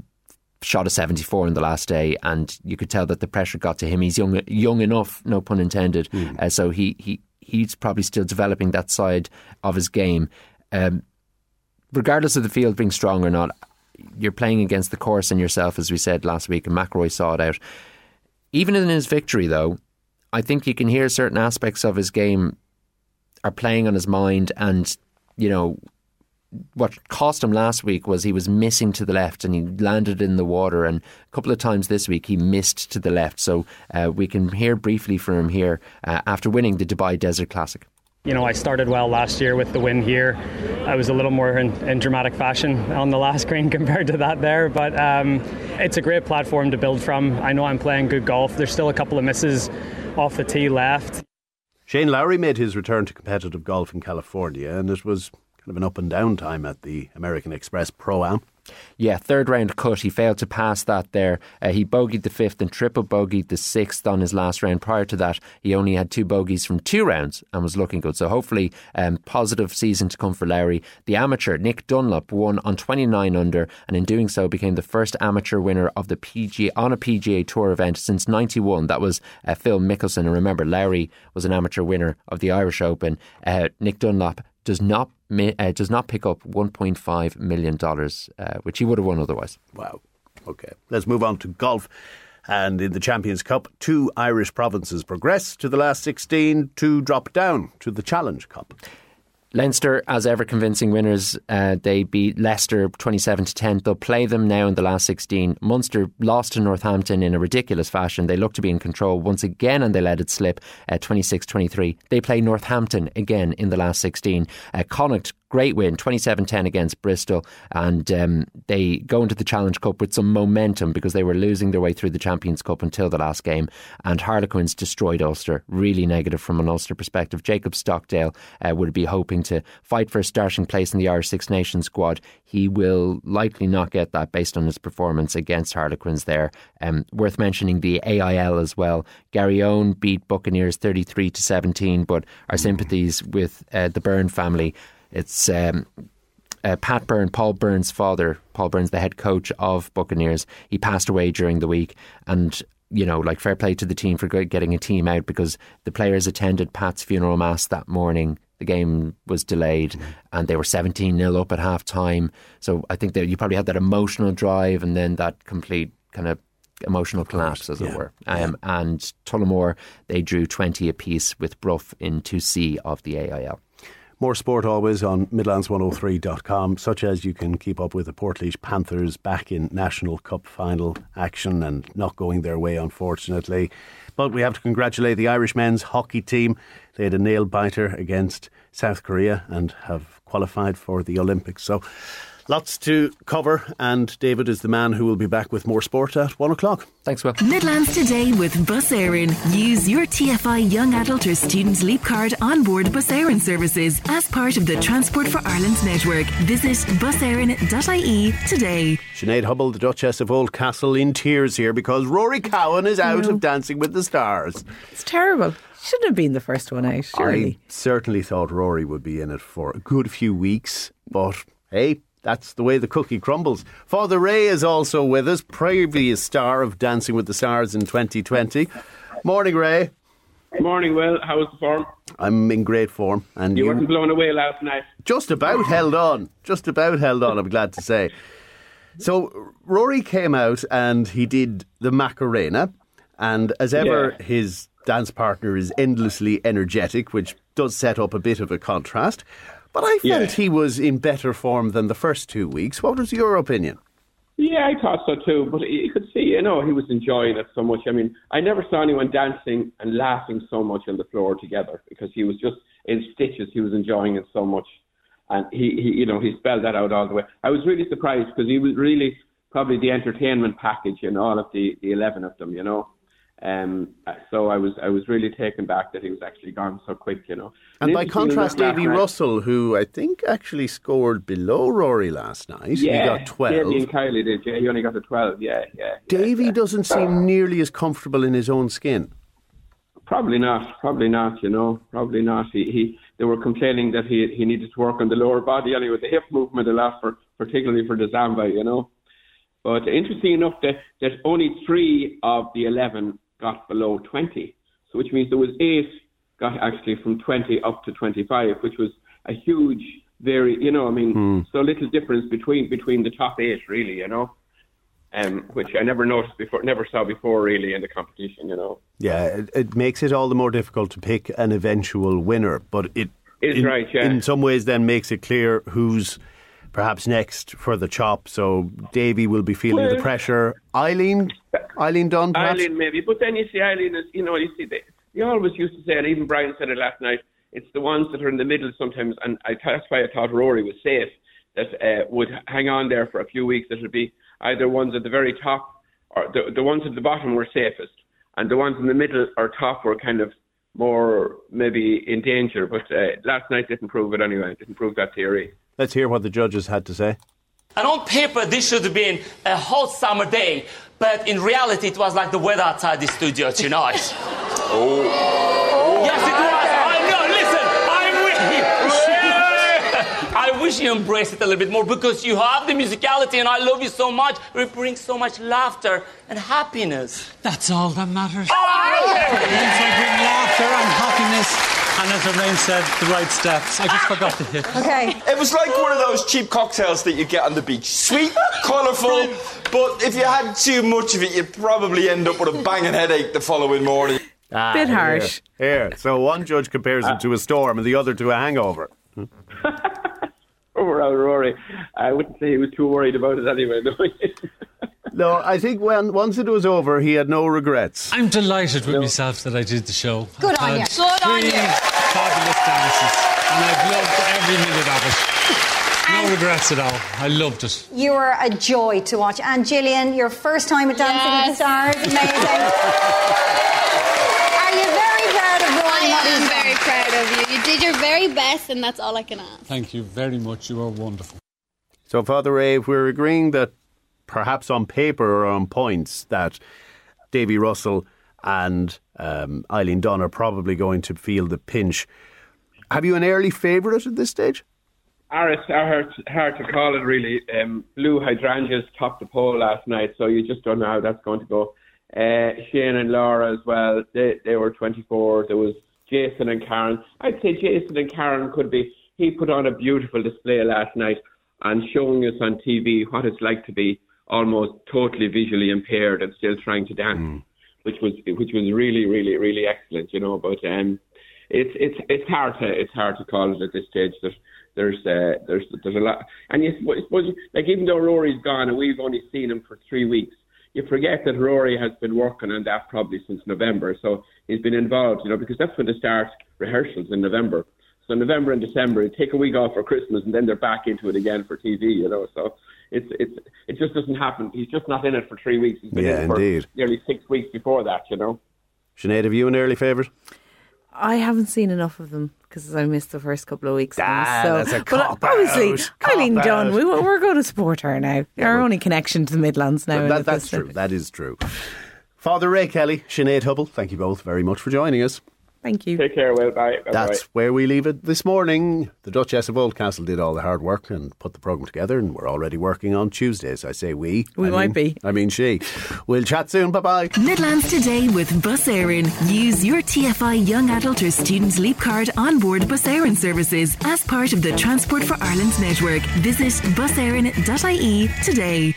shot a 74 in the last day, and you could tell that the pressure got to him. He's young, young enough, no pun intended. Mm. Uh, so he he he's probably still developing that side of his game. Um, regardless of the field being strong or not, you're playing against the course and yourself, as we said last week, and McIlroy saw it out. Even in his victory, though, I think you can hear certain aspects of his game are playing on his mind and you know what cost him last week was he was missing to the left and he landed in the water and a couple of times this week he missed to the left so uh, we can hear briefly from him here uh, after winning the Dubai Desert Classic you know, I started well last year with the win here. I was a little more in, in dramatic fashion on the last green compared to that there, but um, it's a great platform to build from. I know I'm playing good golf. There's still a couple of misses off the tee left. Shane Lowry made his return to competitive golf in California, and it was kind of an up and down time at the American Express Pro Am. Yeah, third round cut. He failed to pass that there. Uh, he bogeyed the fifth and triple bogeyed the sixth on his last round. Prior to that, he only had two bogeys from two rounds and was looking good. So hopefully, um, positive season to come for Lowry. The amateur Nick Dunlop won on 29 under, and in doing so, became the first amateur winner of the PGA on a PGA Tour event since '91. That was uh, Phil Mickelson. And remember, Lowry was an amateur winner of the Irish Open. Uh, Nick Dunlop does not uh, does not pick up 1.5 million dollars, uh, which he would have won otherwise. Wow. Okay, let's move on to golf. And in the Champions Cup, two Irish provinces progress to the last 16, two drop down to the Challenge Cup. Leinster, as ever, convincing winners. Uh, they beat Leicester 27 to 10. They'll play them now in the last 16. Munster lost to Northampton in a ridiculous fashion. They look to be in control once again and they let it slip 26 uh, 23. They play Northampton again in the last 16. Uh, Connacht great win, 27 10 against Bristol. And um, they go into the Challenge Cup with some momentum because they were losing their way through the Champions Cup until the last game. And Harlequins destroyed Ulster. Really negative from an Ulster perspective. Jacob Stockdale uh, would be hoping to fight for a starting place in the Irish Six Nations squad. He will likely not get that based on his performance against Harlequins there. Um, worth mentioning the AIL as well. Garryowen beat Buccaneers 33 to 17, but our sympathies with uh, the Byrne family. It's um, uh, Pat Byrne, Paul Byrne's father, Paul Byrne's the head coach of Buccaneers. He passed away during the week, and you know, like fair play to the team for getting a team out because the players attended Pat's funeral mass that morning. The game was delayed, mm. and they were seventeen 0 up at half time. So I think that you probably had that emotional drive, and then that complete kind of emotional collapse, as yeah. it were. Um, yeah. And Tullamore, they drew 20 apiece with Bruff in 2C of the AIL. More sport always on Midlands103.com, such as you can keep up with the Portlaoise Panthers back in National Cup final action and not going their way, unfortunately. But we have to congratulate the Irish men's hockey team. They had a nail biter against South Korea and have qualified for the Olympics. So Lots to cover, and David is the man who will be back with more sport at one o'clock. Thanks, Will. Midlands today with Bus Éireann. Use your TFI Young Adult or Student Leap Card on board Bus Éireann services as part of the Transport for Ireland network. Visit buséireann.ie today. Sinead Hubble, the Duchess of Oldcastle, in tears here because Rory Cowan is out of Dancing with the Stars. It's terrible. Shouldn't have been the first one out, surely. I certainly thought Rory would be in it for a good few weeks, but hey, that's the way the cookie crumbles. Father Ray is also with us, previous star of Dancing with the Stars in 2020. Morning, Ray. Morning, Will. How is the form? I'm in great form. And you, you weren't blown away last night. Just about held on. Just about held on, I'm glad to say. So Rory came out and he did the Macarena. And as ever, yeah. his dance partner is endlessly energetic, which does set up a bit of a contrast. But I felt yeah. he was in better form than the first two weeks. What was your opinion? Yeah, I thought so too. But you could see, you know, he was enjoying it so much. I mean, I never saw anyone dancing and laughing so much on the floor together because he was just in stitches. He was enjoying it so much, and he, he you know, he spelled that out all the way. I was really surprised because he was really probably the entertainment package in all of the the eleven of them. You know. Um, so I was I was really taken back that he was actually gone so quick, you know. And, and by contrast, Davy Russell, who I think actually scored below Rory last night, yeah, he got twelve. Yeah, and Kylie did. Yeah, he only got the twelve. Yeah, yeah. Davy yeah, doesn't seem nearly as comfortable in his own skin. Probably not. Probably not. You know, probably not. He, he they were complaining that he he needed to work on the lower body anyway, the hip movement a lot for particularly for the Samba, you know. But interesting enough that that only three of the eleven got below 20. So which means there was eight got actually from 20 up to 25, which was a huge very, you know, I mean, mm. so little difference between between the top eight, really, you know, um, which I never noticed before, never saw before, really, in the competition, you know. Yeah, it, it makes it all the more difficult to pick an eventual winner, but it is in, right, yeah. in some ways then makes it clear who's perhaps next for the chop. So Davy will be feeling well, the pressure. Eileen, Eileen Dunne, perhaps? Eileen maybe, but then you see Eileen is, you know, you see they, you always used to say, and even Brian said it last night. It's the ones that are in the middle sometimes, and I, that's why I thought Rory was safe. That uh, would hang on there for a few weeks. That would be either ones at the very top or the the ones at the bottom were safest, and the ones in the middle or top were kind of more maybe in danger. But uh, last night didn't prove it anyway. It didn't prove that theory. Let's hear what the judges had to say. And on paper, this should have been a hot summer day, but in reality, it was like the weather outside the studio tonight. oh. Yes, it was. I know. Listen, I wish. You embraced it a little bit more because you have the musicality, and I love you so much. It brings so much laughter and happiness. That's all that matters. Oh, okay. Once I bring laughter and happiness, and as Elaine said, the right steps. I just forgot to hit. Okay. It was like one of those cheap cocktails that you get on the beach. Sweet, colourful, but if you had too much of it, you'd probably end up with a banging headache the following morning. Ah, Bit harsh. Here. So one judge compares it to a storm and the other to a hangover. Overall, Rory, I wouldn't say he was too worried about it anyway. No. No, I think when once it was over, he had no regrets. I'm delighted with myself that I did the show. Good I've on you. Good on three you. fabulous dances, and I've loved every minute of it. No regrets at all. I loved it. You were a joy to watch. And Gillian, your first time at Dancing with the Stars, amazing. Are you very proud of Rory? I what am he's very done? proud of you. You did your very best, and that's all I can ask. Thank you very much. You are wonderful. So, Father Ray, we're agreeing that perhaps on paper or on points that Davy Russell and um, Eileen Dunne are probably going to feel the pinch, have you an early favourite at this stage? Aris, hard, hard to call it really. Um, Blu Hydrangeas topped the poll last night, so you just don't know how that's going to go. Uh, Shane and Laura as well, they, they were 24. There was Jason and Karen. I'd say Jason and Karen could be. He put on a beautiful display last night and showing us on TV what it's like to be almost totally visually impaired and still trying to dance, which was which was really, really, really excellent. You know, but um, it's it's it's hard to it's hard to call it at this stage. There's there's uh, there's there's a lot, and you suppose, suppose like even though Rory's gone and we've only seen him for three weeks, you forget that Rory has been working on that probably since November. So he's been involved, you know, because that's when they start rehearsals in November. So November and December, they take a week off for Christmas, and then they're back into it again for TV, you know. So it's it's it just doesn't happen. He's just not in it for three weeks. He's been Yeah, in it for indeed. nearly six weeks before that, you know. Sinead, have you an early favourite? I haven't seen enough of them because I missed the first couple of weeks. Ah, so, that's a but cop obviously, out, Eileen cop Dunne, we, we're going to support her now. Yeah, Our well- only connection to the Midlands now. That, that's true. That is true. Father Ray Kelly, Sinead Hubble, thank you both very much for joining us. Thank you. Take care. Well, bye. Bye-bye. That's where we leave it this morning. The Duchess of Oldcastle did all the hard work and put the programme together, and we're already working on Tuesdays. I say we. We I might mean- be. I mean, she. We'll chat soon. Bye bye. Midlands today with Bus Éireann. Use your TFI Young Adult or Student Leap Card on board Bus Éireann services as part of the Transport for Ireland network. Visit buséireann.ie today.